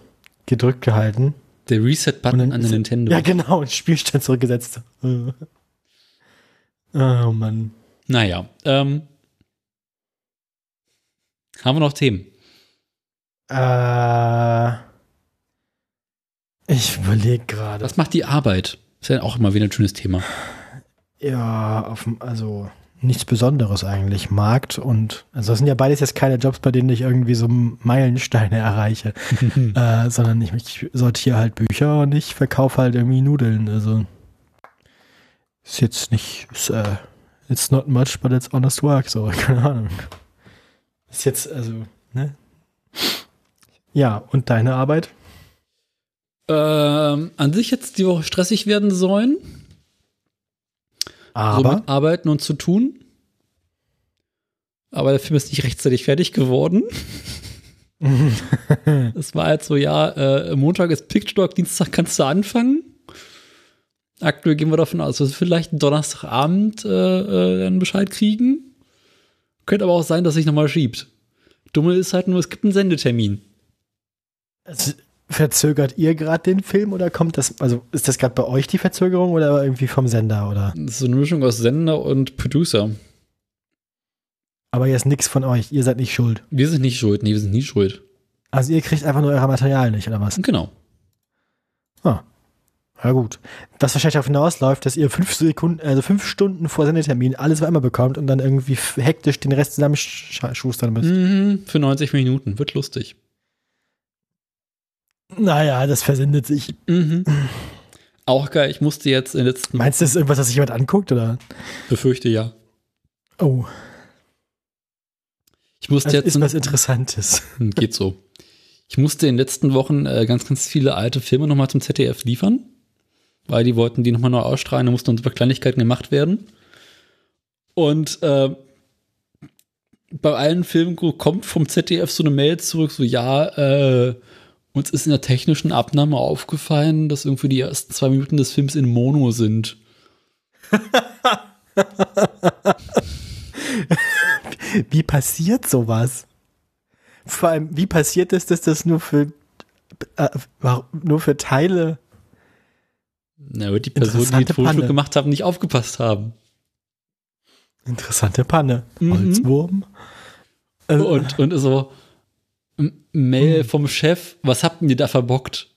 [SPEAKER 2] gedrückt gehalten.
[SPEAKER 1] Der Reset-Button an der Nintendo.
[SPEAKER 2] Ja, genau, und Spielstand zurückgesetzt. Oh Mann.
[SPEAKER 1] Naja, ähm, haben wir noch Themen?
[SPEAKER 2] Äh, ich überlege gerade.
[SPEAKER 1] Was macht die Arbeit? Ist ja auch immer wieder ein schönes Thema.
[SPEAKER 2] Ja, auf, also nichts Besonderes eigentlich. Markt und, also das sind ja beides jetzt keine Jobs, bei denen ich irgendwie so Meilensteine erreiche, äh, sondern ich, ich sortiere halt Bücher und ich verkaufe halt irgendwie Nudeln. Also ist jetzt nicht, ist, äh, it's not much, but it's honest work, so, keine Ahnung. Ist jetzt, also, ne? Ja, und deine Arbeit?
[SPEAKER 1] Ähm, an sich jetzt die Woche stressig werden sollen, so
[SPEAKER 2] Aber,
[SPEAKER 1] mit Arbeiten und zu tun. Aber der Film ist nicht rechtzeitig fertig geworden. Es war halt so, ja, äh, Montag ist Picture Dog, Dienstag kannst du anfangen. Aktuell gehen wir davon aus, dass wir vielleicht Donnerstagabend äh, äh, einen Bescheid kriegen. Könnte aber auch sein, dass sich nochmal schiebt. Dumme ist halt nur, es gibt einen Sendetermin.
[SPEAKER 2] Also, verzögert ihr gerade den Film oder kommt das, also ist das gerade bei euch die Verzögerung oder irgendwie vom Sender oder?
[SPEAKER 1] Das ist so eine Mischung aus Sender und Producer.
[SPEAKER 2] Aber jetzt nichts von euch, ihr seid nicht schuld.
[SPEAKER 1] Wir sind nicht schuld, nee, wir sind nie schuld.
[SPEAKER 2] Also ihr kriegt einfach nur euer Material nicht, oder was?
[SPEAKER 1] Genau.
[SPEAKER 2] Ah. Ja gut. Was wahrscheinlich darauf hinausläuft, dass ihr fünf Sekunden, also fünf Stunden vor Sendetermin alles auf einmal bekommt und dann irgendwie hektisch den Rest zusammenschustern müsst.
[SPEAKER 1] Mhm, für 90 Minuten. Wird lustig.
[SPEAKER 2] Naja, das versendet sich.
[SPEAKER 1] Mhm. Auch geil, ich musste jetzt in letzten,
[SPEAKER 2] Meinst du, das ist irgendwas, was sich jemand anguckt, oder?
[SPEAKER 1] befürchte ja.
[SPEAKER 2] Oh,
[SPEAKER 1] Ich musste
[SPEAKER 2] das
[SPEAKER 1] jetzt,
[SPEAKER 2] ist was Interessantes.
[SPEAKER 1] Hm, geht so. Ich musste in den letzten Wochen äh, ganz, ganz viele alte Filme nochmal zum ZDF liefern, weil die wollten die nochmal neu ausstrahlen, da mussten uns über Kleinigkeiten gemacht werden. Und äh, bei allen Filmen kommt vom ZDF so eine Mail zurück, so ja, äh, uns ist in der technischen Abnahme aufgefallen, dass irgendwie die ersten zwei Minuten des Films in Mono sind.
[SPEAKER 2] Wie passiert sowas? Vor allem, wie passiert es, dass das nur für äh, nur für Teile
[SPEAKER 1] Na, wird die Personen, die den Foto gemacht haben, nicht aufgepasst haben.
[SPEAKER 2] interessante Panne.
[SPEAKER 1] Mhm.
[SPEAKER 2] Holzwurm. Also,
[SPEAKER 1] Und, und so, Mail vom Chef, was habt ihr da verbockt?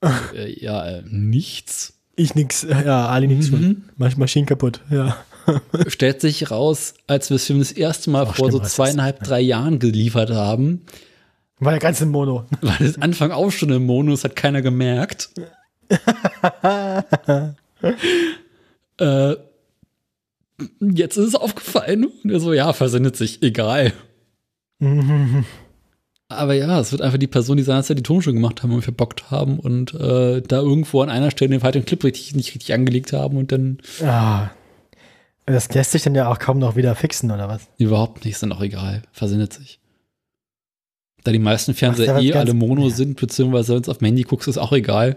[SPEAKER 1] äh, ja, äh, nichts.
[SPEAKER 2] ich nix, ja, Ali nix.
[SPEAKER 1] Mhm.
[SPEAKER 2] Masch Maschinen kaputt, ja.
[SPEAKER 1] Stellt sich raus, als wir Film das erste Mal
[SPEAKER 2] Ach,
[SPEAKER 1] vor so
[SPEAKER 2] stimmt,
[SPEAKER 1] zweieinhalb, drei Jahren geliefert haben,
[SPEAKER 2] War der ganze Mono.
[SPEAKER 1] war das Anfang auch schon im Mono, das hat keiner gemerkt. äh, jetzt ist es aufgefallen. Und er so, ja, versendet sich, egal. Aber ja, es wird einfach die Person, die seinerzeit die Tonspur gemacht haben und verbockt haben und äh, da irgendwo an einer Stelle den weiteren Clip richtig, nicht richtig angelegt haben und dann
[SPEAKER 2] Ah. Das lässt sich dann ja auch kaum noch wieder fixen, oder was?
[SPEAKER 1] überhaupt nicht, ist dann auch egal, versendet sich. Da die meisten Fernseher
[SPEAKER 2] Ach,
[SPEAKER 1] eh alle Mono
[SPEAKER 2] ja.
[SPEAKER 1] sind, beziehungsweise wenn du auf dem Handy guckst, ist auch egal.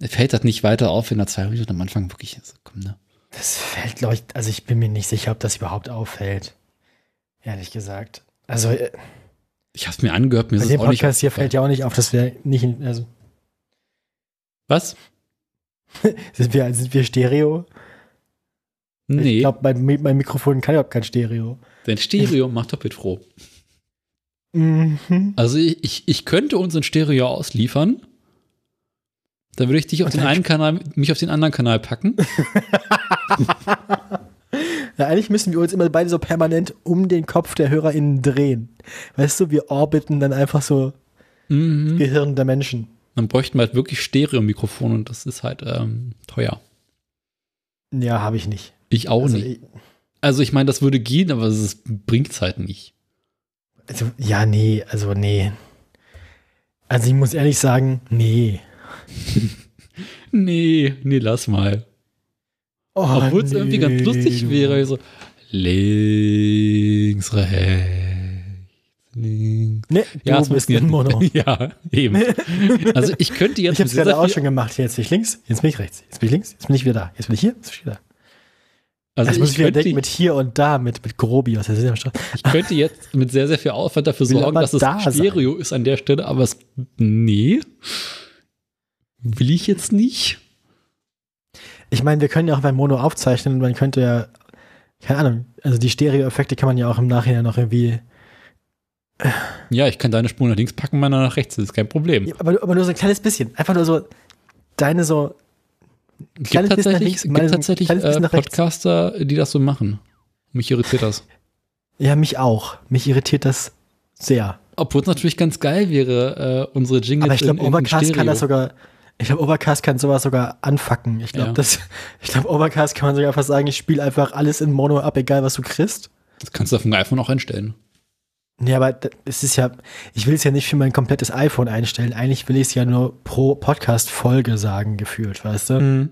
[SPEAKER 1] Fällt das nicht weiter auf, wenn da zwei Minuten am Anfang wirklich ist. Komm, ne?
[SPEAKER 2] Das fällt, glaube ich, also ich bin mir nicht sicher, ob das überhaupt auffällt. Ehrlich gesagt. Also äh,
[SPEAKER 1] Ich hab's mir angehört, mir
[SPEAKER 2] bei
[SPEAKER 1] ist es auch nicht
[SPEAKER 2] Podcast hier
[SPEAKER 1] aufgefallen.
[SPEAKER 2] fällt ja auch nicht auf, dass wir nicht, in- also
[SPEAKER 1] Was?
[SPEAKER 2] sind wir, sind wir Stereo? Ich
[SPEAKER 1] Nee,
[SPEAKER 2] glaube, mein, mein Mikrofon kann überhaupt kein Stereo.
[SPEAKER 1] dein Stereo macht doppelt froh.
[SPEAKER 2] Mhm.
[SPEAKER 1] Also ich, ich, ich könnte uns in Stereo ausliefern. Dann würde ich dich auf
[SPEAKER 2] Und
[SPEAKER 1] den einen Kanal, mich auf den anderen Kanal packen.
[SPEAKER 2] Ja, eigentlich müssen wir uns immer beide so permanent um den Kopf der HörerInnen drehen. Weißt du, wir orbiten dann einfach so
[SPEAKER 1] Mhm.
[SPEAKER 2] Gehirn der Menschen.
[SPEAKER 1] Dann bräuchten wir halt wirklich Stereo-Mikrofon und das ist halt ähm, teuer.
[SPEAKER 2] Ja, habe ich nicht.
[SPEAKER 1] Ich auch
[SPEAKER 2] Also,
[SPEAKER 1] nicht.
[SPEAKER 2] ich-
[SPEAKER 1] Also ich meine, das würde gehen, aber es bringt's halt nicht.
[SPEAKER 2] also, ja, nee, also nee. Also ich muss ehrlich sagen, nee.
[SPEAKER 1] Nee, nee, lass mal.
[SPEAKER 2] Oh,
[SPEAKER 1] Obwohl es irgendwie ganz
[SPEAKER 2] nee,
[SPEAKER 1] lustig wäre. So links, rechts, links.
[SPEAKER 2] Nee,
[SPEAKER 1] Ja,
[SPEAKER 2] du
[SPEAKER 1] es
[SPEAKER 2] bist
[SPEAKER 1] funktioniert
[SPEAKER 2] in Mono.
[SPEAKER 1] Ja, eben. Also ich könnte jetzt
[SPEAKER 2] Ich habe es gerade auch schon gemacht. Jetzt bin ich links, jetzt bin ich rechts. Jetzt bin ich links, jetzt bin ich wieder da. Jetzt bin ich hier, jetzt bin ich wieder da.
[SPEAKER 1] also
[SPEAKER 2] Jetzt muss
[SPEAKER 1] ich
[SPEAKER 2] ich wieder
[SPEAKER 1] könnte,
[SPEAKER 2] denken mit hier und da, mit, mit Grobi aus der Sesamstraße.
[SPEAKER 1] ich könnte jetzt mit sehr, sehr viel Aufwand dafür sorgen, dass es
[SPEAKER 2] da sein.
[SPEAKER 1] Stereo ist an der Stelle, aber es, nee, will ich jetzt nicht.
[SPEAKER 2] Ich meine, wir können ja auch bei Mono aufzeichnen und man könnte ja, keine Ahnung, also die Stereo-Effekte kann man ja auch im Nachhinein noch irgendwie,
[SPEAKER 1] Ja, ich kann deine Spur nach links packen, meine nach rechts, das ist kein Problem.
[SPEAKER 2] Ja, aber, aber nur so ein kleines bisschen. Einfach nur so deine so,
[SPEAKER 1] Es gibt tatsächlich,
[SPEAKER 2] links,
[SPEAKER 1] gibt tatsächlich äh. Podcaster, die das so machen. Mich irritiert das.
[SPEAKER 2] ja, mich auch. Mich irritiert das sehr.
[SPEAKER 1] Obwohl es natürlich ganz geil wäre, äh, unsere Jingles
[SPEAKER 2] Aber ich glaube, Overcast kann das sogar, ich glaube, Overcast kann sowas sogar anfacken. Ich glaube,
[SPEAKER 1] Ja.
[SPEAKER 2] das, ich glaube, Overcast kann man sogar einfach sagen, ich spiele einfach alles in Mono ab, egal was du kriegst.
[SPEAKER 1] Das kannst du auf dem iPhone auch einstellen.
[SPEAKER 2] Nee, aber es ist ja, ich will es ja nicht für mein komplettes iPhone einstellen. Eigentlich will ich es ja nur pro Podcast-Folge sagen, gefühlt, weißt du?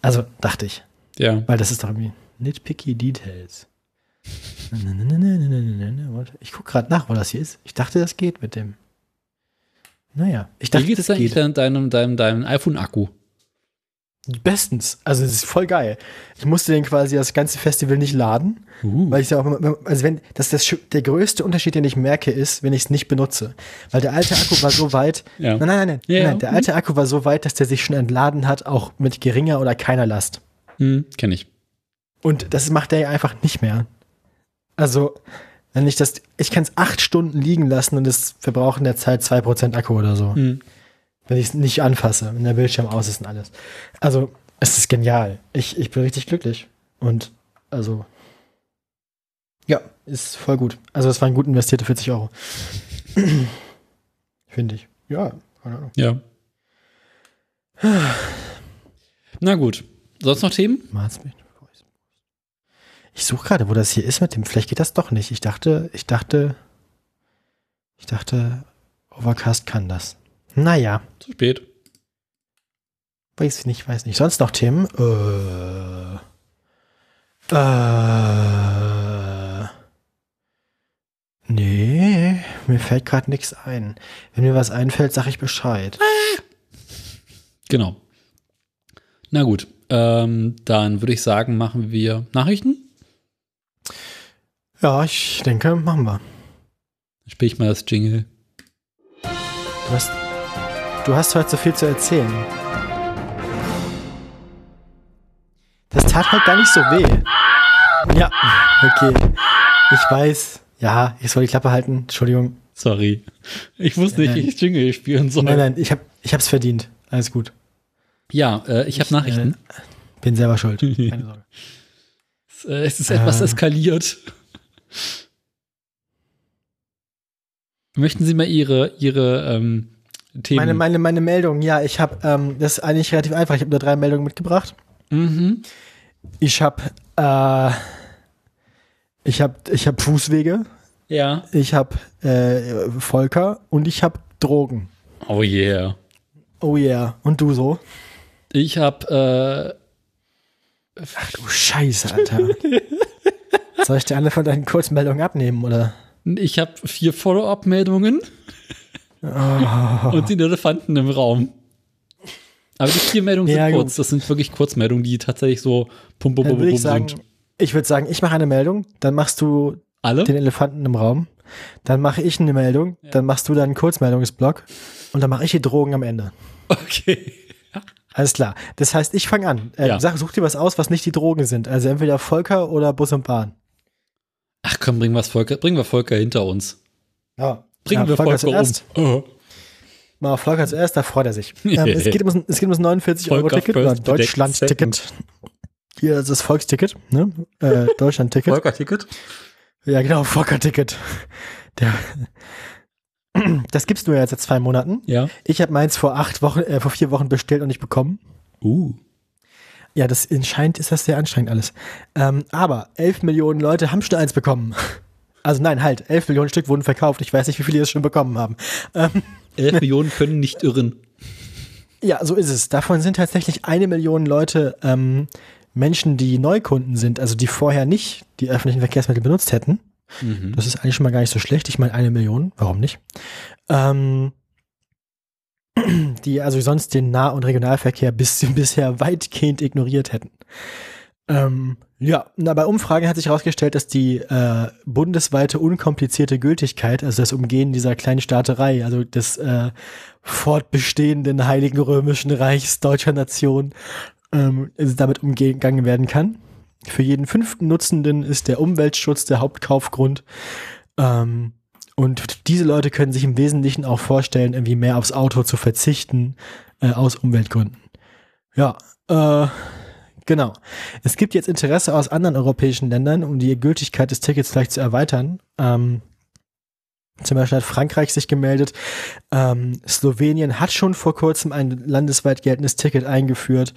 [SPEAKER 2] Also, dachte ich.
[SPEAKER 1] Ja.
[SPEAKER 2] Weil das ist doch irgendwie nitpicky Details. Ich gucke gerade nach, wo das hier ist. Ich dachte, das geht mit dem. Naja, ich
[SPEAKER 1] Wie
[SPEAKER 2] dachte,
[SPEAKER 1] geht es
[SPEAKER 2] das
[SPEAKER 1] eigentlich
[SPEAKER 2] geht.
[SPEAKER 1] deinem, deinem, deinem, iPhone-Akku?
[SPEAKER 2] Bestens. Also, es ist voll geil. Ich musste den quasi das ganze Festival nicht laden,
[SPEAKER 1] Uh.
[SPEAKER 2] weil ich ja auch, immer- also wenn, das das, der größte Unterschied, den ich merke, ist, wenn ich es nicht benutze. Weil der alte Akku war so weit,
[SPEAKER 1] Ja.
[SPEAKER 2] nein, nein, nein, nein,
[SPEAKER 1] Ja,
[SPEAKER 2] nein, der alte Akku war so weit, dass der sich schon entladen hat, auch mit geringer oder keiner Last.
[SPEAKER 1] Hm, kenn ich.
[SPEAKER 2] Und das macht er ja einfach nicht mehr. Also, wenn ich das, ich kann es acht Stunden liegen lassen und es verbraucht in der Zeit 2% Akku oder so.
[SPEAKER 1] Hm.
[SPEAKER 2] Wenn ich es nicht anfasse, wenn der Bildschirm aus ist und alles. Also, es ist genial. Ich, ich bin richtig glücklich. Und, also, ja, ist voll gut. Also, es waren gut investierte 40 Euro. Finde ich. Ja, keine Ahnung.
[SPEAKER 1] Ja. Na gut. Sonst noch Themen?
[SPEAKER 2] Marsbild. Ich suche gerade, wo das hier ist mit dem. Vielleicht geht das doch nicht. Ich dachte, ich dachte, ich dachte, Overcast kann das. Naja,
[SPEAKER 1] Zu spät.
[SPEAKER 2] weiß ich nicht, weiß nicht. Sonst noch Themen? Äh, äh, nee, mir fällt gerade nichts ein. Wenn mir was einfällt, sag ich Bescheid.
[SPEAKER 1] Genau. Na gut. Ähm, dann würde ich sagen, machen wir Nachrichten.
[SPEAKER 2] Ja, ich denke, machen wir.
[SPEAKER 1] Dann spiele ich mal das Jingle.
[SPEAKER 2] Du hast, du hast heute so viel zu erzählen. Das tat halt gar nicht so weh. Ja, okay. Ich weiß. Ja, ich soll die Klappe halten. Entschuldigung.
[SPEAKER 1] Sorry. Ich wusste nicht,
[SPEAKER 2] Nein.
[SPEAKER 1] wie ich Jingle spielen soll.
[SPEAKER 2] Nein, nein, ich hab, ich hab's verdient. Alles gut.
[SPEAKER 1] Ja, äh, ich habe Nachrichten.
[SPEAKER 2] Bin selber schuld. Keine Sorge.
[SPEAKER 1] Äh, es ist etwas
[SPEAKER 2] Äh.
[SPEAKER 1] eskaliert. Möchten Sie mal Ihre, Ihre ähm, Themen.
[SPEAKER 2] Meine, meine, meine Meldung, ja, ich habe, ähm, das ist eigentlich relativ einfach. Ich habe nur drei Meldungen mitgebracht.
[SPEAKER 1] mhm.
[SPEAKER 2] Ich habe, äh, ich habe, ich habe Fußwege,
[SPEAKER 1] Ja.
[SPEAKER 2] ich habe äh, Volker und ich habe Drogen.
[SPEAKER 1] Oh yeah.
[SPEAKER 2] Oh yeah. Und du so?
[SPEAKER 1] Ich habe
[SPEAKER 2] Ach du Scheiße, Alter. Soll ich dir alle von deinen Kurzmeldungen abnehmen, oder?
[SPEAKER 1] ich habe vier Follow-up-Meldungen und den Elefanten im Raum. Aber die vier Meldungen
[SPEAKER 2] Ja,
[SPEAKER 1] sind
[SPEAKER 2] gut.
[SPEAKER 1] kurz. Das sind wirklich Kurzmeldungen, die tatsächlich so pum, pum, pum, pum sind.
[SPEAKER 2] ich würde sagen, ich mache eine Meldung, dann machst du
[SPEAKER 1] Alle?
[SPEAKER 2] den Elefanten im Raum. Dann mache ich eine Meldung, dann machst du deinen Kurzmeldungsblock und dann mache ich die Drogen am Ende.
[SPEAKER 1] Okay.
[SPEAKER 2] Alles klar. Das heißt, ich fange an. Äh,
[SPEAKER 1] Ja.
[SPEAKER 2] sag, such dir was aus, was nicht die Drogen sind. Also entweder Volker oder Bus und Bahn.
[SPEAKER 1] Ach komm, bringen, wir's Volker, bringen wir Volker hinter uns.
[SPEAKER 2] Ja.
[SPEAKER 1] Bringen
[SPEAKER 2] ja,
[SPEAKER 1] wir Volker,
[SPEAKER 2] zuerst.
[SPEAKER 1] um.
[SPEAKER 2] Mal Volker zuerst, da freut er sich. ähm, es, geht um, es geht um das 49-Euro-Ticket
[SPEAKER 1] Volker
[SPEAKER 2] oder Deutschland-Ticket. Hier ist das Volksticket, ne? Äh, Deutschland-Ticket.
[SPEAKER 1] Volker-Ticket?
[SPEAKER 2] Ja, genau, Volker-Ticket. Das gibt's nur jetzt seit zwei Monaten.
[SPEAKER 1] Ja.
[SPEAKER 2] Ich habe meins vor acht Wochen, äh, vor vier Wochen bestellt und nicht bekommen.
[SPEAKER 1] Uh.
[SPEAKER 2] Ja, das anscheinend ist das sehr anstrengend alles. Ähm, aber elf Millionen Leute haben schon eins bekommen. Also nein, halt, elf Millionen Stück wurden verkauft. Ich weiß nicht, wie viele es schon bekommen haben. Ähm,
[SPEAKER 1] 11 Millionen können nicht irren.
[SPEAKER 2] ja, so ist es. Davon sind tatsächlich eine Million Leute ähm, Menschen, die Neukunden sind, also die vorher nicht die öffentlichen Verkehrsmittel benutzt hätten.
[SPEAKER 1] Mhm.
[SPEAKER 2] Das ist eigentlich schon mal gar nicht so schlecht. Ich meine eine Million, warum nicht? Ähm, die also sonst den Nah- und Regionalverkehr bis, bisher weitgehend ignoriert hätten. Ähm, ja, na, bei Umfragen hat sich herausgestellt, dass die äh, bundesweite unkomplizierte Gültigkeit, also das Umgehen dieser kleinen Staaterei, also des äh, fortbestehenden Heiligen Römischen Reichs deutscher Nation, ähm, damit umgegangen werden kann. Für jeden fünften Nutzenden ist der Umweltschutz der Hauptkaufgrund. Ähm, und diese Leute können sich im Wesentlichen auch vorstellen, irgendwie mehr aufs Auto zu verzichten, äh, aus Umweltgründen. Ja, äh, genau. Es gibt jetzt Interesse aus anderen europäischen Ländern, um die Gültigkeit des Tickets vielleicht zu erweitern. Ähm, zum Beispiel hat Frankreich sich gemeldet. Ähm, Slowenien hat schon vor kurzem ein landesweit geltendes Ticket eingeführt.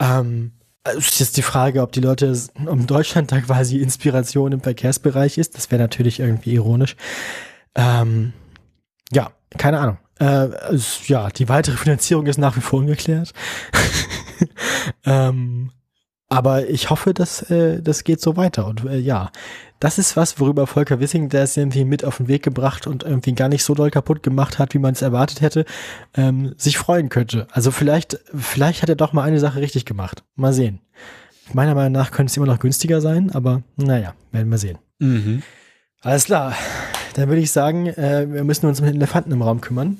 [SPEAKER 2] Ähm, also ist jetzt die Frage, ob die Leute, um Deutschland da quasi Inspiration im Verkehrsbereich ist. Das wäre natürlich irgendwie ironisch. Ähm, ja, keine Ahnung. Äh, es, ja, die weitere Finanzierung ist nach wie vor ungeklärt. ähm, aber ich hoffe, dass äh, das geht so weiter. Und äh, ja, das ist was, worüber Volker Wissing das irgendwie mit auf den Weg gebracht und irgendwie gar nicht so doll kaputt gemacht hat, wie man es erwartet hätte, ähm, sich freuen könnte. Also vielleicht, vielleicht hat er doch mal eine Sache richtig gemacht. Mal sehen. Meiner Meinung nach könnte es immer noch günstiger sein, aber naja, werden wir sehen.
[SPEAKER 1] Mhm.
[SPEAKER 2] Alles klar. Dann würde ich sagen, äh, wir müssen uns um den Elefanten im Raum kümmern.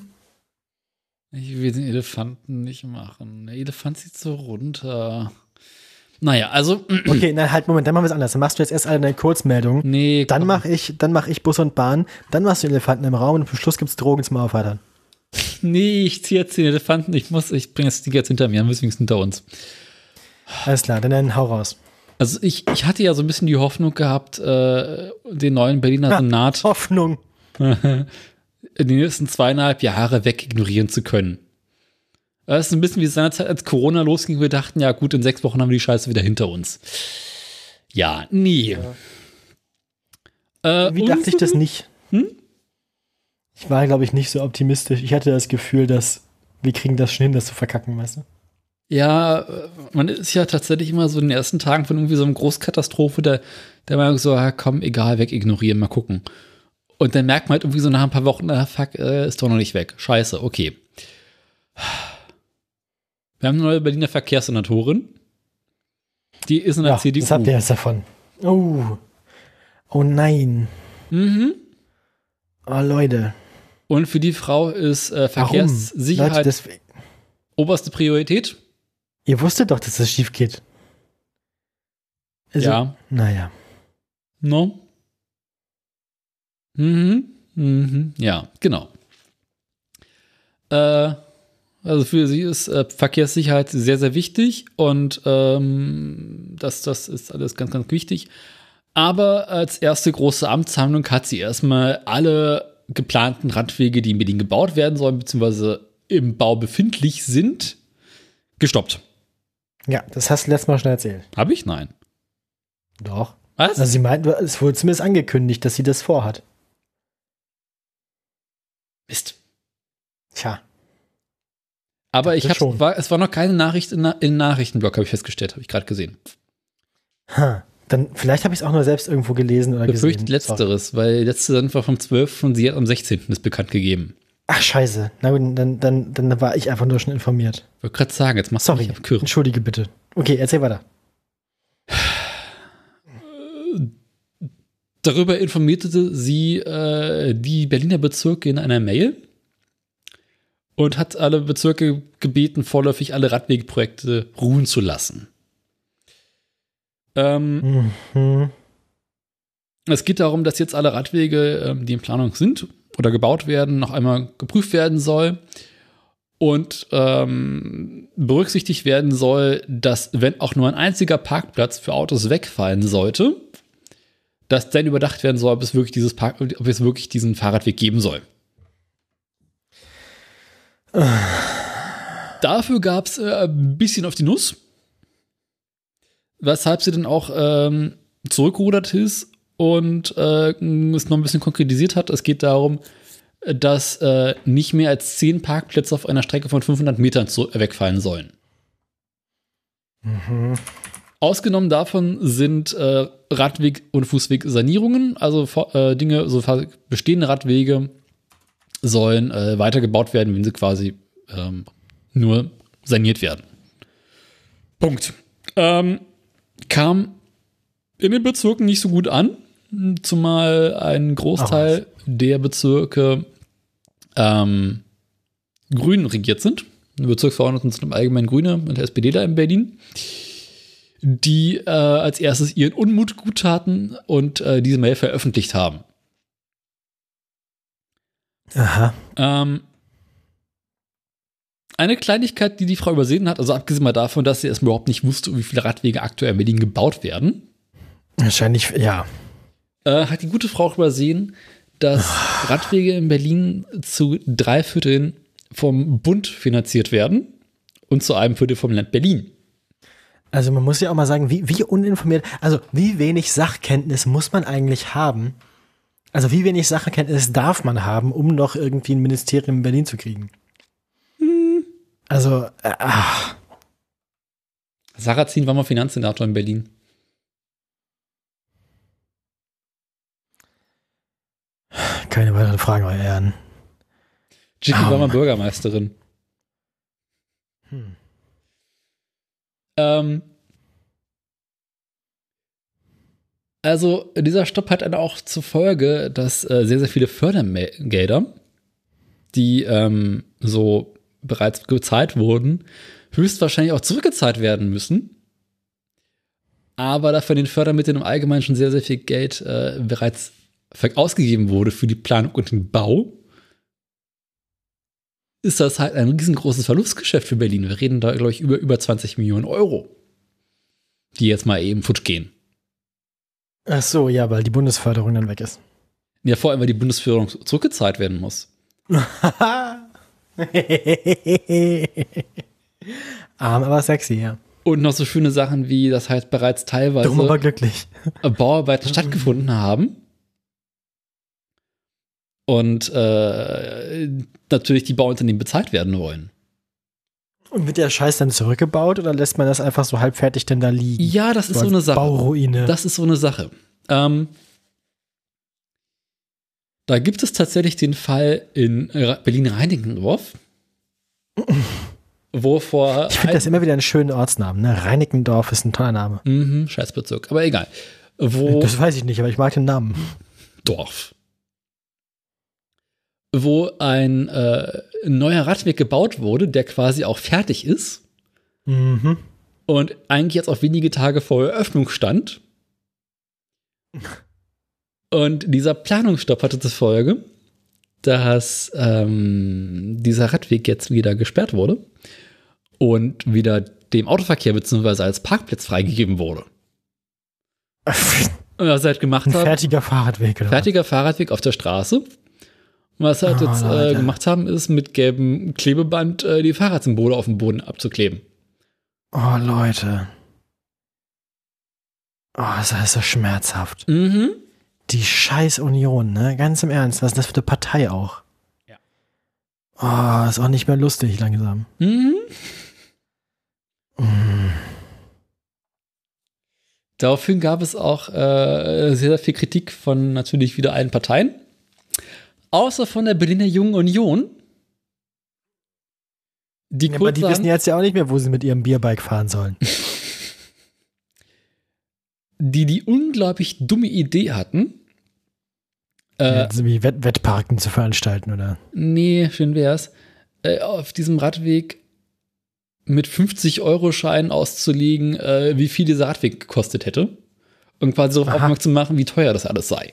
[SPEAKER 1] Ich will den Elefanten nicht machen. Der Elefant sieht so runter. Naja, also,
[SPEAKER 2] Okay, na halt, Moment, dann machen wir es anders. Dann machst du jetzt erst eine Kurzmeldung.
[SPEAKER 1] nee.
[SPEAKER 2] Dann mache ich, dann mache ich Bus und Bahn, dann machst du Elefanten im Raum und zum Schluss gibt's Drogen zum Aufheitern.
[SPEAKER 1] Nee, ich ziehe jetzt den Elefanten. Ich muss, ich bringe das Ding jetzt hinter mir, dann müssen wir es hinter uns.
[SPEAKER 2] Alles klar, dann, dann hau raus.
[SPEAKER 1] Also ich, ich hatte ja so ein bisschen die Hoffnung gehabt, äh, den neuen Berliner
[SPEAKER 2] Ja.
[SPEAKER 1] Senat
[SPEAKER 2] Hoffnung.
[SPEAKER 1] in den nächsten zweieinhalb Jahre weg ignorieren zu können. Das ist ein bisschen wie seinerzeit, als Corona losging, wir dachten, ja gut, in sechs Wochen haben wir die Scheiße wieder hinter uns. Ja, nie. Äh,
[SPEAKER 2] Wie dachte ich das nicht?
[SPEAKER 1] Hm?
[SPEAKER 2] Ich war, glaube ich, nicht so optimistisch. Ich hatte das Gefühl, dass wir kriegen das schon hin, das zu verkacken, weißt du?
[SPEAKER 1] Ja, äh, man ist ja tatsächlich immer so in den ersten Tagen von irgendwie so einer Großkatastrophe, der, der Meinung so, ja, komm, egal, weg, ignorieren, mal gucken. Und dann merkt man halt irgendwie so nach ein paar Wochen, ah, fuck, äh, ist doch noch nicht weg. Scheiße, okay. Wir haben eine neue Berliner Verkehrssenatorin. Die ist in der
[SPEAKER 2] Ja,
[SPEAKER 1] CDU.
[SPEAKER 2] was habt ihr jetzt davon? Oh. Oh nein.
[SPEAKER 1] Mhm.
[SPEAKER 2] Oh, Leute.
[SPEAKER 1] Und für die Frau ist äh? Verkehrssicherheit
[SPEAKER 2] Leute,
[SPEAKER 1] oberste Priorität.
[SPEAKER 2] ihr wusstet doch, dass das schief geht. Also,
[SPEAKER 1] ja.
[SPEAKER 2] Naja.
[SPEAKER 1] No? Mhm. Mhm. Ja, genau. Äh, also für sie ist äh, Verkehrssicherheit sehr, sehr wichtig und ähm, das, das ist alles ganz, ganz wichtig. Aber als erste große Amtshandlung hat sie erstmal alle geplanten Radwege, die in Berlin gebaut werden sollen, beziehungsweise im Bau befindlich sind, gestoppt.
[SPEAKER 2] Ja, das hast du letztes Mal schon erzählt.
[SPEAKER 1] Habe ich? Nein.
[SPEAKER 2] Doch.
[SPEAKER 1] Was?
[SPEAKER 2] Also sie meint, es wurde zumindest angekündigt, dass sie das vorhat.
[SPEAKER 1] Mist.
[SPEAKER 2] Tja.
[SPEAKER 1] Aber ich
[SPEAKER 2] Das
[SPEAKER 1] hab, war, es war noch keine Nachricht in, in Nachrichtenblock, habe ich festgestellt, habe ich gerade gesehen.
[SPEAKER 2] Ha. Dann, vielleicht habe ich es auch nur selbst irgendwo gelesen oder
[SPEAKER 1] Befürchtet
[SPEAKER 2] gesehen. Sorry.
[SPEAKER 1] letzteres, weil die letzte sind wir vom 12. und sie hat am 16. ist bekannt gegeben.
[SPEAKER 2] Ach, scheiße. Na gut, dann, dann, dann war ich einfach nur schon informiert.
[SPEAKER 1] Ich wollte gerade sagen, jetzt machst du
[SPEAKER 2] Sorry.
[SPEAKER 1] mich abkürzen.
[SPEAKER 2] Entschuldige bitte. Okay, erzähl weiter.
[SPEAKER 1] Darüber informierte sie äh, die Berliner Bezirke in einer Mail und hat alle Bezirke gebeten, vorläufig alle Radwegeprojekte ruhen zu lassen. Ähm,
[SPEAKER 2] Mhm.
[SPEAKER 1] Es geht darum, dass jetzt alle Radwege, ähm, die in Planung sind oder gebaut werden, noch einmal geprüft werden soll und ähm, berücksichtigt werden soll, dass wenn auch nur ein einziger Parkplatz für Autos wegfallen sollte, dass dann überdacht werden soll, ob es wirklich dieses Park, ob es wirklich diesen Fahrradweg geben soll. Dafür gab es äh, ein bisschen auf die Nuss, weshalb sie dann auch ähm, zurückgerudert ist und äh, es noch ein bisschen konkretisiert hat. Es geht darum, dass äh, nicht mehr als zehn Parkplätze auf einer Strecke von 500 Metern zu, wegfallen sollen.
[SPEAKER 2] Mhm.
[SPEAKER 1] Ausgenommen davon sind äh, Radweg- und Fußwegsanierungen, also äh, Dinge, so bestehende Radwege sollen äh, weitergebaut werden, wenn sie quasi ähm, nur saniert werden. Punkt. Ähm, kam in den Bezirken nicht so gut an, zumal ein Großteil der Bezirke ähm, grün regiert sind. Die Bezirksverordneten sind im Allgemeinen Grüne und der SPD da in Berlin, die äh, als erstes ihren Unmut guttaten und äh, diese Mail veröffentlicht haben.
[SPEAKER 2] Aha.
[SPEAKER 1] Ähm, eine Kleinigkeit, die die Frau übersehen hat, also abgesehen mal davon, dass sie erstmal überhaupt nicht wusste, wie viele Radwege aktuell in Berlin gebaut werden,
[SPEAKER 2] Wahrscheinlich, ja.
[SPEAKER 1] äh, hat die gute Frau auch übersehen, dass Radwege in Berlin zu drei Vierteln vom Bund finanziert werden und zu einem Viertel vom Land Berlin.
[SPEAKER 2] Also man muss ja auch mal sagen, wie, wie uninformiert, also wie wenig Sachkenntnis muss man eigentlich haben? Also wie wenig Sachkenntnis darf man haben, um noch irgendwie ein Ministerium in Berlin zu kriegen? Also, äh, ach,
[SPEAKER 1] Sarrazin war mal Finanzsenator in Berlin.
[SPEAKER 2] keine weiteren Fragen, euer Ehren.
[SPEAKER 1] Jackie
[SPEAKER 2] Ah,
[SPEAKER 1] war mal. Bürgermeisterin.
[SPEAKER 2] Hm.
[SPEAKER 1] Ähm, also, dieser Stopp hat dann auch zur Folge, dass äh, sehr, sehr viele Fördergelder, die ähm, so bereits gezahlt wurden, höchstwahrscheinlich auch zurückgezahlt werden müssen. Aber da von den Fördermitteln im Allgemeinen schon sehr, sehr viel Geld äh, bereits ausgegeben wurde für die Planung und den Bau, ist das halt ein riesengroßes Verlustgeschäft für Berlin. Wir reden da, glaube ich, über über 20 Millionen Euro, die jetzt mal eben futsch gehen.
[SPEAKER 2] Ach so, ja, weil die Bundesförderung dann weg ist.
[SPEAKER 1] Ja, vor allem, weil die Bundesführung zurückgezahlt werden muss.
[SPEAKER 2] Arm, aber sexy, ja.
[SPEAKER 1] Und noch so schöne Sachen wie, das heißt, bereits teilweise
[SPEAKER 2] Dumm, aber glücklich.
[SPEAKER 1] Bauarbeiten stattgefunden haben. Und äh, natürlich die Bauunternehmen bezahlt werden wollen.
[SPEAKER 2] Und wird der Scheiß dann zurückgebaut oder lässt man das einfach so halbfertig denn da liegen?
[SPEAKER 1] Ja, das ist so
[SPEAKER 2] als
[SPEAKER 1] eine Sache.
[SPEAKER 2] Bauruine.
[SPEAKER 1] Das ist so eine Sache. Ähm, da gibt es tatsächlich den Fall in Berlin-Reinickendorf, wo vor.
[SPEAKER 2] ich finde das immer wieder einen schönen Ortsnamen. Ne? Reinickendorf ist ein toller Name.
[SPEAKER 1] Mhm, Scheißbezirk, aber egal. Wo.
[SPEAKER 2] Das weiß ich nicht, aber ich mag den Namen.
[SPEAKER 1] Dorf. Wo ein äh, neuer Radweg gebaut wurde, der quasi auch fertig ist
[SPEAKER 2] Mhm.
[SPEAKER 1] und eigentlich jetzt auch wenige Tage vor Eröffnung stand. Und dieser Planungsstopp hatte zur Folge, dass ähm, dieser Radweg jetzt wieder gesperrt wurde und wieder dem Autoverkehr bzw. als Parkplatz freigegeben wurde. Und was er halt gemacht
[SPEAKER 2] Ein
[SPEAKER 1] hat,
[SPEAKER 2] fertiger Fahrradweg, oder?
[SPEAKER 1] fertiger Fahrradweg auf der Straße. Was sie halt
[SPEAKER 2] Oh,
[SPEAKER 1] jetzt äh, gemacht haben, ist mit gelbem Klebeband äh, die Fahrradsymbole auf dem Boden abzukleben.
[SPEAKER 2] Oh, Leute. Oh, das ist so schmerzhaft.
[SPEAKER 1] Mhm.
[SPEAKER 2] Die scheiß Union, ne? Ganz im Ernst, was ist das für eine Partei auch?
[SPEAKER 1] Ja.
[SPEAKER 2] Oh, ist auch nicht mehr lustig langsam.
[SPEAKER 1] Mhm.
[SPEAKER 2] Mm.
[SPEAKER 1] Daraufhin gab es auch äh, sehr, sehr viel Kritik von natürlich wieder allen Parteien. Außer von der Berliner Jungen Union. Die
[SPEAKER 2] Ja, aber die wissen jetzt ja auch nicht mehr, wo sie mit ihrem Bierbike fahren sollen.
[SPEAKER 1] die die unglaublich dumme Idee hatten. Äh,
[SPEAKER 2] Jetzt irgendwie Wett Wettparken zu veranstalten, oder?
[SPEAKER 1] Nee, schön wär's. Äh, auf diesem Radweg mit 50-Euro-Scheinen auszulegen, äh, wie viel dieser Radweg gekostet hätte. Und quasi darauf aufmerksam zu machen, wie teuer das alles sei.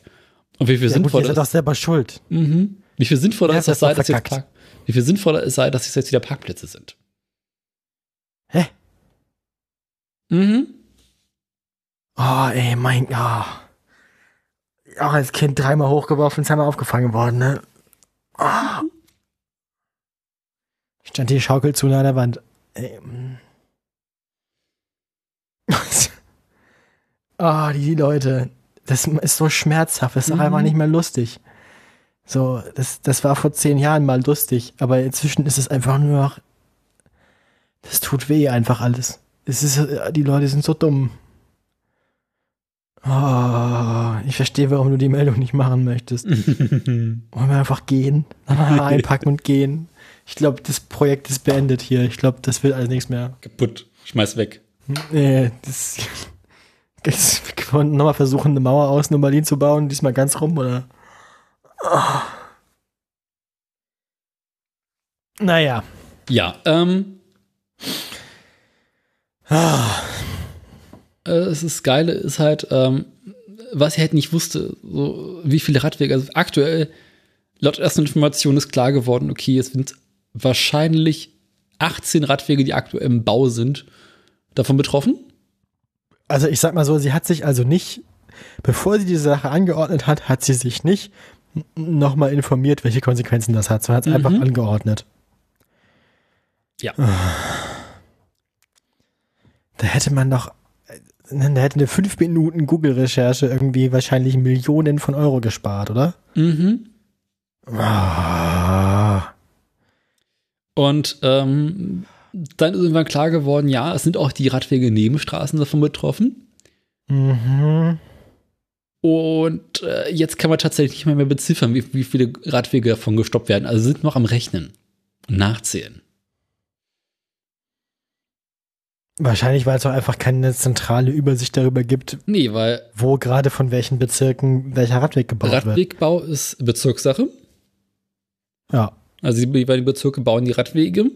[SPEAKER 1] Und wie viel
[SPEAKER 2] Ja, gut,
[SPEAKER 1] sinnvoller
[SPEAKER 2] ihr seid doch selber schuld.
[SPEAKER 1] Mhm. Wie viel sinnvoller es
[SPEAKER 2] hat
[SPEAKER 1] das sei,
[SPEAKER 2] das
[SPEAKER 1] dass jetzt? Park, wie viel sinnvoller es sei, dass es jetzt wieder Parkplätze sind.
[SPEAKER 2] Hä?
[SPEAKER 1] Mhm.
[SPEAKER 2] Oh, ey, mein, oh. Auch als Kind dreimal hochgeworfen, zweimal aufgefangen worden, ne? Oh. Stand die Schaukel zu nah an der Wand. Ey. mm. oh, die Leute. Das ist so schmerzhaft, das ist
[SPEAKER 1] Mhm.
[SPEAKER 2] einfach nicht mehr lustig. So, das, das war vor zehn Jahren mal lustig, aber inzwischen ist es einfach nur noch. Das tut weh einfach alles. Es ist, äh, die Leute sind so dumm. Oh, ich verstehe, warum du die Meldung nicht machen möchtest. Wollen wir einfach gehen? Einpacken und gehen. Ich glaube, das Projekt ist beendet hier. Ich glaube, das wird alles nichts mehr.
[SPEAKER 1] Kaputt. Schmeiß weg.
[SPEAKER 2] Nee, das. das wir können nochmal versuchen, eine Mauer außen um Berlin zu bauen, diesmal ganz rum, oder? Ah. Naja.
[SPEAKER 1] Ja, ähm,
[SPEAKER 2] Ah.
[SPEAKER 1] äh, es ist Geile ist halt, ähm, was ich halt nicht wusste, so wie viele Radwege, also aktuell, laut ersten Informationen ist klar geworden, okay, es sind wahrscheinlich 18 Radwege, die aktuell im Bau sind, davon betroffen.
[SPEAKER 2] Also ich sag mal so, sie hat sich also nicht, bevor sie diese Sache angeordnet hat, hat sie sich nicht nochmal informiert, welche Konsequenzen das hat, sondern hat es
[SPEAKER 1] Mhm.
[SPEAKER 2] einfach angeordnet.
[SPEAKER 1] Ja.
[SPEAKER 2] Da hätte man doch, äh, da hätte eine 5 Minuten Google-Recherche irgendwie wahrscheinlich Millionen von Euro gespart, oder?
[SPEAKER 1] Mhm.
[SPEAKER 2] Ah.
[SPEAKER 1] Und ähm, dann ist irgendwann klar geworden, ja, es sind auch die Radwege Nebenstraßen davon betroffen.
[SPEAKER 2] Mhm.
[SPEAKER 1] Und äh, jetzt kann man tatsächlich nicht mehr, mehr beziffern, wie, wie viele Radwege davon gestoppt werden. Also sind noch am Rechnen und nachzählen.
[SPEAKER 2] Wahrscheinlich, weil es auch einfach keine zentrale Übersicht darüber gibt,
[SPEAKER 1] Nee, weil
[SPEAKER 2] wo gerade von welchen Bezirken welcher Radweg gebaut wird.
[SPEAKER 1] Radwegbau ist Bezirkssache.
[SPEAKER 2] Ja.
[SPEAKER 1] Also die jeweiligen Bezirke bauen die Radwege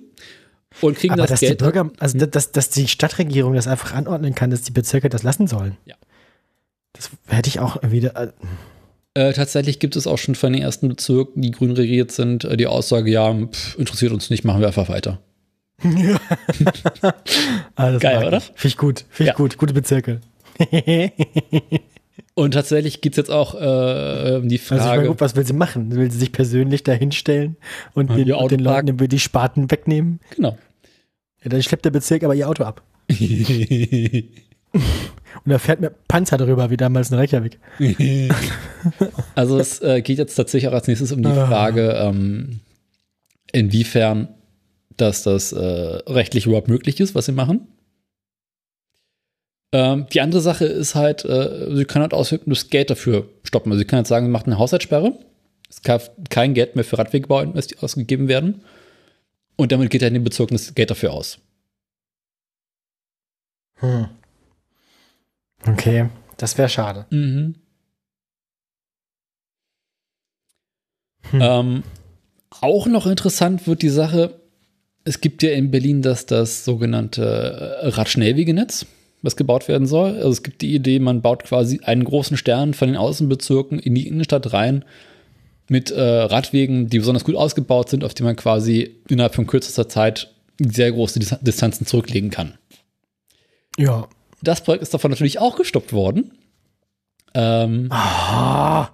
[SPEAKER 1] und kriegen
[SPEAKER 2] Aber
[SPEAKER 1] das
[SPEAKER 2] dass
[SPEAKER 1] Geld.
[SPEAKER 2] die Bürger, also dass, dass die Stadtregierung das einfach anordnen kann, dass die Bezirke das lassen sollen.
[SPEAKER 1] Ja.
[SPEAKER 2] Das hätte ich auch wieder. äh,
[SPEAKER 1] Äh, tatsächlich gibt es auch schon von den ersten Bezirken, die grün regiert sind, äh, die Aussage, ja, pff, interessiert uns nicht, machen wir einfach weiter.
[SPEAKER 2] Ah, das
[SPEAKER 1] Geil, oder?
[SPEAKER 2] Finde ich gut. Finde ich
[SPEAKER 1] Ja.
[SPEAKER 2] gut. Gute Bezirke.
[SPEAKER 1] Und tatsächlich gibt es jetzt auch äh, die
[SPEAKER 2] Also ich meine,
[SPEAKER 1] Frage,
[SPEAKER 2] gut, was will sie machen? Will sie sich persönlich da hinstellen und den, und den Leuten die Spaten wegnehmen?
[SPEAKER 1] genau.
[SPEAKER 2] Ja, dann schleppt der Bezirk aber ihr Auto ab. Und er fährt mit Panzer drüber, wie damals in Reykjavik.
[SPEAKER 1] Also es äh, geht jetzt tatsächlich auch als nächstes um die
[SPEAKER 2] Ah.
[SPEAKER 1] Frage, ähm, inwiefern dass das äh, rechtlich überhaupt möglich ist, was sie machen. Ähm, die andere Sache ist halt, äh, sie können halt auswirken, das Geld dafür stoppen. Also sie können halt sagen, sie machen eine Haushaltssperre. Es darf kein Geld mehr für Radwegbau ausgegeben werden. Und damit geht ja in den Bezirken das Geld dafür aus.
[SPEAKER 2] Hm. Okay, das wäre schade.
[SPEAKER 1] Mhm.
[SPEAKER 2] Hm.
[SPEAKER 1] Ähm, auch noch interessant wird die Sache, es gibt ja in Berlin das, das sogenannte äh, Radschnellwegenetz, was gebaut werden soll. Also es gibt die Idee, man baut quasi einen großen Stern von den Außenbezirken in die Innenstadt rein mit äh, Radwegen, die besonders gut ausgebaut sind, auf die man quasi innerhalb von kürzester Zeit sehr große Dis Distanzen zurücklegen kann.
[SPEAKER 2] Ja.
[SPEAKER 1] Das Projekt ist davon natürlich auch gestoppt worden. Ähm,
[SPEAKER 2] Ah.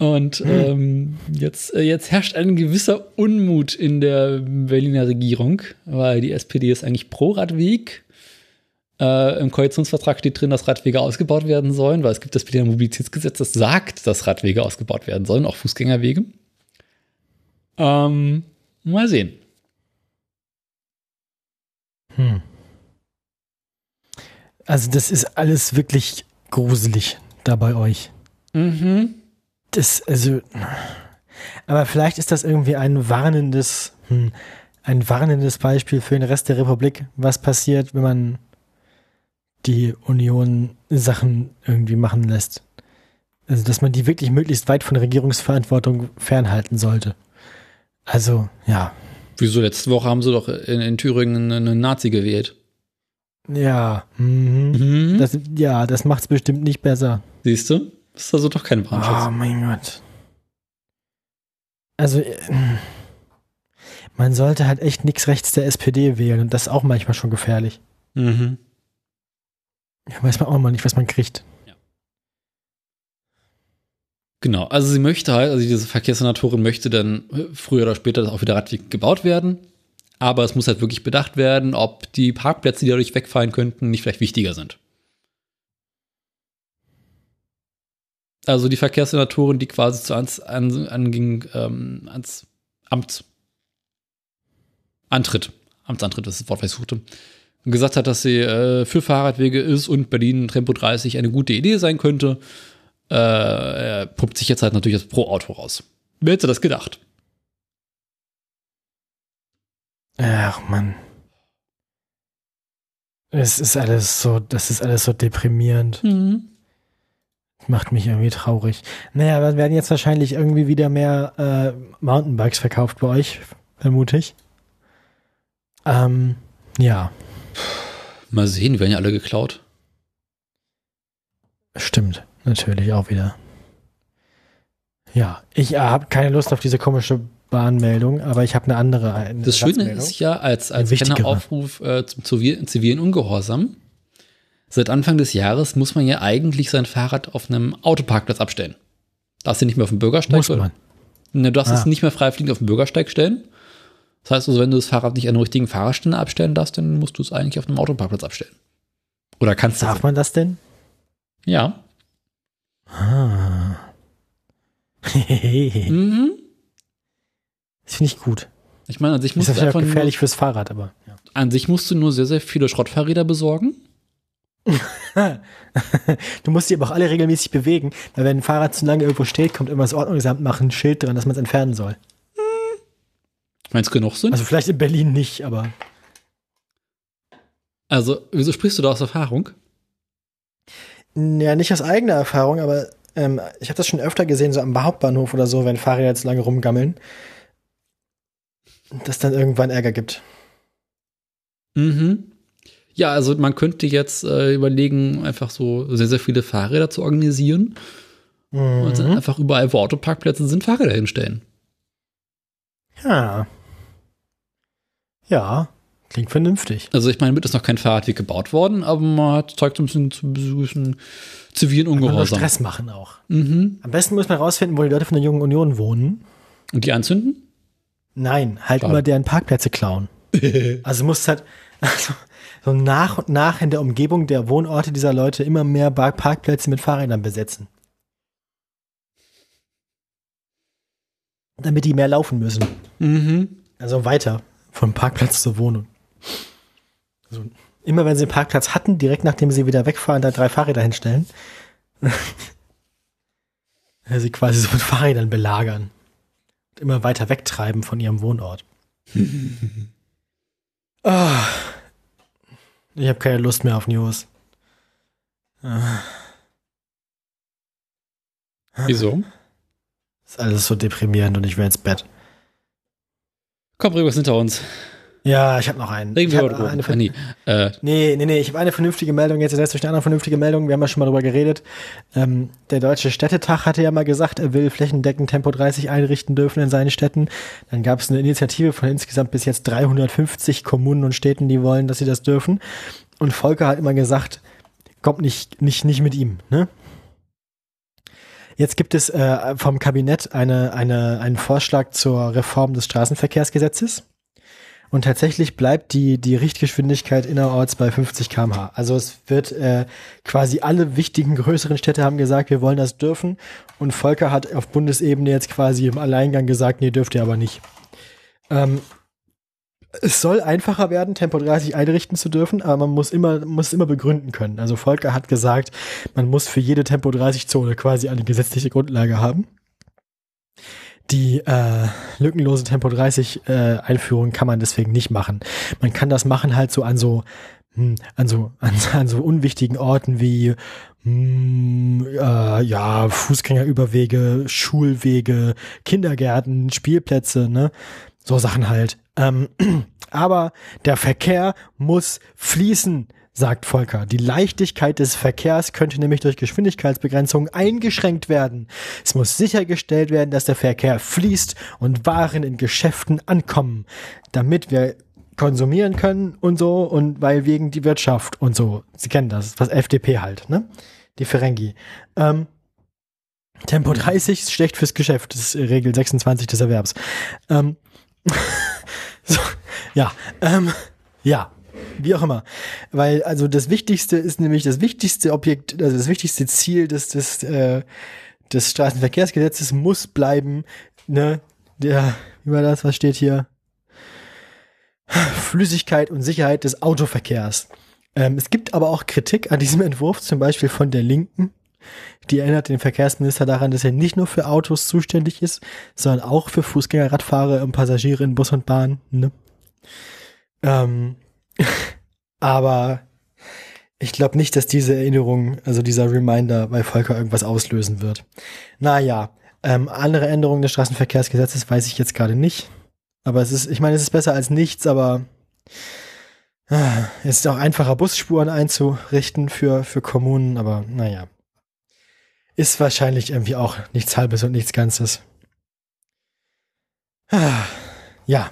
[SPEAKER 1] Und ähm, jetzt, äh, jetzt herrscht ein gewisser Unmut in der Berliner Regierung, weil die SPD ist eigentlich pro Radweg. Äh, Im Koalitionsvertrag steht drin, dass Radwege ausgebaut werden sollen, weil es gibt das Berliner Mobilitätsgesetz, das sagt, dass Radwege ausgebaut werden sollen, auch Fußgängerwege. Ähm, mal sehen.
[SPEAKER 2] Hm. Also das ist alles wirklich gruselig da bei euch.
[SPEAKER 1] Mhm.
[SPEAKER 2] Das, also, aber vielleicht ist das irgendwie ein warnendes, hm, ein warnendes Beispiel für den Rest der Republik, was passiert, wenn man die Union Sachen irgendwie machen lässt. Also, dass man die wirklich möglichst weit von Regierungsverantwortung fernhalten sollte. Also, ja.
[SPEAKER 1] Wieso letzte Woche haben sie doch in, in Thüringen einen Nazi gewählt?
[SPEAKER 2] Ja. Mhm.
[SPEAKER 1] Mhm.
[SPEAKER 2] Das, ja, das macht es bestimmt nicht besser.
[SPEAKER 1] Siehst du? Das ist also doch kein Brandschutz.
[SPEAKER 2] Oh mein Gott. Also, äh, man sollte halt echt nichts rechts der SPD wählen und das ist auch manchmal schon gefährlich.
[SPEAKER 1] Mhm.
[SPEAKER 2] Da weiß man auch mal nicht, was man kriegt.
[SPEAKER 1] Genau, also sie möchte halt, also diese Verkehrssenatorin möchte dann früher oder später auch wieder Radweg gebaut werden. Aber es muss halt wirklich bedacht werden, ob die Parkplätze, die dadurch wegfallen könnten, nicht vielleicht wichtiger sind. Also die Verkehrssenatorin, die quasi zu ans, an, anging, ähm, ans Amts Antritt, Amtsantritt ist das Wort, was ich suchte, und gesagt hat, dass sie äh, für Fahrradwege ist und Berlin Tempo 30 eine gute Idee sein könnte, äh, er pumpt sich jetzt halt natürlich das Pro-Auto raus. Wer hätte das gedacht?
[SPEAKER 2] Ach man. Es ist alles so, das ist alles so deprimierend.
[SPEAKER 1] Mhm.
[SPEAKER 2] Macht mich irgendwie traurig. Naja, dann werden jetzt wahrscheinlich irgendwie wieder mehr äh, Mountainbikes verkauft bei euch, vermute ich. Ähm, ja,
[SPEAKER 1] Mal sehen, die werden ja alle geklaut.
[SPEAKER 2] stimmt. Natürlich auch wieder. Ja, ich äh, habe keine Lust auf diese komische Bahnmeldung, aber ich habe eine andere. Eine
[SPEAKER 1] Das Schöne ist ja, als, als
[SPEAKER 2] wichtigere.
[SPEAKER 1] Kenneraufruf äh, zum zivil- zivilen Ungehorsam, seit Anfang des Jahres muss man ja eigentlich sein Fahrrad auf einem Autoparkplatz abstellen. Darfst du nicht mehr auf dem Bürgersteig
[SPEAKER 2] Muss man.
[SPEAKER 1] Ne, du darfst
[SPEAKER 2] Ah.
[SPEAKER 1] es nicht mehr freifliegend auf dem Bürgersteig stellen. Das heißt also, wenn du das Fahrrad nicht an der richtigen Fahrerstelle abstellen darfst, dann musst du es eigentlich auf einem Autoparkplatz abstellen. Oder kannst du
[SPEAKER 2] Darf man das denn?
[SPEAKER 1] Ja.
[SPEAKER 2] Ah. das
[SPEAKER 1] Mhm.
[SPEAKER 2] finde ich gut.
[SPEAKER 1] Ich meine, an sich
[SPEAKER 2] Ist
[SPEAKER 1] musst du
[SPEAKER 2] natürlich auch
[SPEAKER 1] einfach
[SPEAKER 2] gefährlich fürs Fahrrad, aber. Ja.
[SPEAKER 1] nur, an sich musst du nur sehr, sehr viele Schrottfahrräder besorgen.
[SPEAKER 2] Du musst die aber auch alle regelmäßig bewegen, weil wenn ein Fahrrad zu lange irgendwo steht, kommt immer das Ordnungsamt, macht ein Schild dran, dass man es entfernen soll.
[SPEAKER 1] Meinst du genug sind?
[SPEAKER 2] Also vielleicht in Berlin nicht, aber
[SPEAKER 1] Also, wieso sprichst du da aus Erfahrung?
[SPEAKER 2] Ja, nicht aus eigener Erfahrung, aber ähm, ich habe das schon öfter gesehen, so am Hauptbahnhof oder so, wenn Fahrräder zu lange rumgammeln, dass dann irgendwann Ärger gibt.
[SPEAKER 1] Mhm. Ja, also man könnte jetzt äh, überlegen, einfach so sehr, sehr viele Fahrräder zu organisieren und dann
[SPEAKER 2] Mhm.
[SPEAKER 1] einfach überall, wo Autoparkplätze sind, Fahrräder hinstellen.
[SPEAKER 2] Ja. Ja, klingt vernünftig.
[SPEAKER 1] Also ich meine, mit ist noch kein Fahrradweg gebaut worden, aber man hat zeigt ein bisschen zu bisschen zivilen Ungehorsam.
[SPEAKER 2] Stress machen auch.
[SPEAKER 1] Mhm.
[SPEAKER 2] Am besten muss man rausfinden, wo die Leute von der Jungen Union wohnen.
[SPEAKER 1] Und die anzünden?
[SPEAKER 2] Nein, halt
[SPEAKER 1] Schade.
[SPEAKER 2] immer deren Parkplätze klauen. Also muss halt also, so nach und nach in der Umgebung der Wohnorte dieser Leute immer mehr Parkplätze mit Fahrrädern besetzen. Damit die mehr laufen müssen.
[SPEAKER 1] Mhm.
[SPEAKER 2] Also weiter von Parkplatz zur Wohnung. Also immer wenn sie einen Parkplatz hatten, direkt nachdem sie wieder wegfahren, da drei Fahrräder hinstellen. Sie quasi so mit Fahrrädern belagern. Und immer weiter wegtreiben von ihrem Wohnort. Ah. Ich habe keine Lust mehr auf News. Ah,
[SPEAKER 1] Wieso?
[SPEAKER 2] Ist alles so deprimierend und ich will ins Bett.
[SPEAKER 1] Komm, bring was hinter uns.
[SPEAKER 2] Ja, ich habe noch einen.
[SPEAKER 1] Reden wir über
[SPEAKER 2] eine.
[SPEAKER 1] Ah, nee. Äh,
[SPEAKER 2] Nee, nee, nee, ich habe eine vernünftige Meldung, jetzt ersetzt durch eine andere vernünftige Meldung. Wir haben ja schon mal drüber geredet. Ähm, der Deutsche Städtetag hatte ja mal gesagt, er will flächendeckend Tempo 30 einrichten dürfen in seinen Städten. Dann gab es eine Initiative von insgesamt bis jetzt 350 Kommunen und Städten, die wollen, dass sie das dürfen. Und Volker hat immer gesagt, kommt nicht, nicht, nicht mit ihm, ne? Jetzt gibt es äh, vom Kabinett eine, eine, einen Vorschlag zur Reform des Straßenverkehrsgesetzes. Und tatsächlich bleibt die, die Richtgeschwindigkeit innerorts bei 50 km/h. Also es wird äh, quasi alle wichtigen größeren Städte haben gesagt, wir wollen das dürfen. Und Volker hat auf Bundesebene jetzt quasi im Alleingang gesagt, nee, dürft ihr aber nicht. Ähm, es soll einfacher werden, Tempo 30 einrichten zu dürfen, aber man muss immer, muss immer begründen können. Also Volker hat gesagt, man muss für jede Tempo 30 Zone quasi eine gesetzliche Grundlage haben die äh, lückenlose Tempo 30 äh, Einführung kann man deswegen nicht machen. Man kann das machen halt so an so hm, an so an, an so unwichtigen Orten wie mh, hm, äh, ja Fußgängerüberwege, Schulwege, Kindergärten, Spielplätze, ne, so Sachen halt. Ähm, aber der Verkehr muss fließen sagt Volker. Die Leichtigkeit des Verkehrs könnte nämlich durch Geschwindigkeitsbegrenzungen eingeschränkt werden. Es muss sichergestellt werden, dass der Verkehr fließt und Waren in Geschäften ankommen, damit wir konsumieren können und so und weil wegen die Wirtschaft und so. Sie kennen das, was FDP halt, ne? Die Ferengi. Ähm, Tempo 30 ist schlecht fürs Geschäft, das ist Regel 26 des Erwerbs. Ähm, so, ja, ähm, ja, wie auch immer. Weil, also das Wichtigste ist nämlich das wichtigste Objekt, also das wichtigste Ziel des, des, äh, des Straßenverkehrsgesetzes muss bleiben, ne, der, war das, was steht hier? Flüssigkeit und Sicherheit des Autoverkehrs. Ähm, es gibt aber auch Kritik an diesem Entwurf, zum Beispiel von der Linken. Die erinnert den Verkehrsminister daran, dass er nicht nur für Autos zuständig ist, sondern auch für Fußgänger, Radfahrer und Passagiere in Bus und Bahn. Ne? Ähm, Aber ich glaube nicht, dass diese Erinnerung, also dieser Reminder bei Volker irgendwas auslösen wird. Naja, ähm, andere Änderungen des Straßenverkehrsgesetzes weiß ich jetzt gerade nicht. Aber es ist, ich meine, es ist besser als nichts, aber äh, es ist auch einfacher, Busspuren einzurichten für, für Kommunen, aber naja. Ist wahrscheinlich irgendwie auch nichts Halbes und nichts Ganzes. Ah, ja.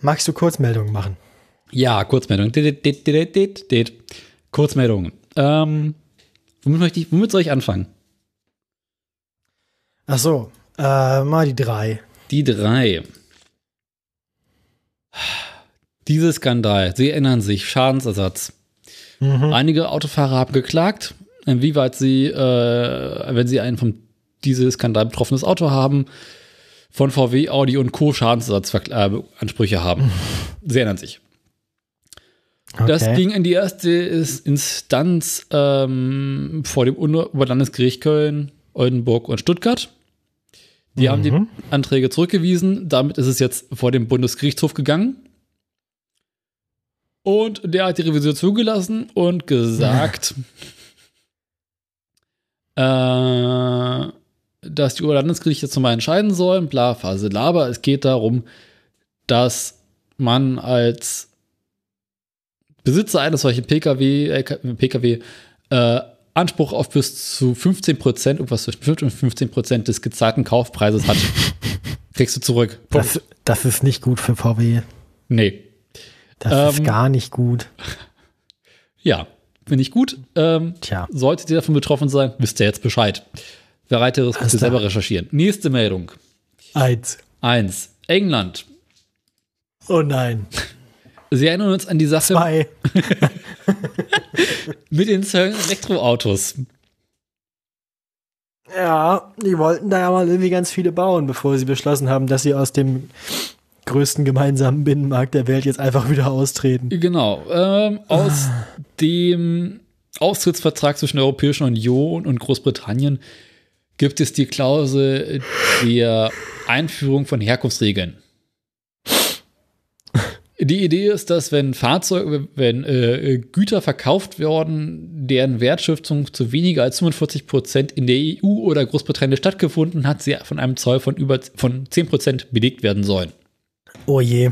[SPEAKER 2] Magst du Kurzmeldungen machen?
[SPEAKER 1] Ja, Kurzmeldung. Kurzmeldung. Ähm, womit, möchte ich, womit soll ich anfangen?
[SPEAKER 2] Ach so, äh, mal die drei.
[SPEAKER 1] Die drei. Dieses Skandal, Sie erinnern sich, Schadensersatz. Mhm. Einige Autofahrer haben geklagt, inwieweit sie, äh, wenn sie ein von diesem Skandal betroffenes Auto haben, von VW, Audi und Co. Schadensersatzansprüche haben. Sie erinnern sich. Okay. Das ging in die erste Instanz ähm, vor dem Oberlandesgericht Köln, Oldenburg und Stuttgart. Die mhm. haben die mhm. Anträge zurückgewiesen. Damit ist es jetzt vor dem Bundesgerichtshof gegangen. Und der hat die Revision zugelassen und gesagt, äh, dass die Oberlandesgerichte jetzt nochmal entscheiden sollen. Bla, Phase Laber. Es geht darum, dass man als Besitzer eines solchen PKW, äh, PKW äh, Anspruch auf bis zu 15 Prozent, irgendwas zwischen 5 und 15 Prozent des gezahlten Kaufpreises hat, kriegst du zurück.
[SPEAKER 2] Das, das, ist nicht gut für VW.
[SPEAKER 1] Nee.
[SPEAKER 2] Das ähm, ist gar nicht gut.
[SPEAKER 1] Ja, finde ich gut. Ähm,
[SPEAKER 2] Tja.
[SPEAKER 1] Solltet ihr davon betroffen sein, wisst ihr jetzt Bescheid. Wer weiteres müsst ihr selber recherchieren. Nächste Meldung.
[SPEAKER 2] Eins.
[SPEAKER 1] Eins. England.
[SPEAKER 2] Oh nein.
[SPEAKER 1] Sie erinnern uns an die Sache
[SPEAKER 2] Zwei.
[SPEAKER 1] mit den Elektroautos.
[SPEAKER 2] Ja, die wollten da ja mal irgendwie ganz viele bauen, bevor sie beschlossen haben, dass sie aus dem größten gemeinsamen Binnenmarkt der Welt jetzt einfach wieder austreten.
[SPEAKER 1] Genau. Ähm, aus ah. dem Austrittsvertrag zwischen der Europäischen Union und Großbritannien gibt es die Klausel der Einführung von Herkunftsregeln. Die Idee ist, dass wenn Fahrzeuge, wenn äh, Güter verkauft werden, deren Wertschöpfung zu weniger als 45 Prozent in der EU oder Großbritannien stattgefunden hat, sie von einem Zoll von über von 10 Prozent belegt werden sollen.
[SPEAKER 2] Oh je.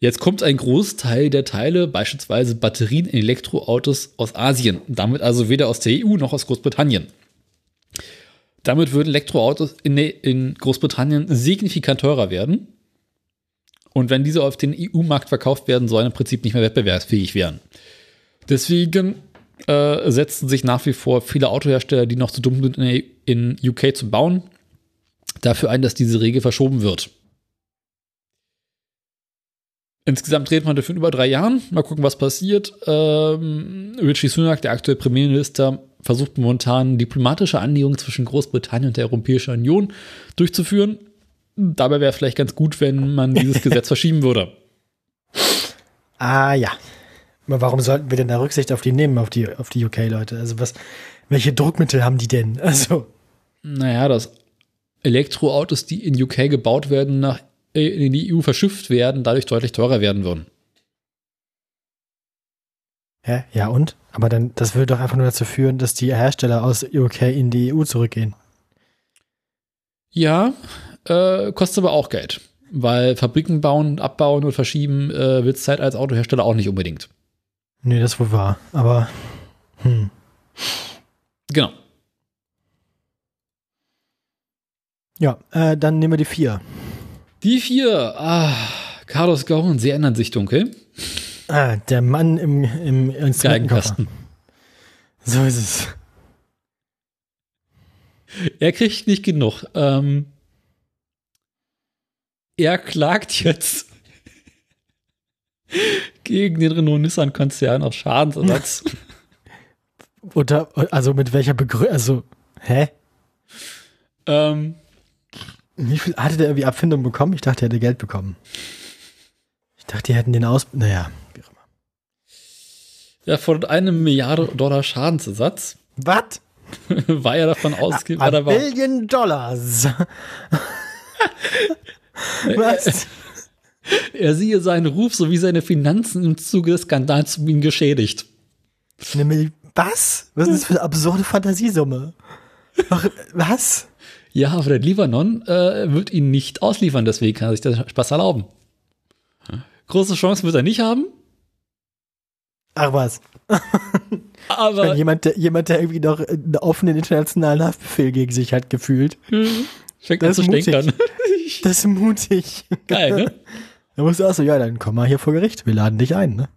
[SPEAKER 1] Jetzt kommt ein Großteil der Teile, beispielsweise Batterien in Elektroautos aus Asien, damit also weder aus der EU noch aus Großbritannien. Damit würden Elektroautos in, in Großbritannien signifikant teurer werden und wenn diese auf den EU-Markt verkauft werden sollen, im Prinzip nicht mehr wettbewerbsfähig wären. Deswegen äh, setzen sich nach wie vor viele Autohersteller, die noch zu dumm sind, in, in UK zu bauen, dafür ein, dass diese Regel verschoben wird. Insgesamt redet man dafür in über drei Jahren. Mal gucken, was passiert. Ähm, Richie Sunak, der aktuelle Premierminister, versucht momentan diplomatische Annäherungen zwischen Großbritannien und der Europäischen Union durchzuführen. Dabei wäre vielleicht ganz gut, wenn man dieses Gesetz verschieben würde.
[SPEAKER 2] Ah ja. Aber warum sollten wir denn da Rücksicht auf die nehmen, auf die, auf die UK-Leute? Also was, welche Druckmittel haben die denn? Also.
[SPEAKER 1] Naja, dass Elektroautos, die in UK gebaut werden, nach in die EU verschifft werden, dadurch deutlich teurer werden würden.
[SPEAKER 2] Hä? Ja, und? Aber dann, das würde doch einfach nur dazu führen, dass die Hersteller aus UK in die EU zurückgehen.
[SPEAKER 1] Ja, äh, kostet aber auch Geld. Weil Fabriken bauen, abbauen und verschieben äh, wird Zeit als Autohersteller auch nicht unbedingt.
[SPEAKER 2] Nee, das wohl wahr. Aber, hm.
[SPEAKER 1] Genau.
[SPEAKER 2] Ja, äh, dann nehmen wir die vier.
[SPEAKER 1] Die vier. Ah, Carlos Ghosn, sie ändern sich dunkel.
[SPEAKER 2] Ah, der Mann im, im
[SPEAKER 1] Instrumentenkasten.
[SPEAKER 2] So ist es.
[SPEAKER 1] Er kriegt nicht genug. Ähm, er klagt jetzt gegen den Renault-Nissan-Konzern auf Schadensersatz.
[SPEAKER 2] Oder, also mit welcher Begründung? Also, hä?
[SPEAKER 1] Ähm,
[SPEAKER 2] Wie viel hatte der irgendwie Abfindung bekommen? Ich dachte, er hätte Geld bekommen. Ich dachte, die hätten den aus. Naja, wie auch immer.
[SPEAKER 1] er fordert eine Milliarde Dollar Schadensersatz,
[SPEAKER 2] Was?
[SPEAKER 1] weil er davon ausgeht, weil
[SPEAKER 2] A
[SPEAKER 1] war.
[SPEAKER 2] Billion Dollars. Was?
[SPEAKER 1] Er siehe seinen Ruf sowie seine Finanzen im Zuge des Skandals zu ihm geschädigt.
[SPEAKER 2] Was? Was ist das für eine absurde Fantasiesumme? Was?
[SPEAKER 1] Ja, aber der Libanon äh, wird ihn nicht ausliefern, deswegen kann er sich den Spaß erlauben. Große Chance wird er nicht haben,
[SPEAKER 2] Ach was.
[SPEAKER 1] aber
[SPEAKER 2] Wenn jemand, der, jemand, der irgendwie noch einen offenen internationalen Haftbefehl gegen sich hat, gefühlt.
[SPEAKER 1] Fängt an
[SPEAKER 2] Das
[SPEAKER 1] zu
[SPEAKER 2] ist mutig.
[SPEAKER 1] stänkern.
[SPEAKER 2] Das ist mutig.
[SPEAKER 1] Geil, ne?
[SPEAKER 2] Da musst du auch so, ja, dann komm mal hier vor Gericht. Wir laden dich ein, ne?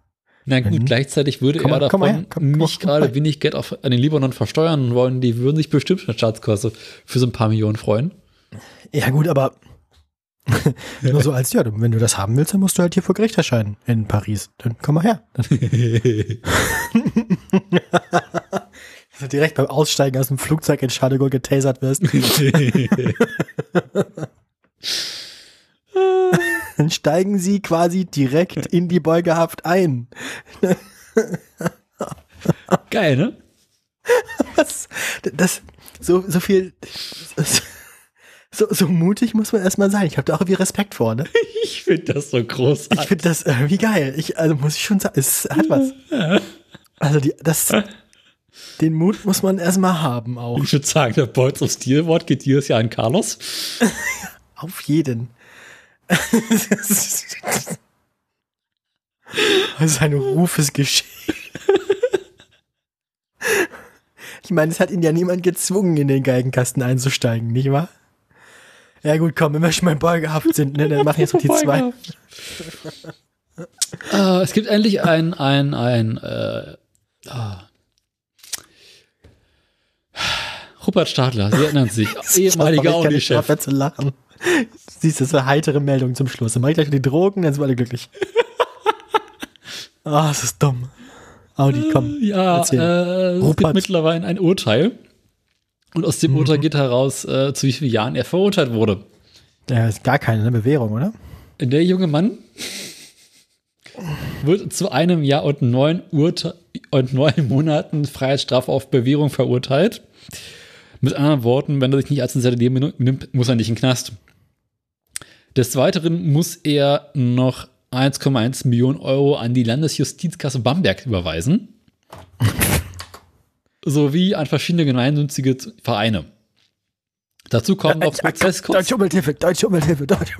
[SPEAKER 1] Na gut,
[SPEAKER 2] Mhm.
[SPEAKER 1] gleichzeitig würde
[SPEAKER 2] Komm
[SPEAKER 1] er davon
[SPEAKER 2] her, komm- komm-
[SPEAKER 1] nicht
[SPEAKER 2] komm
[SPEAKER 1] gerade wenig Geld auf, an den Libanon versteuern wollen. Die würden sich bestimmt eine Staatskasse für so ein paar Millionen freuen.
[SPEAKER 2] Ja, gut, aber nur so als, ja, wenn du das haben willst, dann musst du halt hier vor Gericht erscheinen in Paris. Dann komm mal her. Also direkt beim Aussteigen aus dem Flugzeug in Gaulle getasert wirst. Dann steigen sie quasi direkt in die Beugehaft ein.
[SPEAKER 1] Geil, ne?
[SPEAKER 2] Was? Das, so, so viel, so, so mutig muss man erstmal sein. Ich habe da auch irgendwie Respekt vor, ne?
[SPEAKER 1] Ich finde das so großartig.
[SPEAKER 2] Ich finde das irgendwie geil. Ich, also muss ich schon sagen, es hat was. Also die, das, den Mut muss man erstmal haben auch.
[SPEAKER 1] Ich würde sagen, der Bolz of Steel Wort geht dieses Jahr an Carlos.
[SPEAKER 2] Auf jeden. Sein Ruf ist geschehen. Ich meine, es hat ihn ja niemand gezwungen, in den Geigenkasten einzusteigen, nicht wahr? Ja gut, komm, wenn wir schon mal beugehaft sind, ne, dann machen jetzt noch die zwei.
[SPEAKER 1] äh, es gibt endlich ein, ein, ein, äh, ah. Rupert Stadler, Sie erinnern sich, ehemaliger
[SPEAKER 2] Ich
[SPEAKER 1] Audi-Chef.
[SPEAKER 2] aufhören zu lachen. Siehst du, das war heitere Meldung zum Schluss. Dann mach ich gleich noch die Drogen, dann sind wir alle glücklich. Ah, es ist dumm. Audi, komm.
[SPEAKER 1] Ja,
[SPEAKER 2] erzähl.
[SPEAKER 1] äh, es gibt
[SPEAKER 2] Rupert.
[SPEAKER 1] mittlerweile ein Urteil. Und aus dem Urteil geht heraus, äh, zu wie vielen Jahren er verurteilt wurde.
[SPEAKER 2] Ja, ist gar keine ne, Bewährung, oder?
[SPEAKER 1] Der junge Mann wird zu einem Jahr und neun, Urte und neun Monaten Freiheitsstrafe auf Bewährung verurteilt. Mit anderen Worten, wenn er sich nicht als Leben nimmt, muss er nicht in den Knast. Des Weiteren muss er noch 1,1 Millionen Euro an die Landesjustizkasse Bamberg überweisen. sowie an verschiedene gemeinnützige Vereine. Dazu kommen noch Prozesskosten.
[SPEAKER 2] Deutsche Umwelthilfe, Deutsche Umwelthilfe, Deutsche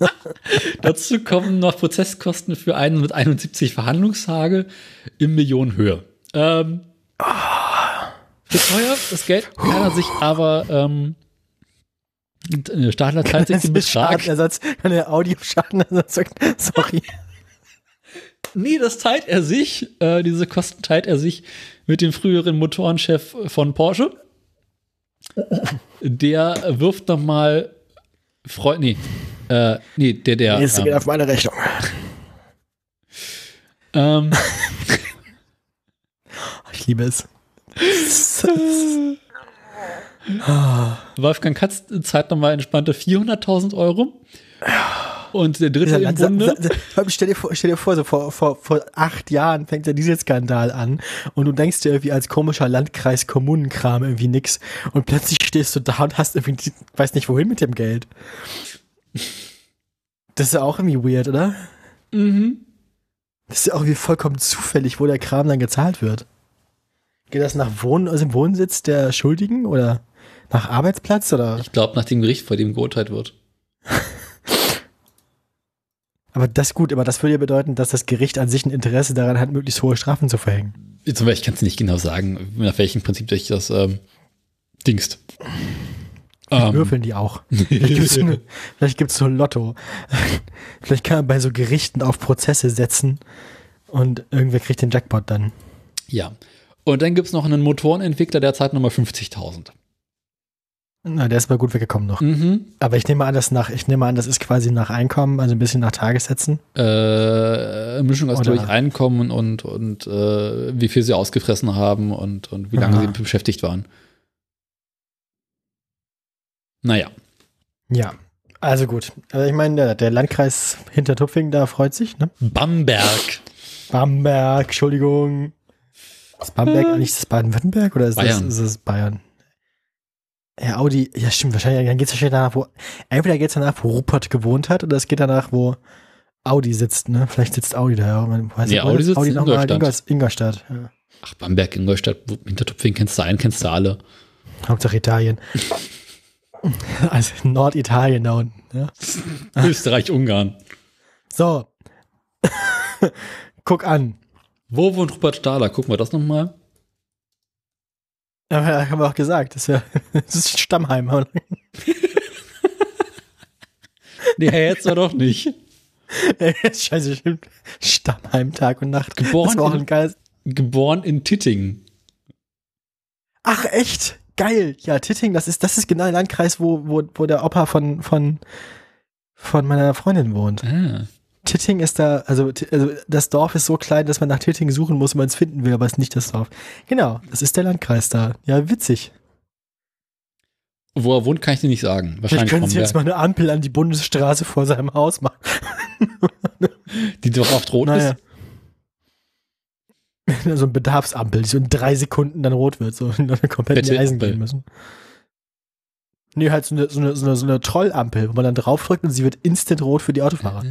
[SPEAKER 1] Dazu kommen noch Prozesskosten für 171 Verhandlungstage in Millionenhöhe. Ähm, für teuer, das Geld kann er sich aber ähm, äh, Stadler zahlt sich den Betrag.
[SPEAKER 2] Schadenersatz, wenn der Audio Schadenersatz sagt, sorry.
[SPEAKER 1] Nee, das teilt er sich. Äh, diese Kosten teilt er sich mit dem früheren Motorenchef von Porsche. Der wirft noch mal Freund, nee, äh, nee, der, der.
[SPEAKER 2] Geht
[SPEAKER 1] ähm,
[SPEAKER 2] auf meine Rechnung.
[SPEAKER 1] ähm,
[SPEAKER 2] Ich liebe es.
[SPEAKER 1] Wolfgang Katz zahlt nochmal entspannte 400.000 Euro. Und der dritte im Bunde.
[SPEAKER 2] Stell dir vor, stell dir vor, so vor, vor, vor acht Jahren fängt der Dieselskandal an und du denkst dir irgendwie als komischer Landkreis Kommunenkram irgendwie nix und plötzlich stehst du da und hast irgendwie, weiß nicht wohin mit dem Geld. Das ist ja auch irgendwie weird, oder?
[SPEAKER 1] Mhm.
[SPEAKER 2] Das ist ja auch irgendwie vollkommen zufällig, wo der Kram dann gezahlt wird. Geht das nach Wohn also dem Wohnsitz der Schuldigen oder nach Arbeitsplatz oder?
[SPEAKER 1] Ich glaube, nach dem Gericht, vor dem geurteilt wird.
[SPEAKER 2] Aber das ist gut, aber das würde ja bedeuten, dass das Gericht an sich ein Interesse daran hat, möglichst hohe Strafen zu verhängen.
[SPEAKER 1] Zum Beispiel, ich kann es nicht genau sagen, nach welchem Prinzip durch das ähm, dingst. Ähm,
[SPEAKER 2] Würfeln die auch. Vielleicht Vielleicht gibt es so ein Lotto. Vielleicht kann man bei so Gerichten auf Prozesse setzen und irgendwer kriegt den Jackpot dann.
[SPEAKER 1] ja. Und dann gibt es noch einen Motorenentwickler, der zahlt nochmal 50.000.
[SPEAKER 2] Na, der ist mal gut weggekommen noch.
[SPEAKER 1] Mhm.
[SPEAKER 2] Aber ich nehme an, das nach, ich nehme an, das ist quasi nach Einkommen, also ein bisschen nach Tagessätzen.
[SPEAKER 1] Äh, Mischung aus, glaube ich, Einkommen und, und äh, wie viel sie ausgefressen haben und, und wie lange
[SPEAKER 2] Aha.
[SPEAKER 1] sie beschäftigt waren. Naja.
[SPEAKER 2] Ja. Also gut. Also ich meine, der, der Landkreis Hintertupfing da freut sich, ne?
[SPEAKER 1] Bamberg.
[SPEAKER 2] Bamberg, Entschuldigung. Ist Bamberg eigentlich ist das Baden-Württemberg oder ist
[SPEAKER 1] Bayern.
[SPEAKER 2] das ist Bayern? Ja, Audi, ja stimmt, wahrscheinlich, dann geht es wahrscheinlich danach, wo, entweder geht es danach, wo Rupert gewohnt hat, oder es geht danach, wo Audi sitzt, ne? Vielleicht sitzt Audi da, ja. Man weiß
[SPEAKER 1] Nee,
[SPEAKER 2] nicht, wo
[SPEAKER 1] Audi
[SPEAKER 2] ist
[SPEAKER 1] sitzt in
[SPEAKER 2] nochmal?
[SPEAKER 1] Ingolstadt.
[SPEAKER 2] Ingolstadt. Ingolstadt, ja.
[SPEAKER 1] Ach, Bamberg, Ingolstadt, Hintertupfing kennst du einen, kennst du alle.
[SPEAKER 2] Hauptsache Italien. also Norditalien da unten, ja.
[SPEAKER 1] Österreich, Ungarn.
[SPEAKER 2] So. Guck an.
[SPEAKER 1] Wo wohnt Rupert Stahler? Gucken wir das nochmal.
[SPEAKER 2] Ja, haben wir auch gesagt, das ist, ja, das ist Stammheim.
[SPEAKER 1] Nee, jetzt war doch nicht.
[SPEAKER 2] Scheiße, stimmt. Stammheim Tag und Nacht.
[SPEAKER 1] Geboren in-
[SPEAKER 2] geiles.
[SPEAKER 1] Geboren in Tittingen.
[SPEAKER 2] Ach, echt? Geil. Ja, Titting, das ist, das ist genau der Landkreis, wo, wo, wo der Opa von, von, von meiner Freundin wohnt.
[SPEAKER 1] Ah.
[SPEAKER 2] Titting ist da, also, also das Dorf ist so klein, dass man nach Titting suchen muss, wenn man es finden will, aber es ist nicht das Dorf. Genau, das ist der Landkreis da. Ja, witzig.
[SPEAKER 1] Wo er wohnt, kann ich dir nicht sagen.
[SPEAKER 2] Vielleicht
[SPEAKER 1] Wahrscheinlich
[SPEAKER 2] können sie jetzt mal eine Ampel an die Bundesstraße vor seinem Haus machen.
[SPEAKER 1] Die doch oft rot
[SPEAKER 2] Naja.
[SPEAKER 1] ist.
[SPEAKER 2] so ein Bedarfsampel, die so in drei Sekunden dann rot wird, so und dann komplett in die Eisen
[SPEAKER 1] Ampel.
[SPEAKER 2] gehen müssen. Nee, halt so eine, so eine, so eine, so eine Trollampel, wo man dann draufdrückt und sie wird instant rot für die Autofahrer.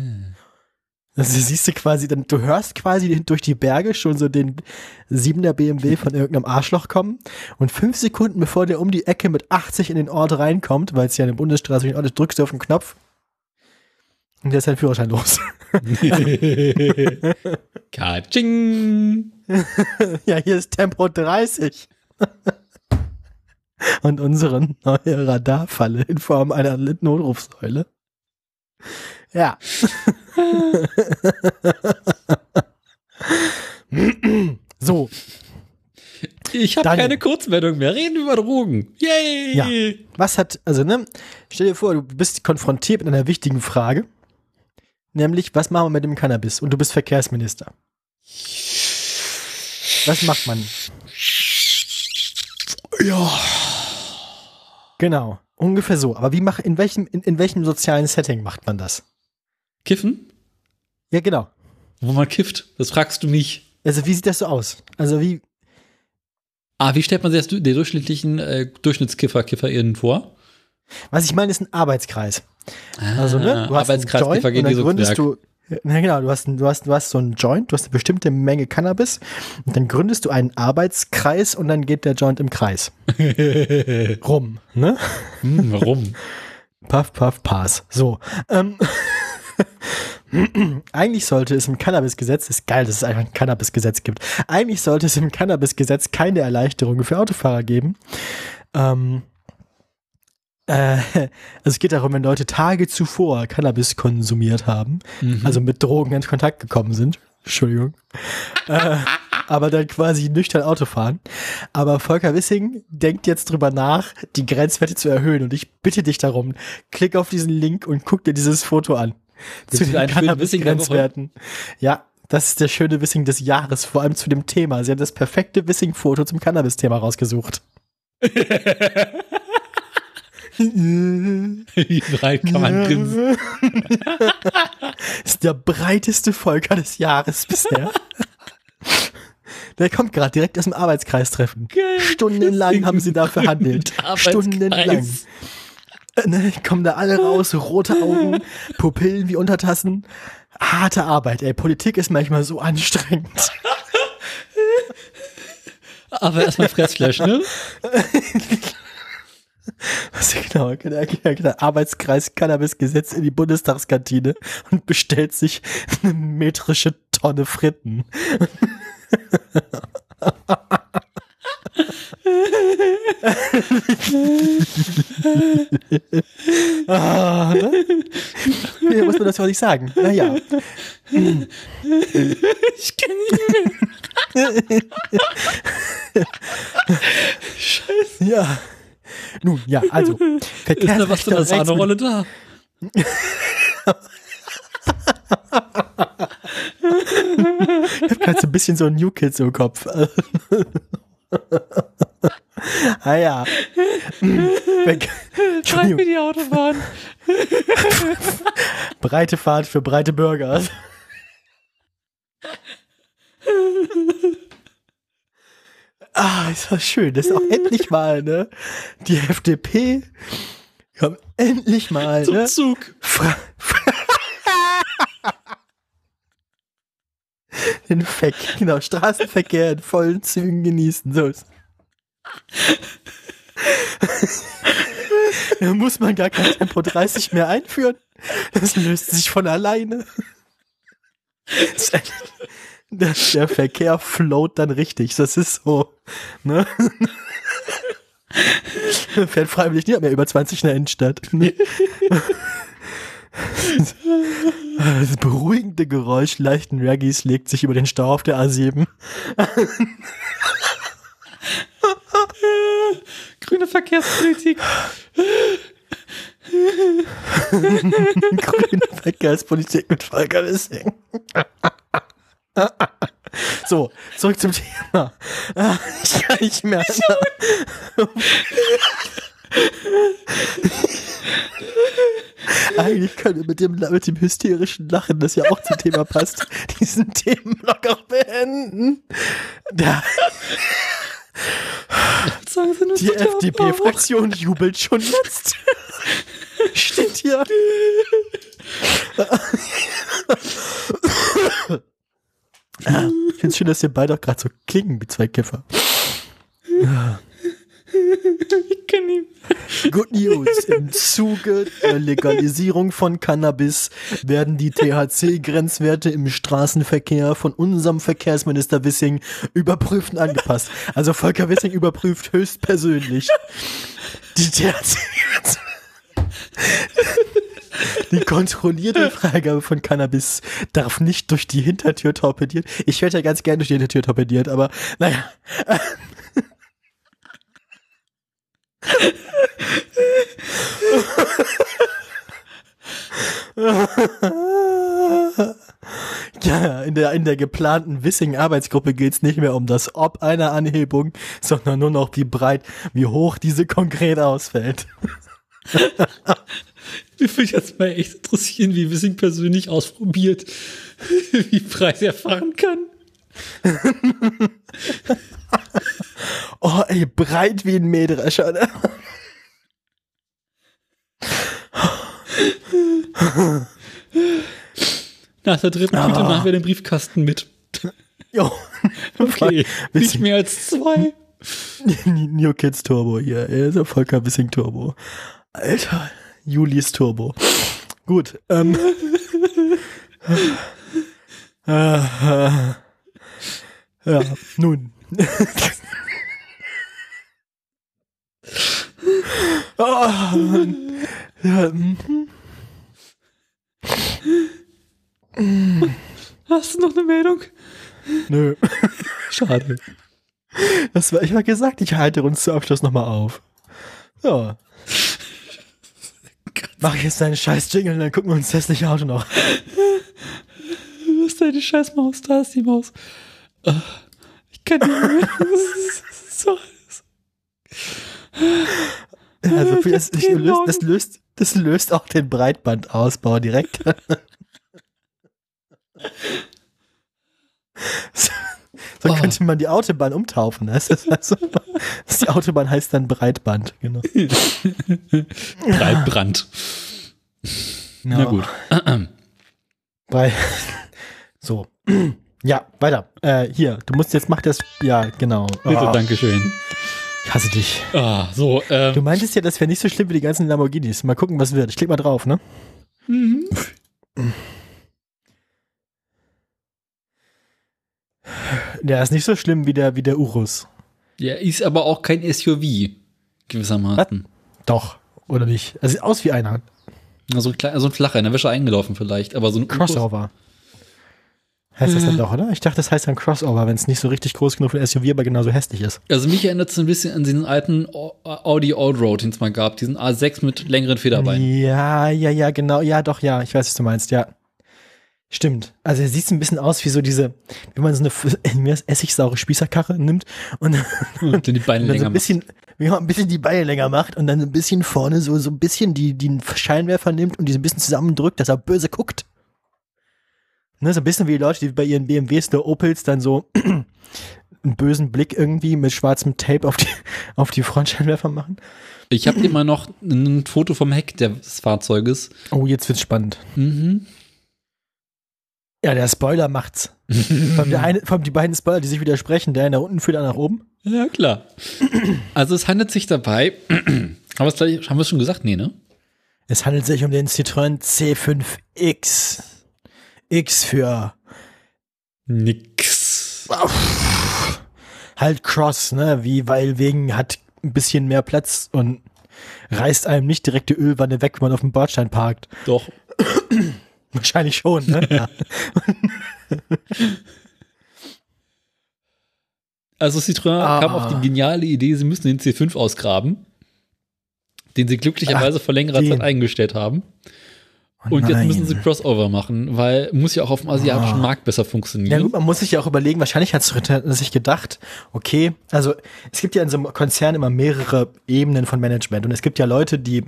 [SPEAKER 2] Also siehst du quasi, dann, du hörst quasi durch die Berge schon so den 7er BMW von irgendeinem Arschloch kommen und fünf Sekunden bevor der um die Ecke mit 80 in den Ort reinkommt, weil es ja eine Bundesstraße ist, drückst du auf den Knopf und der ist dein Führerschein los.
[SPEAKER 1] Katsching.
[SPEAKER 2] ja, hier ist Tempo 30. und unsere neue Radarfalle in Form einer Notrufsäule. Ja. so,
[SPEAKER 1] Ich habe keine Kurzmeldung mehr. Reden über Drogen. Yay!
[SPEAKER 2] Ja. was hat, also, ne, stell dir vor, du bist konfrontiert mit einer wichtigen Frage, nämlich, was machen wir mit dem Cannabis? Und du bist Verkehrsminister. Was macht man?
[SPEAKER 1] Ja.
[SPEAKER 2] Genau, ungefähr so. Aber wie mach, in welchem, in, in welchem sozialen Setting macht man das?
[SPEAKER 1] Kiffen?
[SPEAKER 2] Ja, genau.
[SPEAKER 1] Wo man kifft? Das fragst du mich.
[SPEAKER 2] Also, wie sieht das so aus? Also, wie,
[SPEAKER 1] Ah, wie stellt man sich das den durchschnittlichen äh, Durchschnittskiffer, Kifferin vor?
[SPEAKER 2] was ich meine, ist ein Arbeitskreis. Also, ne, du hast einen
[SPEAKER 1] Arbeitskreis
[SPEAKER 2] Joint
[SPEAKER 1] Kiffer
[SPEAKER 2] und dann gründest du, na genau, du hast, du, hast, du hast so einen Joint, du hast eine bestimmte Menge Cannabis und dann gründest du einen Arbeitskreis und dann geht der Joint im Kreis rum, ne?
[SPEAKER 1] Hm, warum?
[SPEAKER 2] Puff, puff, pass. So. Ähm, eigentlich sollte es im Cannabisgesetz, ist geil, dass es einfach ein Cannabisgesetz gibt. Eigentlich sollte es im Cannabisgesetz keine Erleichterung für Autofahrer geben. Ähm, Äh, also es geht darum, wenn Leute Tage zuvor Cannabis konsumiert haben,
[SPEAKER 1] Mhm.
[SPEAKER 2] also mit Drogen in Kontakt gekommen sind. Entschuldigung. äh, aber dann quasi nüchtern Auto fahren. Aber Volker Wissing denkt jetzt drüber nach, die Grenzwerte zu erhöhen. Und ich bitte dich darum, klick auf diesen Link und guck dir dieses Foto an. Zu den. Cannabis-Grenzwerten. Ja, das ist der schöne Wissing des Jahres, vor allem zu dem Thema. Sie haben das perfekte Wissing-Foto zum Cannabis-Thema rausgesucht.
[SPEAKER 1] Breit kann man grinsen?
[SPEAKER 2] ist der breiteste Volker des Jahres bisher. Der kommt gerade direkt aus dem Arbeitskreis-Treffen. Stundenlang haben sie da verhandelt. Stundenlang. Ne, kommen da alle raus, rote Augen, Pupillen wie Untertassen. Harte Arbeit, ey. Politik ist manchmal so anstrengend.
[SPEAKER 1] Aber erstmal Fressflash, ne?
[SPEAKER 2] Was genau, der Arbeitskreis Cannabis-Gesetz in die Bundestagskantine und bestellt sich eine metrische Tonne Fritten. Ah, ne? Mehr muss man das ja auch nicht sagen. Naja.
[SPEAKER 1] Ich kann nicht mehr. Scheiße.
[SPEAKER 2] Ja. Nun, ja, also.
[SPEAKER 1] Ist da was für eine Sahnerolle da?
[SPEAKER 2] Ich hab gerade so ein bisschen so ein New Kids im Kopf. ah ja.
[SPEAKER 1] Schreib mir die Autobahn.
[SPEAKER 2] breite Fahrt für breite Bürger. Ah, ist das schön. Das ist auch endlich mal, ne? Die FDP kommt endlich mal,
[SPEAKER 1] Zum
[SPEAKER 2] ne?
[SPEAKER 1] Zug.
[SPEAKER 2] Fra Fra Den Verkehr, genau, Straßenverkehr in vollen Zügen genießen. So ist. Da muss man gar kein Tempo 30 mehr einführen. Das löst sich von alleine. Der, der Verkehr float dann richtig. Das ist so. Ne? Fährt freiwillig nicht mehr über 20 in der Innenstadt. Das beruhigende Geräusch leichten Reggaes legt sich über den Stau auf der A7.
[SPEAKER 1] Grüne Verkehrspolitik.
[SPEAKER 2] Grüne Verkehrspolitik mit Volker Wissing. So, zurück zum Thema. Ich kann nicht mehr. Eigentlich können wir mit dem, mit dem hysterischen Lachen, das ja auch zum Thema passt, diesen Themenblock auch beenden. Da, die. FDP-Fraktion jubelt schon jetzt. Steht hier. Ah, Ich finde es schön, dass ihr beide auch gerade so klingen wie zwei Kiffer.
[SPEAKER 1] Nicht.
[SPEAKER 2] Good News. Im Zuge der Legalisierung von Cannabis werden die THC-Grenzwerte im Straßenverkehr von unserem Verkehrsminister Wissing überprüft und angepasst. Also Volker Wissing überprüft höchstpersönlich die THC. Die kontrollierte Freigabe von Cannabis darf nicht durch die Hintertür torpediert. Ich werde ja ganz gerne durch die Hintertür torpediert, aber naja. Ja, in der, in der geplanten Wissing-Arbeitsgruppe geht es nicht mehr um das Ob einer Anhebung, sondern nur noch wie breit, wie hoch diese konkret ausfällt.
[SPEAKER 1] Mich würde jetzt mal echt interessieren, wie Wissing persönlich ausprobiert, wie breit er fahren kann.
[SPEAKER 2] Oh, ey, breit wie ein Mähdrescher. Ne?
[SPEAKER 1] Nach der dritten Tüte machen wir den Briefkasten mit.
[SPEAKER 2] Jo.
[SPEAKER 1] Okay, nicht mehr als zwei.
[SPEAKER 2] New Kids Turbo hier. Er ist Volker Wissing Turbo. Alter, Julis Turbo. Gut. Ähm. Ja, nun. Oh, ja, mhm.
[SPEAKER 1] Hast du noch eine Meldung?
[SPEAKER 2] Nö.
[SPEAKER 1] Schade.
[SPEAKER 2] Das war, ich habe gesagt, ich halte uns zu Abschluss nochmal auf. Ja. Mach ich jetzt deinen scheiß Jingle und dann gucken wir uns das hässliche Auto noch.
[SPEAKER 1] Du bist deine scheiß Maus, da ist die Maus. Ich kann nicht mehr. Das ist so
[SPEAKER 2] Also
[SPEAKER 1] Ich
[SPEAKER 2] das,
[SPEAKER 1] hab
[SPEAKER 2] ich löst, das, löst, das löst auch den Breitbandausbau direkt. so so
[SPEAKER 1] Oh.
[SPEAKER 2] könnte man die Autobahn umtaufen. Das ist also, die Autobahn heißt dann Breitband. Genau.
[SPEAKER 1] Breitbrand. Na gut.
[SPEAKER 2] Bei, so. Ja, weiter. Äh, hier, du musst jetzt, mach das, ja, genau.
[SPEAKER 1] Bitte,
[SPEAKER 2] Oh,
[SPEAKER 1] Dankeschön.
[SPEAKER 2] Ich hasse dich.
[SPEAKER 1] Ah, so,
[SPEAKER 2] Du
[SPEAKER 1] ähm,
[SPEAKER 2] meintest ja, das wäre nicht so schlimm wie die ganzen Lamborghinis. Mal gucken, was wird. Ich klick mal drauf, ne?
[SPEAKER 1] mhm.
[SPEAKER 2] Der ist nicht so schlimm wie der, wie der Urus.
[SPEAKER 1] ja, ist aber auch kein SUV, gewissermaßen.
[SPEAKER 2] Doch, oder nicht? Er sieht aus wie einer.
[SPEAKER 1] Also ein, so ein flacher, in der Wäsche eingelaufen vielleicht, aber so ein
[SPEAKER 2] Crossover. Heißt das dann doch, oder? Ich dachte, das heißt dann Crossover, wenn es nicht so richtig groß genug für ein SUV, aber genauso hässlich ist.
[SPEAKER 1] Also mich erinnert es ein bisschen an diesen alten Au- Audi Allroad, den es mal gab, diesen A6 mit längeren Federbeinen.
[SPEAKER 2] Ja, ja, ja, genau. Ja, doch, ja. Ich weiß, was du meinst, ja. Stimmt. Also er sieht ein bisschen aus wie so diese, wenn man so eine essigsaure Spießerkarre nimmt und
[SPEAKER 1] Und die Beine
[SPEAKER 2] dann so
[SPEAKER 1] länger
[SPEAKER 2] ein bisschen, wie man ein bisschen die Beine länger macht und dann ein bisschen vorne so, so ein bisschen die, die Scheinwerfer nimmt und die so ein bisschen zusammendrückt, dass er böse guckt. Ne, so ein bisschen wie die Leute, die bei ihren BMWs oder Opels dann so einen bösen Blick irgendwie mit schwarzem Tape auf die, auf die Frontscheinwerfer machen.
[SPEAKER 1] Ich habe immer noch ein Foto vom Heck des Fahrzeuges.
[SPEAKER 2] Oh, jetzt wird's spannend.
[SPEAKER 1] Mhm.
[SPEAKER 2] Ja, der Spoiler macht's. allem der eine, allem die beiden Spoiler, die sich widersprechen, der nach unten führt, der nach oben.
[SPEAKER 1] Ja, klar. Also es handelt sich dabei, haben wir es gleich, haben wir es schon gesagt? Nee, ne?
[SPEAKER 2] Es handelt sich um den Citroën C5X. X für
[SPEAKER 1] Nix.
[SPEAKER 2] halt Cross, ne? Wie, weil wegen hat ein bisschen mehr Platz und reißt einem nicht direkt die Ölwanne weg, wenn man auf dem Bordstein parkt.
[SPEAKER 1] Doch.
[SPEAKER 2] Wahrscheinlich schon, ne?
[SPEAKER 1] Also Citroën
[SPEAKER 2] Ah.
[SPEAKER 1] kam auf die geniale Idee, sie müssen den C5 ausgraben, den sie glücklicherweise vor längerer
[SPEAKER 2] den.
[SPEAKER 1] Zeit eingestellt haben.
[SPEAKER 2] Oh
[SPEAKER 1] Und jetzt müssen sie Crossover machen, weil muss ja auch auf dem asiatischen
[SPEAKER 2] Ah.
[SPEAKER 1] Markt besser
[SPEAKER 2] Ja
[SPEAKER 1] funktionieren.
[SPEAKER 2] gut, man muss sich ja auch überlegen, wahrscheinlich hat sich gedacht, okay, also es gibt ja in so einem Konzern immer mehrere Ebenen von Management und es gibt ja Leute, die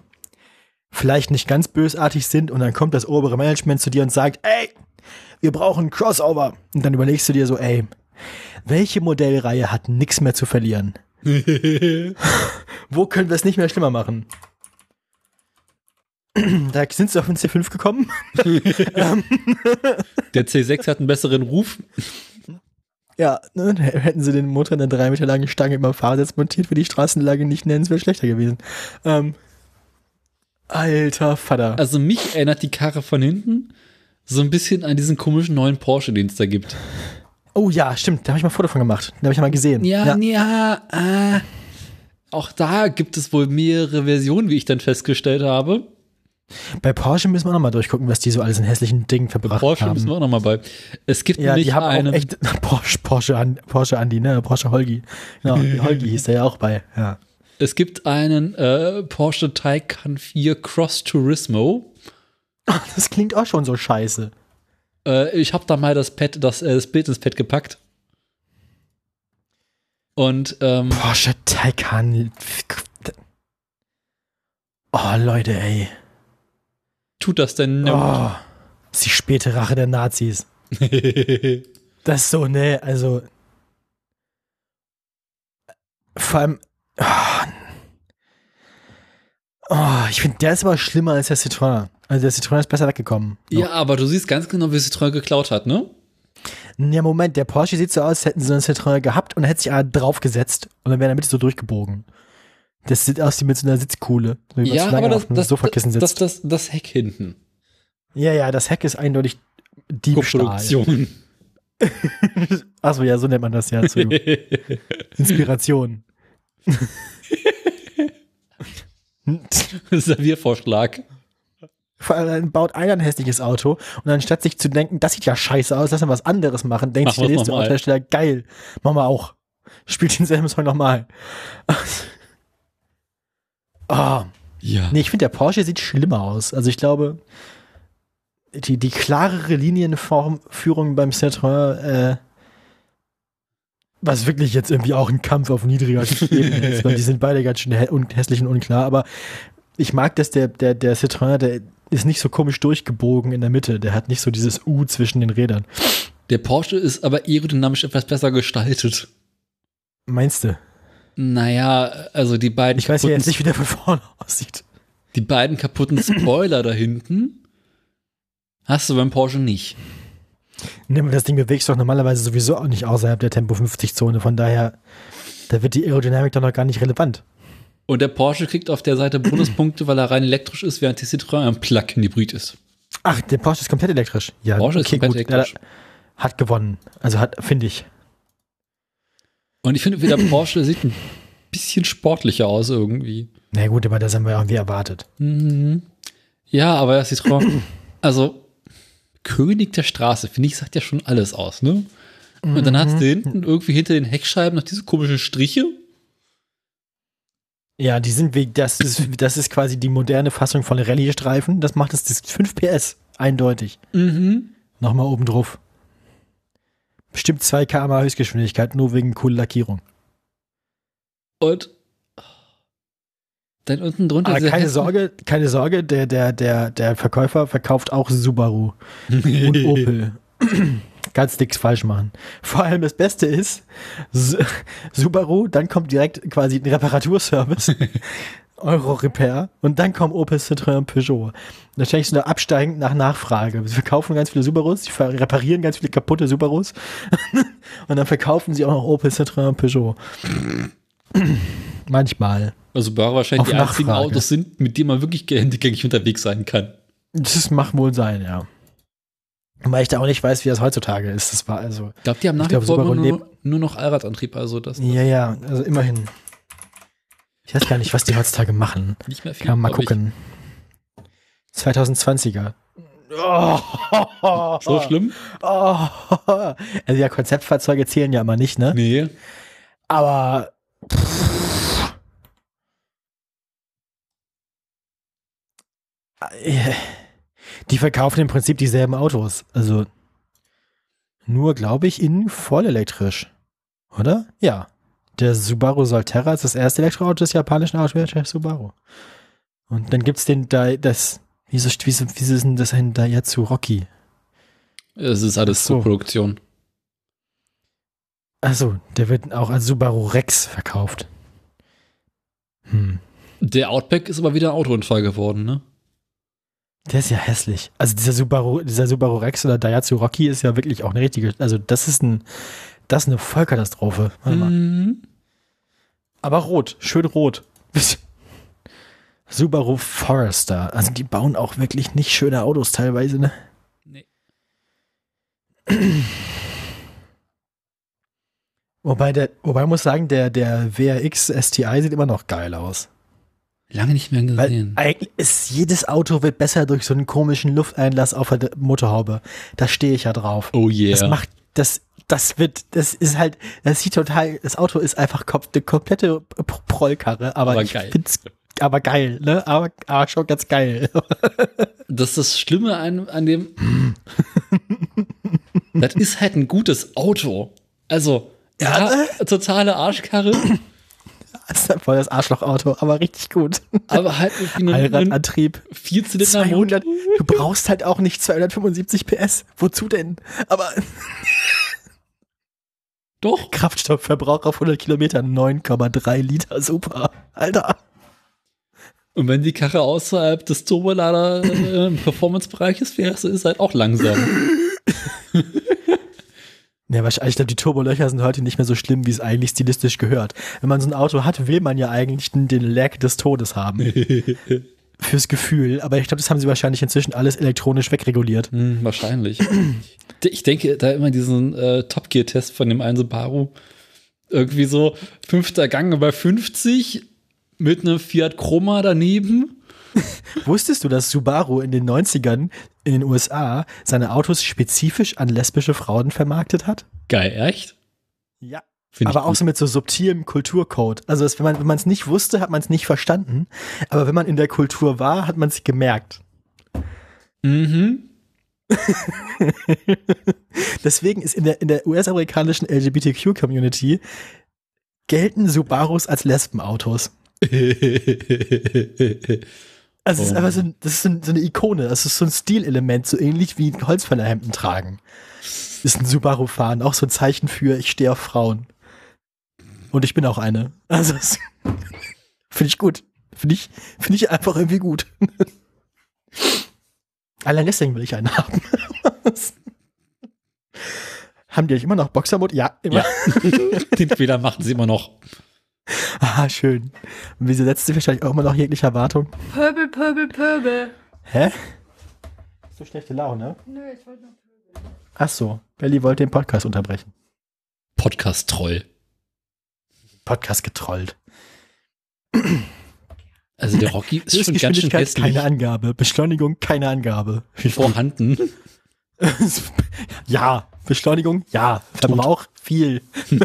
[SPEAKER 2] vielleicht nicht ganz bösartig sind und dann kommt das obere Management zu dir und sagt, ey, wir brauchen Crossover. Und dann überlegst du dir so, ey, welche Modellreihe hat nichts mehr zu verlieren? Wo können wir es nicht mehr schlimmer machen? Da sind sie auf den C5 gekommen.
[SPEAKER 1] Der C6 hat einen besseren Ruf.
[SPEAKER 2] Ja, ne, hätten sie den Motor in einer drei Meter langen Stange über dem Fahrersitz montiert, wäre die Straßenlage nicht nennenswert schlechter gewesen. Ähm, alter Vater.
[SPEAKER 1] Also mich erinnert die Karre von hinten so ein bisschen an diesen komischen neuen Porsche, den es da gibt.
[SPEAKER 2] Oh ja, stimmt, da habe ich mal ein Foto von gemacht. Da habe ich mal gesehen.
[SPEAKER 1] Ja, ja, äh, auch da gibt es wohl mehrere Versionen, wie ich dann festgestellt habe.
[SPEAKER 2] Bei Porsche müssen wir noch mal durchgucken, was die so alles in hässlichen Dingen verbracht
[SPEAKER 1] Porsche
[SPEAKER 2] haben.
[SPEAKER 1] müssen wir auch nochmal bei. Es gibt
[SPEAKER 2] ja, die haben
[SPEAKER 1] einen,
[SPEAKER 2] auch echt Porsche, Porsche, Porsche Andi, ne? Porsche Holgi. Ja, Holgi hieß der ja auch bei. Ja.
[SPEAKER 1] es gibt einen äh, Porsche Taycan 4 Cross Turismo.
[SPEAKER 2] Das klingt auch schon so scheiße.
[SPEAKER 1] Äh, ich habe da mal das Pad, das, äh, das Bild ins Pad gepackt. Und ähm,
[SPEAKER 2] Porsche Taycan. Oh, Leute, ey.
[SPEAKER 1] Tut das denn?
[SPEAKER 2] Oh, das ist die späte Rache der Nazis. Das ist so, ne, also. Vor allem. Oh, oh, ich finde, der ist aber schlimmer als der Citroën. Also der Citroën ist besser weggekommen.
[SPEAKER 1] ja, aber du siehst ganz genau, wie Citroën geklaut hat, ne?
[SPEAKER 2] Ja, Moment, der Porsche sieht so aus, als hätten sie einen Citroën gehabt und hätte sich einer draufgesetzt und dann wäre in der Mitte so durchgebogen. Das sieht aus wie mit so einer Sitzkuhle. So wie man
[SPEAKER 1] Ja, aber das, das,
[SPEAKER 2] Sofakissen
[SPEAKER 1] das,
[SPEAKER 2] sitzt.
[SPEAKER 1] das, das Heck hinten.
[SPEAKER 2] ja, ja, das Heck ist eindeutig Diebstahl.
[SPEAKER 1] Koproduktion.
[SPEAKER 2] Achso, ja, so nennt man das ja. Zu Inspiration.
[SPEAKER 1] Serviervorschlag.
[SPEAKER 2] Vor allem baut einer ein hässliches Auto und anstatt sich zu denken, das sieht ja scheiße aus, lass mal was anderes machen, denkt
[SPEAKER 1] Machen
[SPEAKER 2] sich der nächste. Autohersteller, geil, machen wir auch. Spielt denselben Song nochmal. Oh,
[SPEAKER 1] Ja.
[SPEAKER 2] nee, ich finde, der Porsche sieht schlimmer aus. Also ich glaube, die, die klarere Linienführung beim Citroën, äh, was wirklich jetzt irgendwie auch ein Kampf auf niedriger Ebene ist, weil die sind beide ganz schön hä und hässlich und unklar, aber ich mag, dass der, der, der Citroën, der ist nicht so komisch durchgebogen in der Mitte, der hat nicht so dieses U zwischen den Rädern.
[SPEAKER 1] Der Porsche ist aber aerodynamisch etwas besser gestaltet.
[SPEAKER 2] Meinst du?
[SPEAKER 1] Naja, also die beiden,
[SPEAKER 2] Ich weiß ja jetzt nicht, wie der von vorne aussieht.
[SPEAKER 1] die beiden kaputten Spoiler da hinten hast du beim Porsche nicht.
[SPEAKER 2] Nee, aber das Ding bewegt sich doch normalerweise sowieso auch nicht außerhalb der Tempo 50 Zone, von daher, da wird die Aerodynamik doch noch gar nicht relevant.
[SPEAKER 1] Und der Porsche kriegt auf der Seite Bonuspunkte, weil er rein elektrisch ist, während die Citroën ein Plug-in-Hybrid ist.
[SPEAKER 2] Ach, der Porsche ist komplett elektrisch. Ja,
[SPEAKER 1] Porsche ist komplett elektrisch.
[SPEAKER 2] Ja, hat gewonnen. Also hat, finde ich.
[SPEAKER 1] Und ich finde, der Porsche sieht ein bisschen sportlicher aus irgendwie.
[SPEAKER 2] Na gut, aber das haben wir irgendwie erwartet.
[SPEAKER 1] Mhm. Ja, aber das Citroën, also König der Straße, finde ich, sagt ja schon alles aus, ne? Und dann hast du hinten irgendwie hinter den Heckscheiben noch diese komischen Striche.
[SPEAKER 2] Ja, die sind wie, das ist, das ist quasi die moderne Fassung von Rallye-Streifen. Das macht es das 5 PS. Eindeutig.
[SPEAKER 1] Mhm.
[SPEAKER 2] Nochmal oben drauf. Bestimmt 2 km Höchstgeschwindigkeit, nur wegen cooler Lackierung.
[SPEAKER 1] Und dann unten drunter.
[SPEAKER 2] Aber keine Sorge, keine Sorge, der, der, der, der Verkäufer verkauft auch Subaru und Opel. Ganz nichts falsch machen. Vor allem das Beste ist, Su- Subaru, dann kommt direkt quasi ein Reparaturservice, Euro Repair, und dann kommen Opel, Citroën, Peugeot. Da steigst du da absteigend nach Nachfrage. Sie verkaufen ganz viele Subarus, sie reparieren ganz viele kaputte Subarus, und dann verkaufen sie auch noch Opel, Citroën, Peugeot. Manchmal.
[SPEAKER 1] Also Subaru wahrscheinlich
[SPEAKER 2] Auf
[SPEAKER 1] die einzigen
[SPEAKER 2] Nachfrage.
[SPEAKER 1] Autos sind, mit denen man wirklich gehandicappt unterwegs sein kann.
[SPEAKER 2] Das mag wohl sein, ja. Weil ich da auch nicht weiß, wie das heutzutage ist. Das war also.
[SPEAKER 1] Ich glaube, die haben nach wie vor nur, nur noch Allradantrieb, also das
[SPEAKER 2] Ja, ja, also immerhin. Ich weiß gar nicht, was die heutzutage machen.
[SPEAKER 1] nicht mehr viel.
[SPEAKER 2] Kann man mal
[SPEAKER 1] glaub ich.
[SPEAKER 2] gucken. 2020er. Oh,
[SPEAKER 1] So schlimm?
[SPEAKER 2] Also ja, Konzeptfahrzeuge zählen ja immer nicht, ne?
[SPEAKER 1] Nee.
[SPEAKER 2] Aber die verkaufen im Prinzip dieselben Autos. Also nur, glaube ich, in vollelektrisch. Oder? Ja. Der Subaru Solterra ist das erste Elektroauto des japanischen Autoherstellers Subaru. Und dann gibt's den da das wieso wieso wieso ist denn das ein Daihatsu Rocky?
[SPEAKER 1] Es ist alles
[SPEAKER 2] So.
[SPEAKER 1] zur Produktion.
[SPEAKER 2] Also, der wird auch als Subaru Rex verkauft. Hm.
[SPEAKER 1] Der Outback ist aber wieder ein Autounfall geworden, ne?
[SPEAKER 2] Der ist ja hässlich. Also dieser Subaru, dieser Subaru Rex oder Daihatsu Rocky ist ja wirklich auch eine richtige, also das ist ein, das ist eine Vollkatastrophe. Warte mal.
[SPEAKER 1] Mhm.
[SPEAKER 2] Aber rot, schön rot. Subaru Forester. Also die bauen auch wirklich nicht schöne Autos teilweise, ne?
[SPEAKER 1] Nee.
[SPEAKER 2] Wobei der, wobei ich muss sagen, der, der WRX STI sieht immer noch geil aus.
[SPEAKER 1] Lange nicht mehr
[SPEAKER 2] Weil
[SPEAKER 1] gesehen.
[SPEAKER 2] eigentlich ist jedes Auto wird besser durch so einen komischen Lufteinlass auf der Motorhaube. Da stehe ich ja drauf.
[SPEAKER 1] Oh yeah.
[SPEAKER 2] Das macht, das, das wird, das ist halt, das sieht total, das Auto ist einfach eine komplette Prollkarre, aber,
[SPEAKER 1] Aber
[SPEAKER 2] ich
[SPEAKER 1] geil.
[SPEAKER 2] find's, aber geil, ne? Aber, aber schon ganz geil.
[SPEAKER 1] Das ist das Schlimme an, an dem. das ist halt ein gutes Auto. Also, ja, totale Arschkarre,
[SPEAKER 2] Das ist voll das Arschlochauto, aber richtig gut.
[SPEAKER 1] aber halt irgendwie ein, ein
[SPEAKER 2] Allradantrieb.
[SPEAKER 1] Vierzylinder
[SPEAKER 2] 200,
[SPEAKER 1] Motor.
[SPEAKER 2] du brauchst halt auch nicht 275 PS. Wozu denn? Aber
[SPEAKER 1] Doch.
[SPEAKER 2] Kraftstoffverbrauch auf 100 Kilometer 9,3 Liter, super. Alter.
[SPEAKER 1] Und wenn die Karre außerhalb des Turbolader äh, Performance-Bereiches fährst, ist halt auch langsam.
[SPEAKER 2] Ja, wahrscheinlich, ich glaube, die Turbolöcher sind heute nicht mehr so schlimm, wie es eigentlich stilistisch gehört. Wenn man so ein Auto hat, will man ja eigentlich den, den Lag des Todes haben. Fürs Gefühl. Aber ich glaube, das haben sie wahrscheinlich inzwischen alles elektronisch wegreguliert.
[SPEAKER 1] Hm, wahrscheinlich. Ich denke da immer diesen äh, Top Gear-Test von dem einen Subaru. Irgendwie so fünfter Gang bei 50, mit einem Fiat Chroma daneben.
[SPEAKER 2] Wusstest du, dass Subaru in den 90ern in den USA seine Autos spezifisch an lesbische Frauen vermarktet hat?
[SPEAKER 1] Geil, echt?
[SPEAKER 2] Ja.
[SPEAKER 1] Find
[SPEAKER 2] aber auch
[SPEAKER 1] gut.
[SPEAKER 2] so mit so subtilem Kulturcode. Also das, wenn man wenn man es nicht wusste, hat man es nicht verstanden. Aber wenn man in der Kultur war, hat man es gemerkt.
[SPEAKER 1] Mhm.
[SPEAKER 2] Deswegen ist in der, in der US-amerikanischen LGBTQ-Community gelten Subarus als Lesbenautos. Also es ist
[SPEAKER 1] Oh.
[SPEAKER 2] einfach so, das ist so, so eine Ikone, das ist so ein Stilelement, so ähnlich wie Holzfällerhemden tragen. Ist ein Subaru fahren, auch so ein Zeichen für ich stehe auf Frauen. Und ich bin auch eine. Also es- finde ich gut. Finde ich, finde ich einfach irgendwie gut. Allein deswegen will ich einen haben. haben die euch immer noch Boxermod? Ja, immer.
[SPEAKER 1] Ja. Den Fehler machen sie immer noch.
[SPEAKER 2] Ah, schön. Und wieso setzt sie wahrscheinlich auch immer noch jegliche Erwartung?
[SPEAKER 3] Pöbel, Pöbel, Pöbel.
[SPEAKER 2] Hä? So schlechte Laune.
[SPEAKER 3] Nö, ich wollte noch Pöbel.
[SPEAKER 2] Ach so, Belly wollte den Podcast unterbrechen.
[SPEAKER 1] Podcast-Troll.
[SPEAKER 2] Podcast getrollt.
[SPEAKER 1] Also der Rocky ist schon ganz schön hässlich
[SPEAKER 2] keine Angabe. Beschleunigung, keine Angabe.
[SPEAKER 1] vorhanden.
[SPEAKER 2] ja, Beschleunigung, ja. Verbrauch, viel.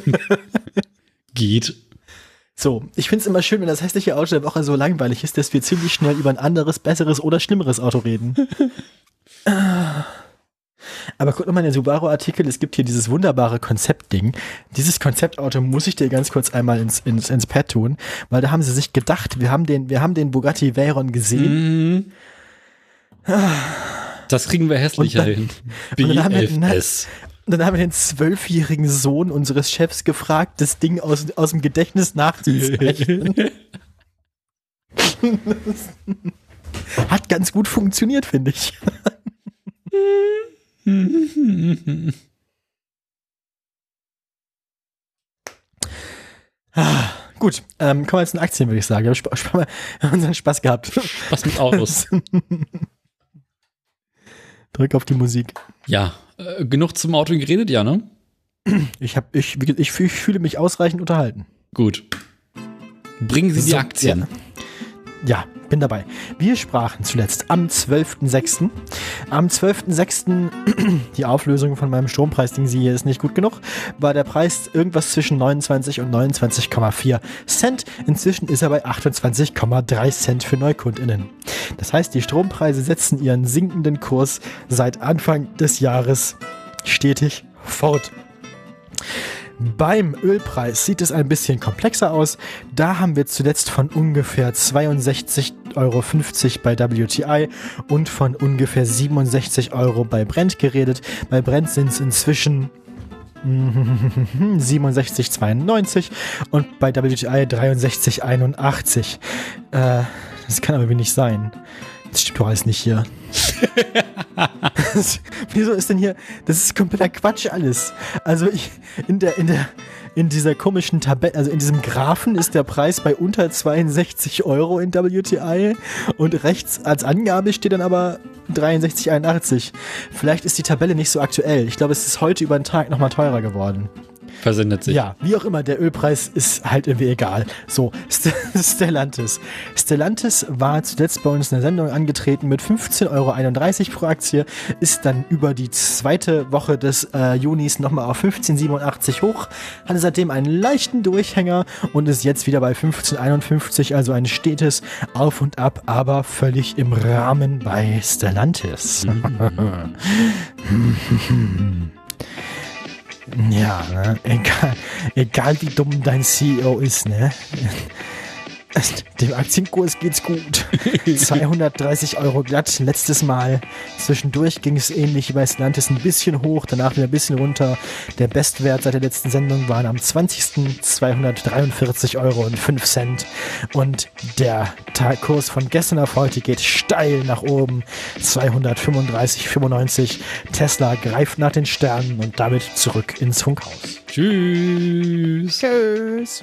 [SPEAKER 1] Geht.
[SPEAKER 2] So, ich finde es immer schön, wenn das hässliche Auto der Woche so langweilig ist, dass wir ziemlich schnell über ein anderes, besseres oder schlimmeres Auto reden. Aber guck nochmal in den Subaru-Artikel, es gibt hier dieses wunderbare Konzeptding. Dieses Konzeptauto muss ich dir ganz kurz einmal ins, ins, ins Pad tun, weil da haben sie sich gedacht, wir haben den, wir haben den Bugatti Veyron gesehen.
[SPEAKER 1] Mhm. Das kriegen wir hässlicher
[SPEAKER 2] Und dann-
[SPEAKER 1] hin.
[SPEAKER 2] und dann haben wir-
[SPEAKER 1] BFS.
[SPEAKER 2] Und dann haben wir den zwölfjährigen Sohn unseres Chefs gefragt, das Ding aus, aus dem Gedächtnis nachzuzeichnen. Hat ganz gut funktioniert, finde ich. ah, gut, ähm, kommen wir jetzt zu den Aktien, würde ich sagen. Wir haben, wir unseren Spaß gehabt.
[SPEAKER 1] Was mit Autos?
[SPEAKER 2] Drück auf die Musik.
[SPEAKER 1] ja, äh, genug zum Auto geredet, ja, ne?
[SPEAKER 2] Ich, hab, ich, ich, ich fühle mich ausreichend unterhalten.
[SPEAKER 1] Gut. Bringen Sie die
[SPEAKER 2] So,
[SPEAKER 1] Aktien.
[SPEAKER 2] Ja. Ja, bin dabei. Wir sprachen zuletzt am 12.06. Am 12.06. die Auflösung von meinem Strompreisding, sie hier ist nicht gut genug, war der Preis irgendwas zwischen 29 und 29,4 Cent. Inzwischen ist er bei 28,3 Cent für NeukundInnen. Das heißt, die Strompreise setzen ihren sinkenden Kurs seit Anfang des Jahres stetig fort. Beim Ölpreis sieht es ein bisschen komplexer aus. Da haben wir zuletzt von ungefähr 62,50 Euro bei WTI und von ungefähr 67 Euro bei Brent geredet. Bei Brent sind es inzwischen 67,92 und bei WTI 63,81. Äh, das kann aber wenig sein. Das stimmt doch alles nicht hier. Wieso ist denn hier? Das ist kompletter Quatsch alles. Also ich in der in der in dieser komischen Tabelle, also in diesem Graphen ist der Preis bei unter 62 Euro in WTI und rechts als Angabe steht dann aber 63,81. Vielleicht ist die Tabelle nicht so aktuell. Ich glaube, es ist heute über den Tag nochmal teurer geworden.
[SPEAKER 1] Versendet sich.
[SPEAKER 2] Ja, wie auch immer, der Ölpreis ist halt irgendwie egal. So, St Stellantis. Stellantis war zuletzt bei uns in der Sendung angetreten mit 15,31 Euro pro Aktie, ist dann über die zweite Woche des äh, Junis nochmal auf 15,87 hoch, hatte seitdem einen leichten Durchhänger und ist jetzt wieder bei 15,51, also ein stetes Auf und Ab, aber völlig im Rahmen bei Stellantis. Ja, ne? egal, egal wie dumm dein CEO ist, ne? Dem Aktienkurs geht's gut. 230 Euro glatt, letztes Mal. Zwischendurch ging es ähnlich wie bei Stellantis ein bisschen hoch, danach wieder ein bisschen runter. Der Bestwert seit der letzten Sendung waren am 20. 243 Euro und 5 Cent. Und der Tagkurs von gestern auf heute geht steil nach oben. 235,95. Tesla greift nach den Sternen und damit zurück ins Funkhaus.
[SPEAKER 1] Tschüss.
[SPEAKER 2] Tschüss.